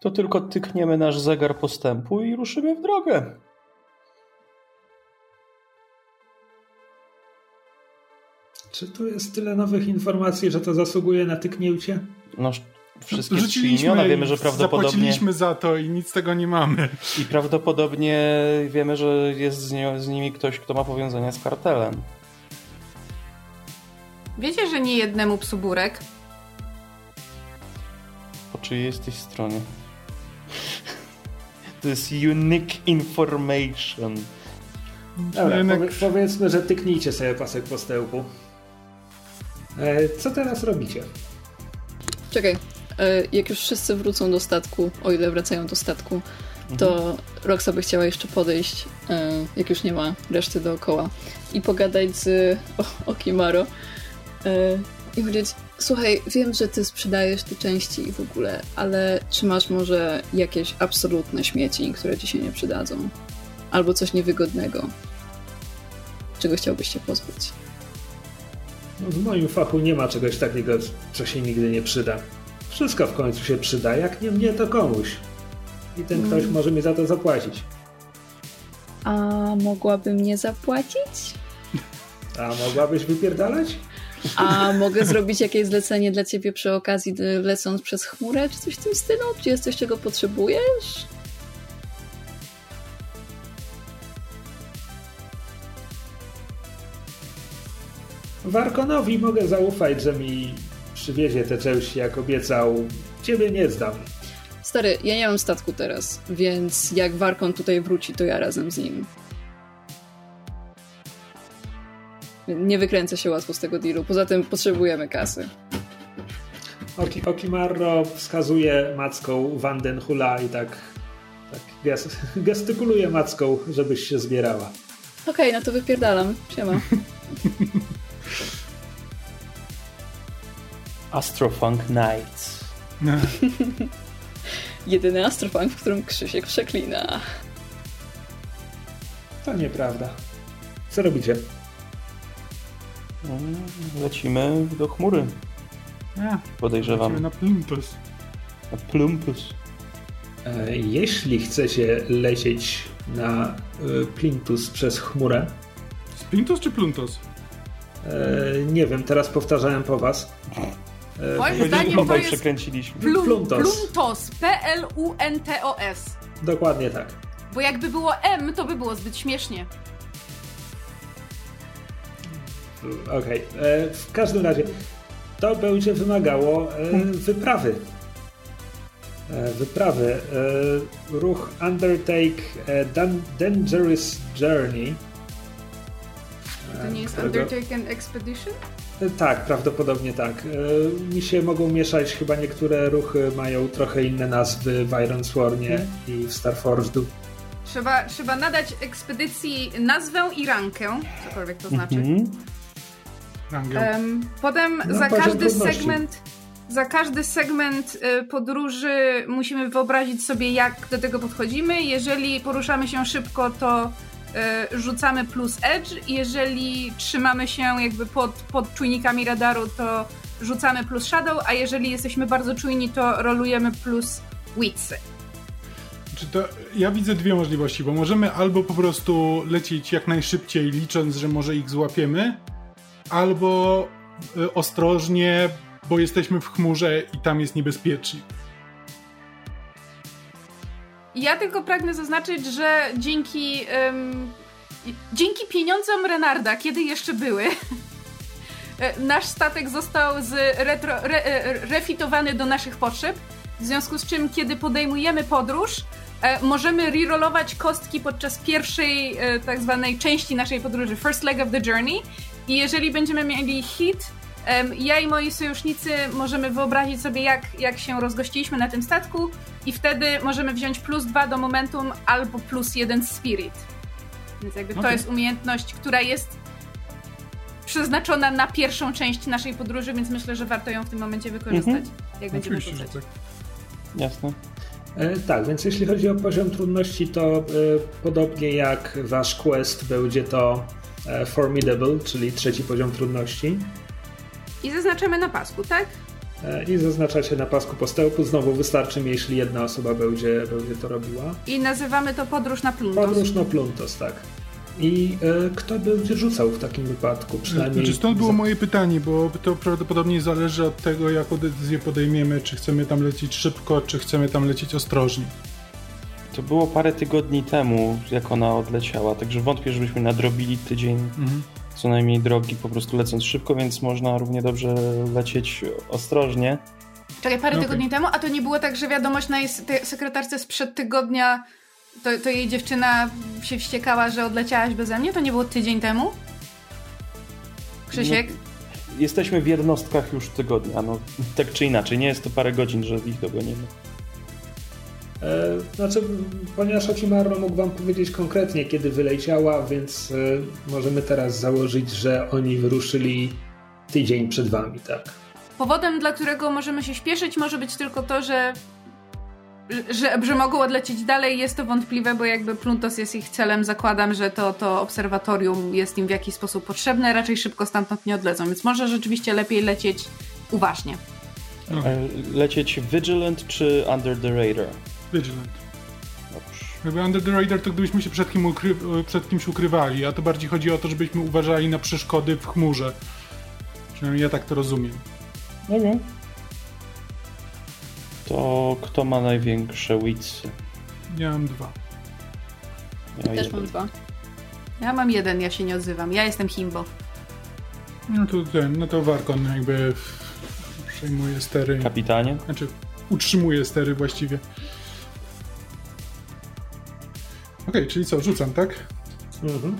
To tylko tykniemy nasz zegar postępu i ruszymy w drogę. Czy tu jest tyle nowych informacji, że to zasługuje na tyknięcie? No, wszystkie rzuciliśmy imiona wiemy, że prawdopodobnie zapłaciliśmy za to i nic z tego nie mamy. i prawdopodobnie wiemy, że jest z, z nimi ktoś, kto ma powiązania z kartelem. Wiecie, że nie jednemu psu burek? Po czyjej jesteś stronie? To jest unique information. Dobra, powie, powiedzmy, że tyknijcie sobie pasek postępu. E, co teraz robicie? Czekaj, e, jak już wszyscy wrócą do statku, o ile wracają do statku, to Roxa by chciała jeszcze podejść, e, jak już nie ma reszty dookoła, i pogadać z o- Okimaro i powiedzieć, słuchaj, wiem, że ty sprzedajesz te części i w ogóle, ale czy masz może jakieś absolutne śmieci, które ci się nie przydadzą? Albo coś niewygodnego, czego chciałbyś się pozbyć? W moim fachu nie ma czegoś takiego, co się nigdy nie przyda. Wszystko w końcu się przyda, jak nie mnie, to komuś. I ten ktoś może mi za to zapłacić. A mogłabym nie zapłacić? A mogłabyś wypierdalać? A mogę zrobić jakieś zlecenie dla ciebie przy okazji, y, lecąc przez chmurę, czy coś w tym stylu? Czy jest coś, czego potrzebujesz? Warkonowi mogę zaufać, że mi przywiezie te części, jak obiecał. Ciebie nie zdam. Stary, ja nie mam statku teraz, więc jak Warkon tutaj wróci, to ja razem z nim. Nie wykręcę się łatwo z tego dealu. Poza tym potrzebujemy kasy. Oki, Okimarro wskazuje macką Vandenhula i tak, tak ges, gestykuluje macką, żebyś się zbierała. Okej, no to wypierdalam. Siema. Astrofunk Nights. No, Jedyny astrofunk, w którym Krzysiek przeklina. To nieprawda. Co robicie? Mm, Lecimy do chmury, nie, podejrzewam. lecimy na Pluntos. Na Plumpus. E, Jeśli chcecie lecieć na e, Plintus przez chmurę, Splintos czy Pluntos? e, nie wiem, teraz powtarzałem po was. E, Moim zdaniem to jest przekręciliśmy. plum, Pluntos. Pluntos. P-L-U-N-T-O-S. Dokładnie tak. Bo jakby było M, to by było zbyt śmiesznie. Okej. E, W każdym razie to będzie wymagało e, wyprawy. E, Wyprawy. Ruch Undertake Dangerous Journey To nie jest którego- Undertaken Expedition? Tak, prawdopodobnie tak. Mi się mogą mieszać, chyba niektóre ruchy mają trochę inne nazwy w Iron Swornie i w Starforgedu. Trzeba, trzeba nadać ekspedycji nazwę i rankę, cokolwiek to znaczy. Mhm. Rangę. Em, potem No, za każdy trudności. segment za każdy segment y, podróży musimy wyobrazić sobie, jak do tego podchodzimy. Jeżeli poruszamy się szybko, to y, rzucamy plus edge. Jeżeli trzymamy się jakby pod, pod czujnikami radaru, to rzucamy plus shadow, a jeżeli jesteśmy bardzo czujni, to rolujemy plus witsy. Czy to, ja widzę dwie możliwości, bo możemy albo po prostu lecieć jak najszybciej, licząc, że może ich złapiemy, albo y, ostrożnie, bo jesteśmy w chmurze i tam jest niebezpiecznie. Ja tylko pragnę zaznaczyć, że dzięki, dzięki pieniądzom Renarda, kiedy jeszcze były, e, nasz statek został z retro, re, e, refitowany do naszych potrzeb. W związku z czym, kiedy podejmujemy podróż, możemy rerollować kostki podczas pierwszej tak zwanej części naszej podróży, first leg of the journey. I jeżeli będziemy mieli hit, ja i moi sojusznicy możemy wyobrazić sobie, jak, jak się rozgościliśmy na tym statku, i wtedy możemy wziąć plus dwa do momentum albo plus jeden spirit. Więc jakby to Okej. jest umiejętność, która jest przeznaczona na pierwszą część naszej podróży, więc myślę, że warto ją w tym momencie wykorzystać, jak będziemy Oczywiście, tak. Jasne. E, Tak, więc jeśli chodzi o poziom trudności, to e, podobnie jak wasz quest będzie to Formidable, czyli trzeci poziom trudności. I zaznaczamy na pasku, tak? E, I zaznaczacie na pasku postępu. Znowu wystarczy mi, jeśli jedna osoba będzie, będzie to robiła. I nazywamy to podróż na Pluntos. Podróż no pluntos, tak. I e, kto będzie rzucał w takim wypadku? Przynajmniej. Znaczy, stąd było moje pytanie, bo to prawdopodobnie zależy od tego, jaką decyzję podejmiemy, czy chcemy tam lecieć szybko, czy chcemy tam lecieć ostrożnie. To było parę tygodni temu, jak ona odleciała, także wątpię, żebyśmy nadrobili tydzień Mhm. co najmniej drogi, po prostu lecąc szybko, więc można równie dobrze lecieć ostrożnie. Czekaj, parę Okej. tygodni temu, a to nie było tak, że wiadomość na jej sekretarce sprzed tygodnia, to, to jej dziewczyna się wściekała, że odleciałaś beze mnie? To nie było tydzień temu? Krzysiek? Jesteśmy w jednostkach już tygodnia, no tak czy inaczej, nie jest to parę godzin, że ich dogonimy. E, Znaczy, ponieważ Ocimarro mógł wam powiedzieć konkretnie, kiedy wyleciała, więc e, możemy teraz założyć, że oni wyruszyli tydzień przed wami, tak? Powodem, dla którego możemy się śpieszyć, może być tylko to, że, że, że mogą odlecieć dalej. Jest to wątpliwe, bo jakby Pluntos jest ich celem. Zakładam, że to, to obserwatorium jest im w jakiś sposób potrzebne. Raczej szybko stamtąd nie odlecą, więc może rzeczywiście lepiej lecieć uważnie. E, Lecieć Vigilant czy Under the Radar? Vigilant. Dobrze. Jakby Under the Radar to gdybyśmy się przed, kim ukry... przed kimś ukrywali, a to bardziej chodzi o to, żebyśmy uważali na przeszkody w chmurze. Przynajmniej ja tak to rozumiem. Dobra. To kto ma największe witsy? Ja mam dwa. Ja Też jeden. mam dwa. Ja mam jeden, ja się nie odzywam. Ja jestem Himbo. No to ten, no to Warkon jakby przejmuje stery. Kapitanie? Znaczy, utrzymuje stery właściwie. Okej, czyli co, rzucam, tak? Mhm.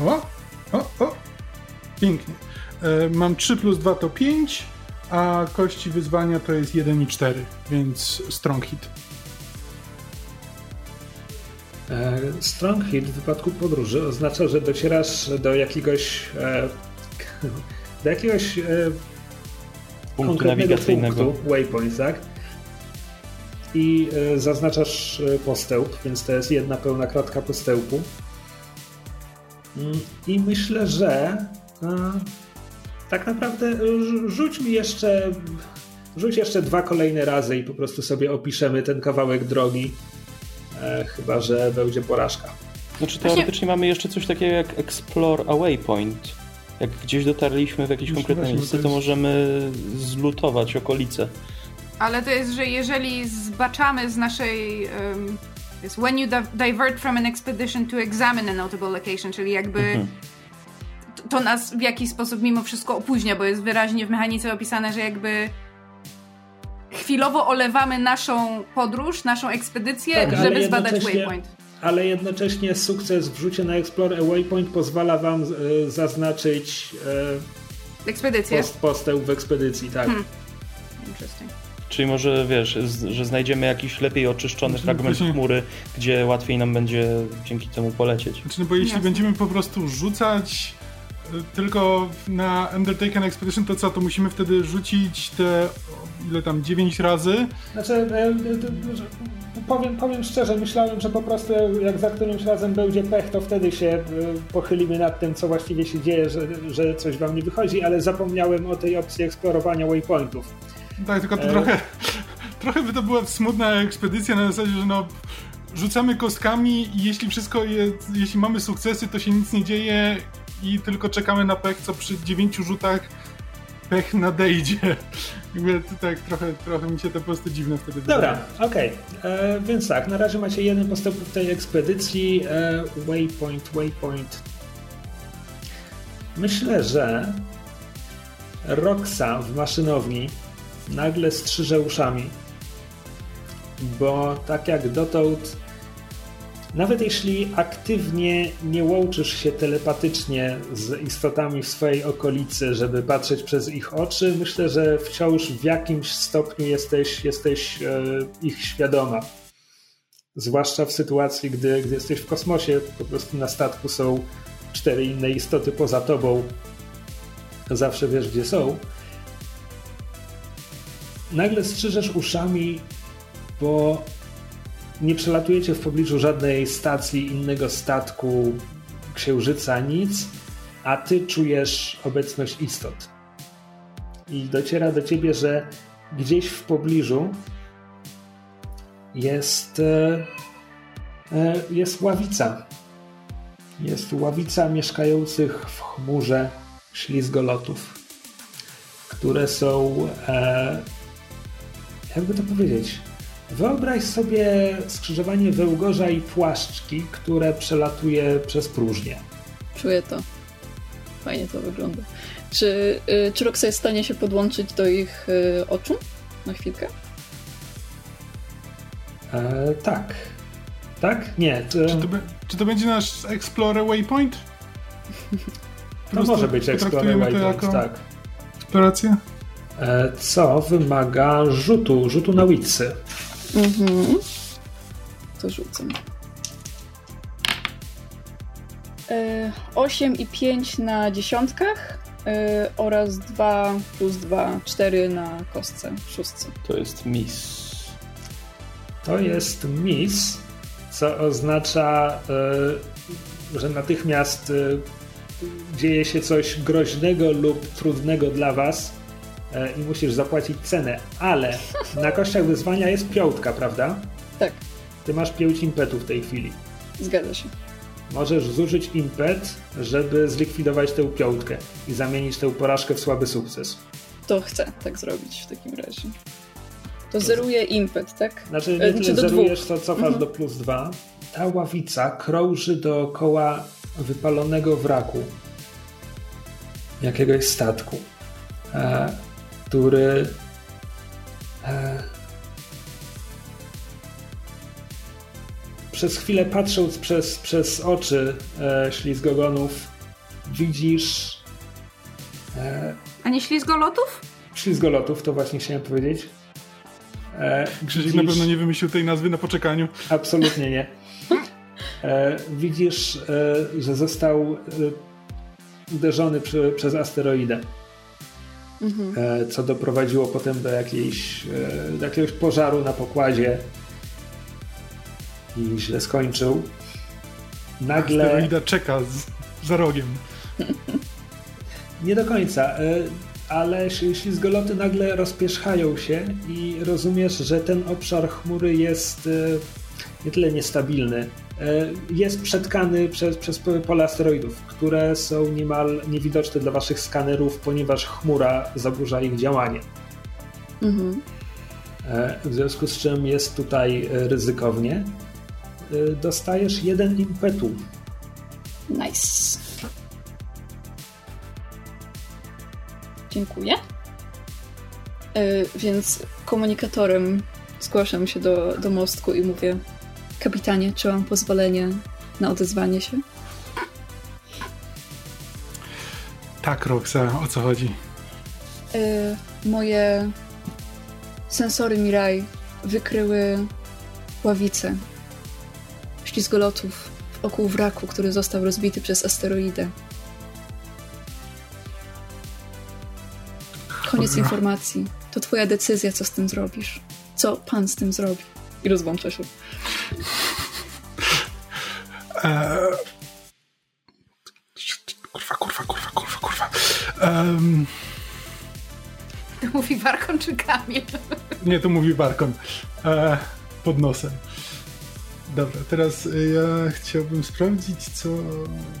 O, o, o. Pięknie. E, mam 3 plus 2 to 5, a kości wyzwania to jest 1 i 4, więc strong hit. E, Strong hit w wypadku podróży oznacza, że docierasz do jakiegoś e, do jakiegoś e, Punktu konkretnego nawigacyjnego. punktu, waypoint, tak? I e, zaznaczasz e, postęp, więc to jest jedna pełna kratka postępu. Mm, I myślę, że tak naprawdę e, rzu- rzuć mi jeszcze rzuć jeszcze dwa kolejne razy i po prostu sobie opiszemy ten kawałek drogi. Chyba, że będzie porażka. Znaczy teoretycznie mamy jeszcze coś takiego jak Explore a Waypoint. Jak gdzieś dotarliśmy w jakieś konkretne miejsce, to możemy zlutować okolice. Ale to jest, że jeżeli zbaczamy z naszej. Um, jest when you di- divert from an expedition to examine a notable location, czyli jakby Mhm. to, to nas w jakiś sposób mimo wszystko opóźnia, bo jest wyraźnie w mechanice opisane, że jakby chwilowo olewamy naszą podróż, naszą ekspedycję, Tak, żeby zbadać waypoint. ale jednocześnie sukces w rzucie na Explore a Waypoint pozwala wam e, zaznaczyć e, Ekspedycję. post, postęp w ekspedycji, tak. Hmm. Interesting. Czyli może wiesz, że znajdziemy jakiś lepiej oczyszczony Znaczy, fragment właśnie- chmury, gdzie łatwiej nam będzie dzięki temu polecieć. Znaczy, no bo jeśli Jasne. będziemy po prostu rzucać y, tylko na Undertaken Expedition, to co, to musimy wtedy rzucić te, ile tam, 9 razy? Znaczy, powiem, powiem szczerze, myślałem, że po prostu jak za którymś razem będzie pech, to wtedy się e, pochylimy nad tym, co właściwie się dzieje, że, że coś wam nie wychodzi, ale zapomniałem o tej opcji eksplorowania waypointów. Tak, tylko to E. trochę, trochę by to była smutna ekspedycja na zasadzie, że no rzucamy kostkami i jeśli wszystko jest, jeśli mamy sukcesy, to się nic nie dzieje i tylko czekamy na pech, co przy dziewięciu rzutach pech nadejdzie. Jakby tak trochę, trochę mi się to po prostu dziwne wtedy Dobra, okej. E, Więc tak, na razie macie jeden postęp w tej ekspedycji. E, waypoint, waypoint. Myślę, że Roxa w maszynowni nagle strzyże uszami, bo tak jak dotąd, nawet jeśli aktywnie nie łączysz się telepatycznie z istotami w swojej okolicy, żeby patrzeć przez ich oczy, myślę, że wciąż w jakimś stopniu jesteś, jesteś e, ich świadoma. Zwłaszcza w sytuacji, gdy, gdy jesteś w kosmosie, po prostu na statku są cztery inne istoty poza tobą. Zawsze wiesz, gdzie są. Nagle strzyżesz uszami, bo nie przelatujecie w pobliżu żadnej stacji, innego statku, księżyca, nic, a ty czujesz obecność istot. I dociera do ciebie, że gdzieś w pobliżu jest, e, e, jest ławica. Jest ławica mieszkających w chmurze ślizgolotów, które są, e, jakby to powiedzieć, Wyobraź sobie skrzyżowanie wełgorza i płaszczki, które przelatuje przez próżnię. Czuję to. Fajnie to wygląda. Czy, y, czy Roxa jest w stanie się podłączyć do ich y, oczu? Na chwilkę? E, tak. Tak? Nie. To, Czy to, be- czy to będzie nasz Explorer Waypoint? Po to może być Explorer Waypoint, jako tak. eksplorację? E, co wymaga rzutu, rzutu na witsy. Mhm. To rzucę. E, 8 i 5 na dziesiątkach e, oraz 2 plus 2, 4 na kostce, szóstce. To jest miss. To jest miss, co oznacza, e, że natychmiast e, dzieje się coś groźnego lub trudnego dla was e, i musisz zapłacić cenę, ale na kościach wyzwania jest piątka, prawda? Tak, Ty masz pięć impetu w tej chwili. zgadza się. Możesz zużyć impet, żeby zlikwidować tę piątkę i zamienić tę porażkę w słaby sukces. To chcę tak zrobić w takim razie. To zeruje impet, tak? Znaczy, E, nie czy tyle do zerujesz, dwóch? to cofasz Mhm. do plus dwa. Ta ławica krąży dookoła wypalonego wraku jakiegoś statku, e, który e, przez chwilę patrząc przez, przez oczy e, ślizgogonów widzisz e, A nie ślizgolotów? ślizgolotów, to właśnie chciałem powiedzieć. E, Krzysiek na pewno nie wymyślił tej nazwy na poczekaniu. Absolutnie nie. E, widzisz, e, że został e, uderzony przy, przez asteroidę, Mhm. e, co doprowadziło potem do, jakiejś, e, do jakiegoś pożaru na pokładzie i źle skończył. Nagle, Asteroida czeka z, za rogiem. nie do końca, e, ale śl- ślizgoloty nagle rozpierzchają się i rozumiesz, że ten obszar chmury jest nie tyle niestabilny, e, jest przetkany przez, przez pole asteroidów, które są niemal niewidoczne dla waszych skanerów, ponieważ chmura zaburza ich działanie. Mhm. E, W związku z czym jest tutaj e, ryzykownie. Dostajesz jeden impetu. Nice. Dziękuję. E, więc komunikatorem zgłaszam się do, do mostku i mówię: Kapitanie. czy mam pozwolenie na odezwanie się? Tak, Roxa, o co chodzi? E, moje sensory Mirai wykryły ławice ślizgolotów wokół wraku, który został rozbity przez asteroidę. Koniec Cholera. informacji. To twoja decyzja, co z tym zrobisz. Co pan z tym zrobi? I rozłącza się. Eee... Kurwa, kurwa, kurwa, kurwa, kurwa. Mówi Warkon czy Kamil? nie, to mówi Barkon. Eee, pod nosem. Dobra, teraz y, ja chciałbym sprawdzić, co...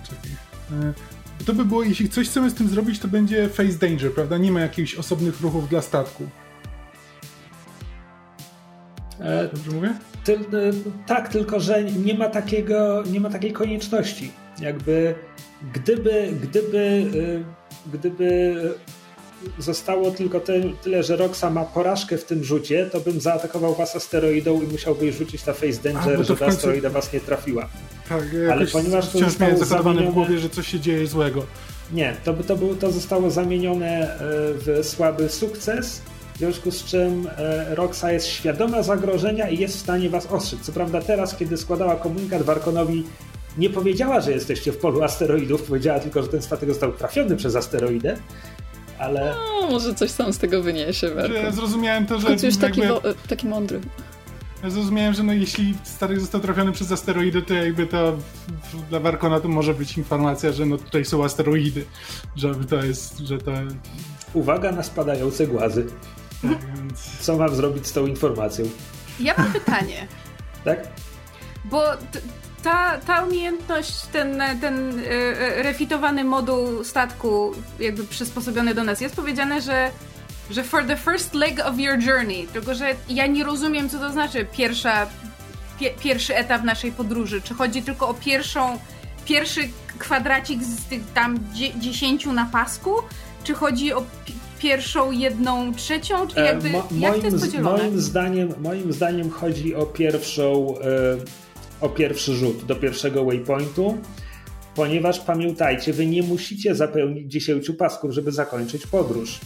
Czekaj. Eee, to by było, jeśli coś chcemy z tym zrobić, to będzie face danger, prawda? Nie ma jakichś osobnych ruchów dla statku. E, Dobrze mówię? Ty, y, tak, tylko że nie ma takiego, nie ma takiej konieczności. Jakby gdyby, gdyby, y, gdyby zostało tylko tyle, że Roxa ma porażkę w tym rzucie, to bym zaatakował was asteroidą i musiałbyś rzucić na face A, danger, to w żeby końcu- asteroida was nie trafiła. Tak, Ale ponieważ to wciąż miałem zakodowane w głowie, że coś się dzieje złego. Nie, to, by- to, był, to zostało zamienione e, w słaby sukces, związku z czym e, Roxa jest świadoma zagrożenia i jest w stanie was ostrzec. Co prawda teraz, kiedy składała komunikat Warkonowi, nie powiedziała, że jesteście w polu asteroidów, powiedziała tylko, że ten statek został trafiony przez asteroidę, ale No, może coś tam z tego wyniesie, Że ja Werko. zrozumiałem to, że końcu już taki, jakby, e, taki mądry. ja zrozumiałem, że no jeśli statek został trafiony przez asteroidy, to jakby to dla Warkona to może być informacja, że no tutaj są asteroidy, że to jest, że to uwaga na spadające głazy. Więc... Co mam zrobić z tą informacją? Ja mam pytanie, Tak? bo ta, ta umiejętność, ten, ten y, y, refitowany moduł statku, jakby przysposobiony do nas, jest powiedziane, że, że for the first leg of your journey, tylko że ja nie rozumiem, co to znaczy pierwsza, pie, pierwszy etap naszej podróży. Czy chodzi tylko o pierwszą, pierwszy kwadracik z tych tam dzie, dziesięciu na pasku, czy chodzi o pierwszą jedną trzecią, czy E, jakby, mo- jak to moim, jest podzielone? moim, zdaniem, moim zdaniem chodzi o pierwszą, e, o pierwszy rzut do pierwszego waypointu, ponieważ pamiętajcie, wy nie musicie zapełnić 10 pasków, żeby zakończyć podróż.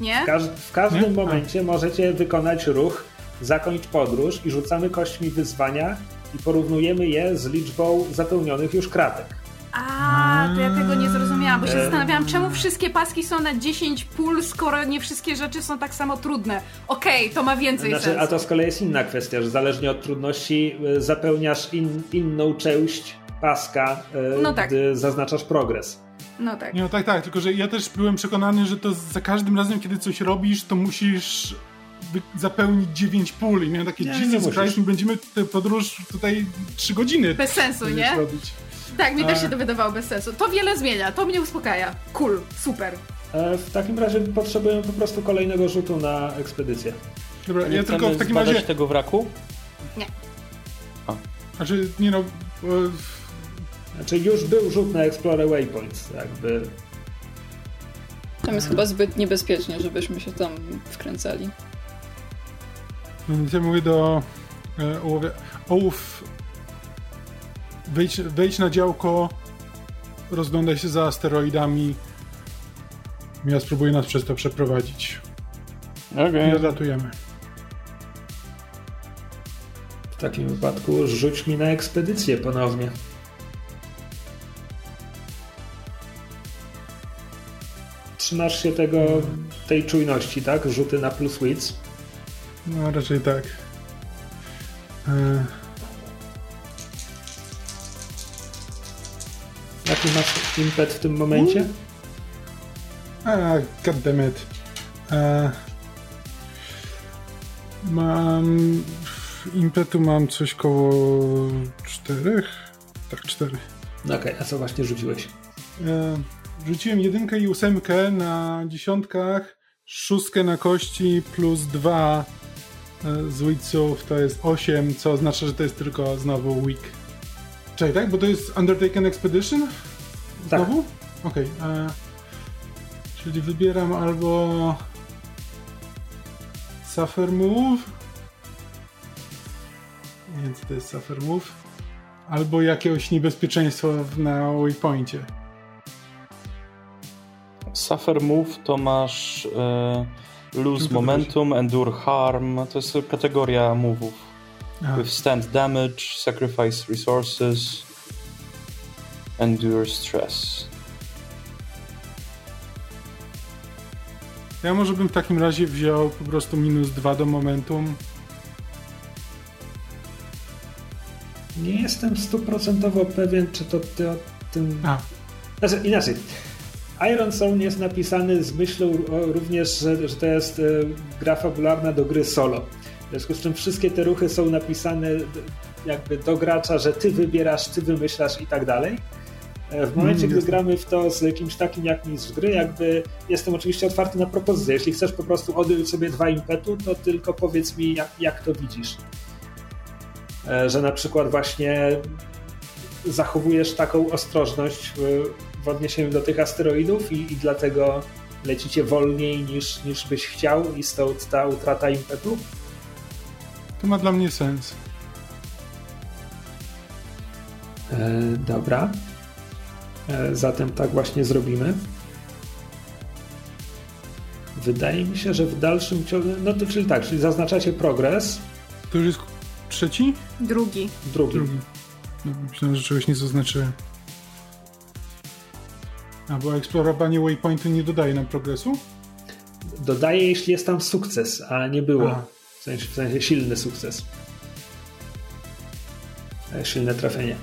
Nie? W, każ- w każdym Nie? momencie możecie wykonać ruch, zakończyć podróż i rzucamy kośćmi wyzwania i porównujemy je z liczbą zapełnionych już kratek. A, to ja tego nie zrozumiałam, bo się Em. zastanawiałam, czemu wszystkie paski są na 10 pól, skoro nie wszystkie rzeczy są tak samo trudne. Okej, to ma więcej Znaczy, sensu. a to z kolei jest inna kwestia, że zależnie od trudności y, zapełniasz in, inną część paska, y, No tak. gdy zaznaczasz progres. No tak. No tak, tak, tylko że ja też byłem przekonany, że to za każdym razem, kiedy coś robisz, to musisz zapełnić 9 pól i miałem takie, Nie, Jesus. Christ, będziemy tę podróż tutaj 3 godziny Bez sensu, nie? robić. Tak, mi też A. się to wydawało bez sensu. To wiele zmienia, to mnie uspokaja. Cool, super. E, W takim razie potrzebujemy po prostu kolejnego rzutu na ekspedycję. Dobra, Nie ja tylko w takim razie, tego wraku? znaczy, nie no, Znaczy już był rzut na Explore Waypoints, jakby Tam jest chyba zbyt niebezpiecznie, żebyśmy się tam wkręcali. Więc ja mówię do e, ołowia. Ołów, wejdź, wejdź na działko, rozglądaj się za asteroidami. Ja spróbuję nas przez to przeprowadzić. Okej. I odlatujemy. w takim wypadku rzuć mi na ekspedycję ponownie. Trzymasz się tego, tej czujności, tak? Rzuty na plus wits. No, raczej tak. E, Jaki masz impet w tym momencie? a, goddammit. E, mam... Impetu mam coś koło czterech? Tak, cztery. No Okej, a co właśnie rzuciłeś? E, rzuciłem jedynkę i ósemkę na dziesiątkach, szóstkę na kości plus dwa e, z witsów to jest 8, co oznacza, że to jest tylko znowu weak. Czekaj, tak? Bo to jest Undertaken Expedition? Tak. Znowu? Okej. e, czyli wybieram albo Suffer Move Więc to jest Suffer Move. Albo jakiegoś niebezpieczeństwa na waypoincie. Suffer Move to masz e, Lose Momentum, Endure Harm. To jest kategoria move'ów. Aha. Withstand Damage, Sacrifice Resources, Endure Stress. Ja może bym w takim razie wziął po prostu minus dwa do momentum. Nie jestem stuprocentowo pewien, czy to ty o tym... A, Znaczy, inaczej. Iron Zone jest napisany z myślą również, że, że to jest e, gra fabularna do gry solo. W związku z czym wszystkie te ruchy są napisane jakby do gracza, że ty wybierasz, ty wymyślasz i tak dalej. E, W momencie, Mm, gdy gramy w to z kimś takim jak mistrz gry, jakby jestem oczywiście otwarty na propozycje. Jeśli chcesz po prostu odjąć sobie dwa impetu, to tylko powiedz mi, jak, jak to widzisz. E, Że na przykład właśnie zachowujesz taką ostrożność w, w odniesieniu do tych asteroidów i, i dlatego lecicie wolniej niż, niż byś chciał i stąd ta utrata impetu? To ma dla mnie sens. E, dobra. E, zatem tak właśnie zrobimy. Wydaje mi się, że w dalszym ciągu. No to czyli tak, czyli zaznaczacie progres. To już jest trzeci? Drugi. Drugi. Drugi. No, myślałem, że czegoś nie zaznaczyłem. A, bo eksplorowanie waypointu nie dodaje nam progresu? Dodaje, jeśli jest tam sukces, a nie było. A. W sensie, w sensie silny sukces. E, Silne trafienie.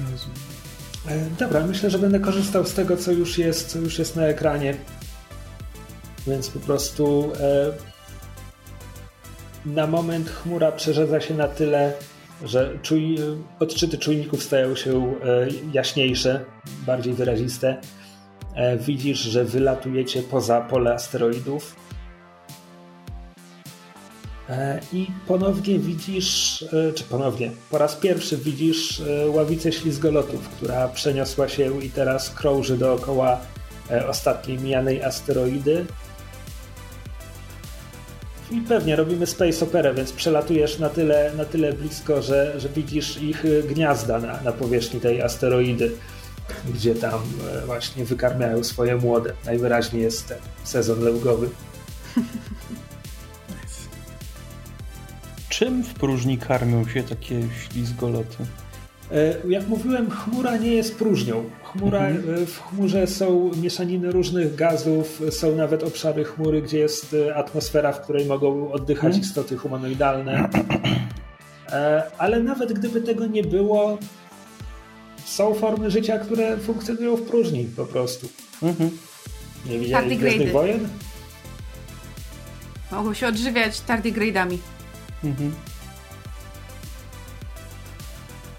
Rozumiem. E, Dobra, myślę, że będę korzystał z tego, co już jest, co już jest na ekranie. Więc po prostu e, na moment chmura przerzedza się na tyle, że czuj, odczyty czujników stają się e, jaśniejsze, bardziej wyraziste. E, widzisz, że wylatujecie poza pole asteroidów. E, I ponownie widzisz, e, czy ponownie, po raz pierwszy widzisz ławicę ślizgolotów, która przeniosła się i teraz krąży dookoła ostatniej mijanej asteroidy. I pewnie robimy space operę, więc przelatujesz na tyle, na tyle blisko, że, że widzisz ich gniazda na, na powierzchni tej asteroidy, gdzie tam e, właśnie wykarmiają swoje młode. Najwyraźniej jest ten sezon lęgowy. Czym w próżni karmią się takie ślizgoloty? E, Jak mówiłem, chmura nie jest próżnią. Chmura, Mhm. e, W chmurze są mieszaniny różnych gazów, są nawet obszary chmury, gdzie jest atmosfera, w której mogą oddychać Mhm. istoty humanoidalne. Ale nawet gdyby tego nie było, są formy życia, które funkcjonują w próżni po prostu. Mhm. Nie widzieli. Gwiezdnych Wojen? Mogą się odżywiać tardigradami. Mhm.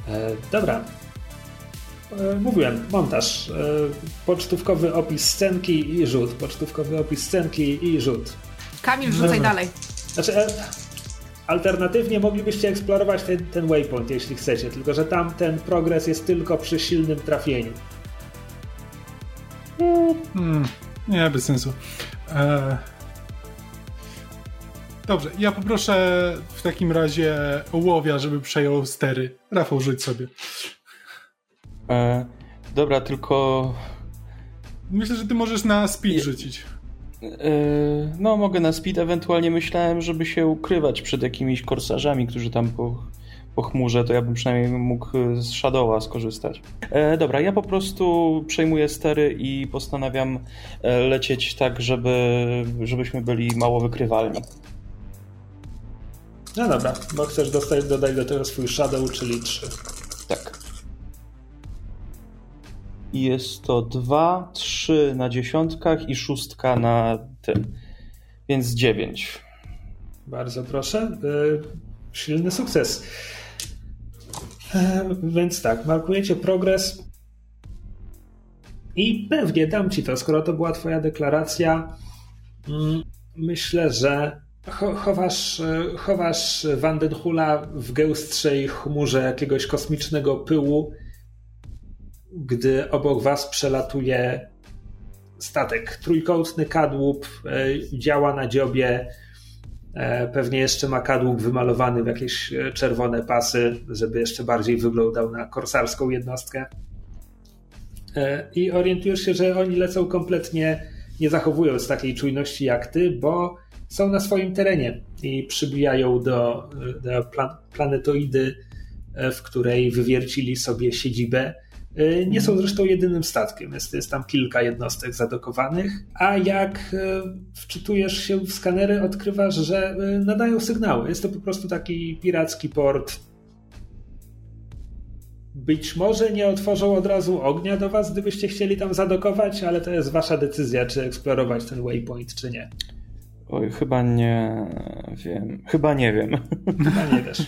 E, Dobra. E, Mówiłem, montaż. E, Pocztówkowy opis scenki i rzut. Pocztówkowy opis scenki i rzut. Kamil, rzucaj Dobra. dalej. Znaczy, e, alternatywnie moglibyście eksplorować ten, ten waypoint, jeśli chcecie, tylko że tam ten progres jest tylko przy silnym trafieniu. Hmm, nie, bez sensu. E... Dobrze, ja poproszę w takim razie ołowia, żeby przejął stery. Rafał, rzuć sobie. E, dobra, tylko Myślę, że ty możesz na speed rzucić. E, no mogę na speed, ewentualnie myślałem, żeby się ukrywać przed jakimiś korsarzami, którzy tam po, po chmurze, to ja bym przynajmniej mógł z Shadowa skorzystać. E, dobra, ja po prostu przejmuję stery i postanawiam e, lecieć tak, żeby, żebyśmy byli mało wykrywalni. No dobra, bo chcesz dostać, dodać do tego swój shadow, czyli 3. Tak. I jest to 2, 3 na dziesiątkach i szóstka na tym. Więc 9. Bardzo proszę. E, Silny sukces. E, Więc tak, markujecie progres. I pewnie dam ci to, skoro to była twoja deklaracja. mm, Myślę, że cho- chowasz, e, chowasz Vandenhula w gęstszej chmurze jakiegoś kosmicznego pyłu, gdy obok was przelatuje statek. Trójkątny kadłub e, działa na dziobie E, pewnie jeszcze ma kadłub wymalowany w jakieś e, czerwone pasy, żeby jeszcze bardziej wyglądał na korsarską jednostkę. I orientujesz się, że oni lecą kompletnie nie zachowując takiej czujności jak ty, bo są na swoim terenie i przybijają do, do plan planetoidy, w której wywiercili sobie siedzibę nie są zresztą jedynym statkiem, jest, jest tam kilka jednostek zadokowanych, a jak e, wczytujesz się w skanery, odkrywasz, że e, nadają sygnały. Jest to po prostu taki piracki port. Być może nie otworzą od razu ognia do was, gdybyście chcieli tam zadokować, ale to jest wasza decyzja, czy eksplorować ten waypoint, czy nie. Oj, chyba nie wiem. Chyba nie wiem. Chyba nie wiesz.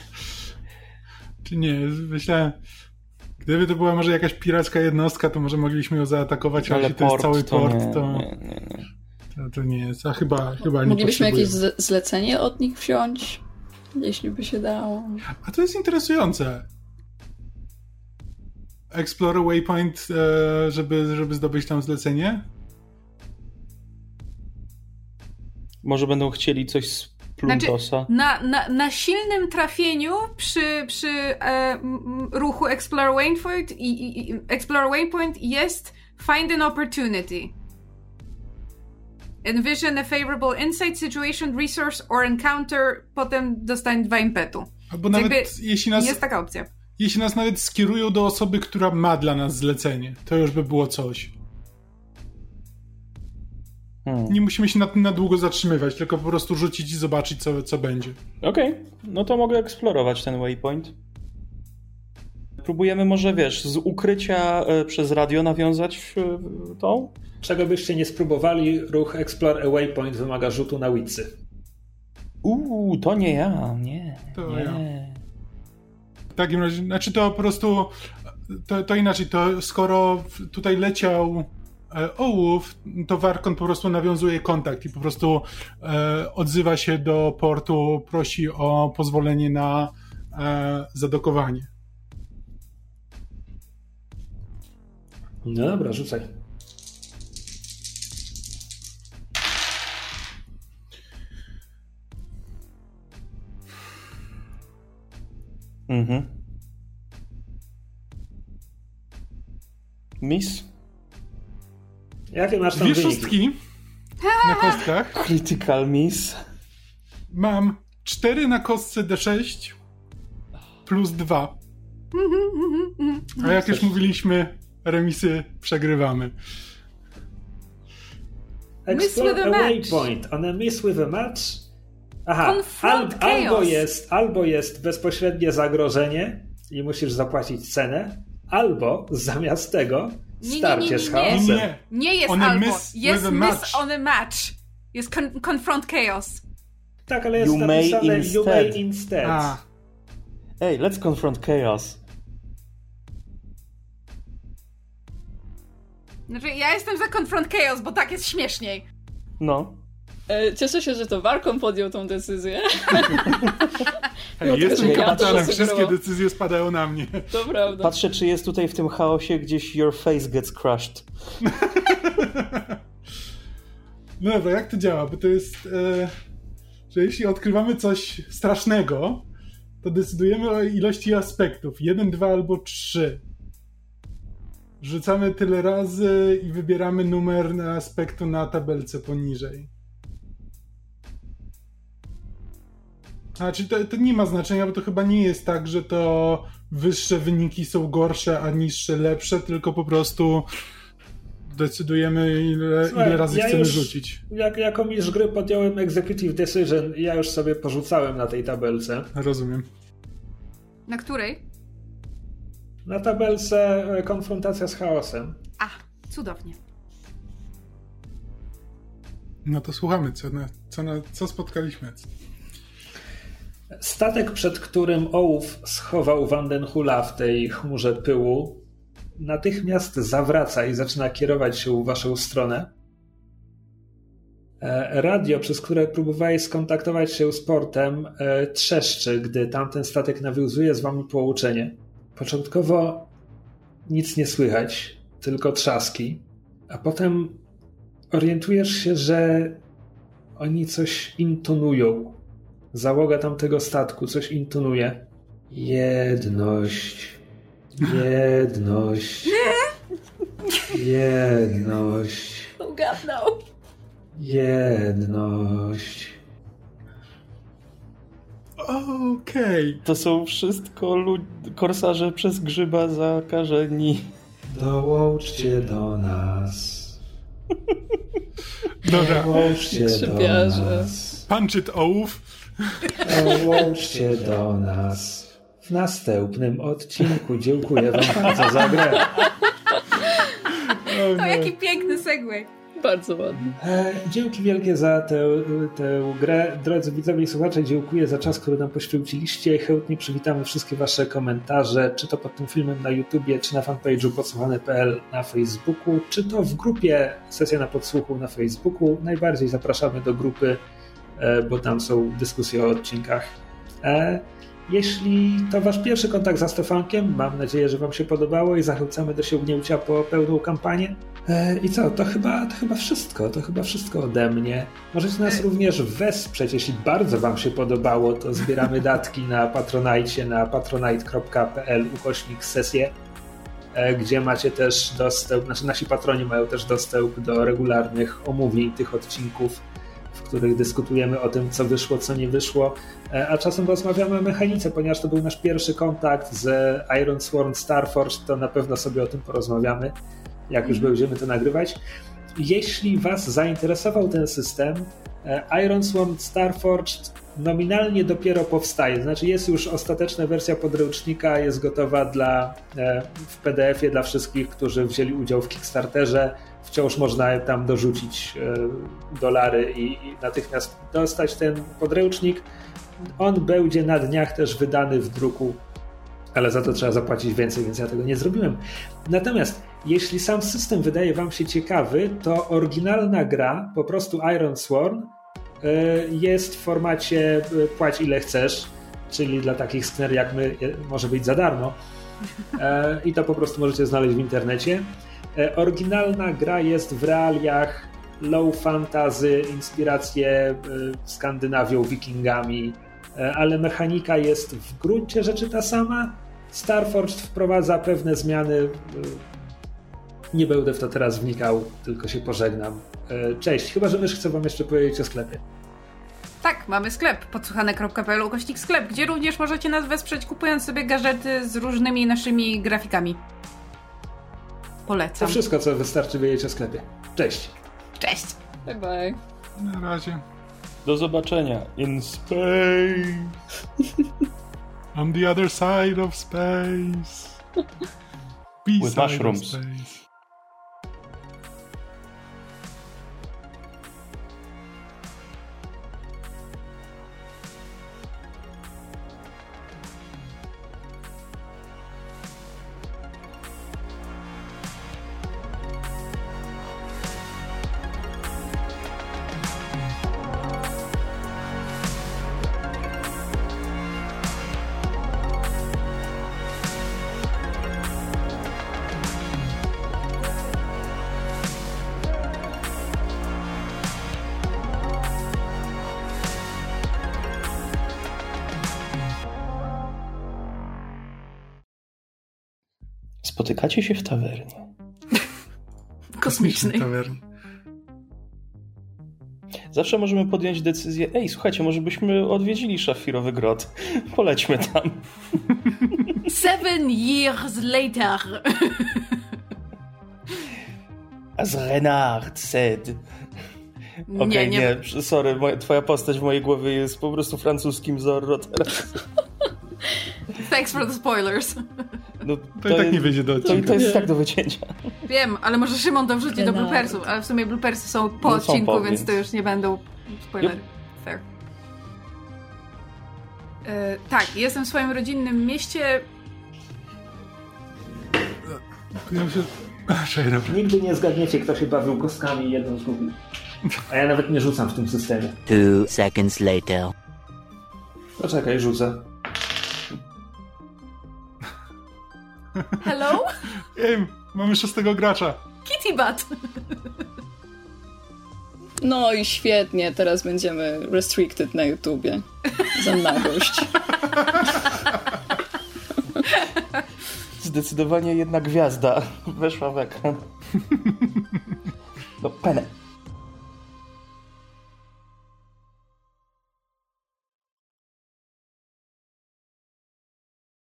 Czy nie, myślałem... Gdyby to była może jakaś piracka jednostka, to może mogliśmy ją zaatakować, ale, ale jeśli to jest cały to port, nie, to... Nie, nie, nie. To, to nie jest, a chyba, chyba nie Moglibyśmy jakieś zlecenie od nich wziąć, jeśli by się dało. A to jest interesujące. Explore Waypoint, e, żeby, żeby zdobyć tam zlecenie? Może będą chcieli coś z Pluntosa. Znaczy, na, na, na silnym trafieniu przy, przy e, ruchu Explore Waypoint, i, i, Explore Waypoint jest Find an Opportunity. Envision a favorable insight, situation, resource or encounter, potem dostań dwa impetu. Albo nawet jeśli nas, jest taka opcja. Jeśli nas nawet skierują do osoby, która ma dla nas zlecenie, to już by było coś. Hmm. Nie musimy się na tym na długo zatrzymywać, tylko po prostu rzucić i zobaczyć, co, co będzie. Okej, okay. no to mogę eksplorować ten waypoint. Próbujemy może, wiesz, z ukrycia e, przez radio nawiązać e, tą? Czego byście nie spróbowali, ruch Explore a Waypoint wymaga rzutu na Witsy. Uuu, to nie ja, nie. To nie. ja. W takim razie, znaczy to po prostu, to, to inaczej, to skoro tutaj leciał ołów, to Warkon po prostu nawiązuje kontakt i po prostu e, odzywa się do portu, prosi o pozwolenie na e, zadokowanie. No dobra, rzucaj. Mhm. Miss? Jakie masz tam Dwie wyniki? szóstki na kostkach. Critical miss. Mam 4 na kostce D6 plus 2. A jak już mówiliśmy, remisy przegrywamy. Explore a waypoint on a miss with a match. Aha, al, albo, jest, albo jest bezpośrednie zagrożenie i musisz zapłacić cenę, albo zamiast tego starcie nie, nie, nie, z chaosem. Nie, nie jest on albo. Jest miss on a match. Jest con confront chaos. Tak, ale jest you napisane may instead. you may instead. A. Hey, let's confront chaos. Znaczy, ja jestem za confront chaos, bo tak jest śmieszniej. No. E, cieszę się, że to Warkon podjął tą decyzję. Hey, jestem kapitanem, wszystkie decyzje spadają na mnie. To prawda. Patrzę, czy jest tutaj w tym chaosie gdzieś your face gets crushed. no dobra, jak to działa? Bo to jest, e, że jeśli odkrywamy coś strasznego, to decydujemy o ilości aspektów. Jeden, dwa albo trzy. Rzucamy tyle razy i wybieramy numer na aspektu na tabelce poniżej. Znaczy to, to nie ma znaczenia, bo to chyba nie jest tak, że to wyższe wyniki są gorsze, a niższe lepsze, tylko po prostu decydujemy, ile, Słuchaj, ile razy ja chcemy już, rzucić. Jak, jako mistrz gry podjąłem executive decision, ja już sobie porzucałem na tej tabelce. Rozumiem. Na której? Na tabelce e, konfrontacja z chaosem. A, cudownie. No to słuchamy, co, na, co, na, co spotkaliśmy. Statek, przed którym ołów schował Vandenhula w tej chmurze pyłu, natychmiast zawraca i zaczyna kierować się w waszą stronę. E, radio, przez które próbowałeś skontaktować się z portem, e, trzeszczy, gdy tamten statek nawiązuje z wami połączenie. Początkowo nic nie słychać, tylko trzaski, a potem orientujesz się, że oni coś intonują załoga tamtego statku coś intonuje. Jedność. Jedność. Jedność. Ugadnął. Jedność. Okej. To są wszystko lud- korsarze przez grzyba zakażeni. Dołączcie do nas. Dobra. Dołączcie do nas. Punch it, ołów. Dołączcie do nas. W następnym odcinku dziękuję wam bardzo za grę. O, jaki piękny segway. Bardzo ładnie. E, Dzięki wielkie za tę, tę grę. Drodzy widzowie i słuchacze, dziękuję za czas, który nam poświęciliście. Chętnie przywitamy wszystkie wasze komentarze, czy to pod tym filmem na YouTubie, czy na fanpage'u podsłuchane.pl na Facebooku, czy to w grupie Sesja na Podsłuchu na Facebooku. Najbardziej zapraszamy do grupy, bo tam są dyskusje o odcinkach. E, Jeśli to wasz pierwszy kontakt z Astofankiem, mam nadzieję, że wam się podobało i zachęcamy do sięgnięcia po pełną kampanię. E, I co, to chyba, to chyba wszystko, to chyba wszystko ode mnie. Możecie nas również wesprzeć, jeśli bardzo wam się podobało, to zbieramy datki na Patronite na patronite.pl ukośnik sesję, e, gdzie macie też dostęp, znaczy nasi patroni mają też dostęp do regularnych omówień tych odcinków, których dyskutujemy o tym, co wyszło, co nie wyszło, E, a czasem rozmawiamy o mechanice, ponieważ to był nasz pierwszy kontakt z Iron Sworn Starforged, to na pewno sobie o tym porozmawiamy, jak już będziemy to nagrywać. Jeśli Was zainteresował ten system, e, Iron Sworn Starforged nominalnie dopiero powstaje, znaczy jest już ostateczna wersja podręcznika, jest gotowa dla, e, w PDF-ie dla wszystkich, którzy wzięli udział w Kickstarterze. Wciąż można tam dorzucić e, dolary i, natychmiast dostać ten podręcznik. On będzie na dniach też wydany w druku, ale za to trzeba zapłacić więcej, więc ja tego nie zrobiłem. Natomiast jeśli sam system wydaje Wam się ciekawy, to oryginalna gra, po prostu Iron Sworn, y, jest w formacie y, płać ile chcesz, czyli dla takich skner jak my może być za darmo. E, I to po prostu możecie znaleźć w internecie. E, Oryginalna gra jest w realiach low fantasy, inspiracje y, Skandynawią, wikingami, e, ale mechanika jest w gruncie rzeczy ta sama. Starforged wprowadza pewne zmiany. Nie będę w to teraz wnikał, tylko się pożegnam. E, Cześć, chyba że mysz chce wam jeszcze powiedzieć o sklepie. Tak, mamy sklep podsłuchane.pl ukośnik sklep, gdzie również możecie nas wesprzeć kupując sobie gadżety z różnymi naszymi grafikami. To Polecam. wszystko, co wystarczy wiedzieć o sklepie. Cześć! Cześć! Bye bye. Na razie. Do zobaczenia in space. On the other side of space. With mushrooms. Spotykacie się w tawernie. Kosmiczny. Tawernie. Zawsze możemy podjąć decyzję, ej, słuchajcie, może byśmy odwiedzili szafirowy grot. Polećmy tam. Seven years later. As Renard said. Okej, nie, nie, nie. sorry, moja, twoja postać w mojej głowie jest po prostu francuskim Zorro teraz. Thanks for the spoilers. No, To i tak jest- nie wyjdzie do To, odcinka. to jest tak do wycięcia. Wiem, ale może Szymon to wrzuci do bloopersów, ale w sumie bloopersy są po No są odcinku, po, więc więc- to już nie będą spoilery. Fair. E, tak, jestem w swoim rodzinnym mieście. Ja się... Nigdy nie zgadniecie, kto się bawił kostkami i jedną zgubił. A ja nawet nie rzucam w tym systemie. Two seconds later. Poczekaj, rzucę. Hello? Ej, mamy szóstego gracza. Kitty Bat. No i świetnie, teraz będziemy restricted na YouTubie. Za nagość. Zdecydowanie jedna gwiazda weszła w ekran. No, pene.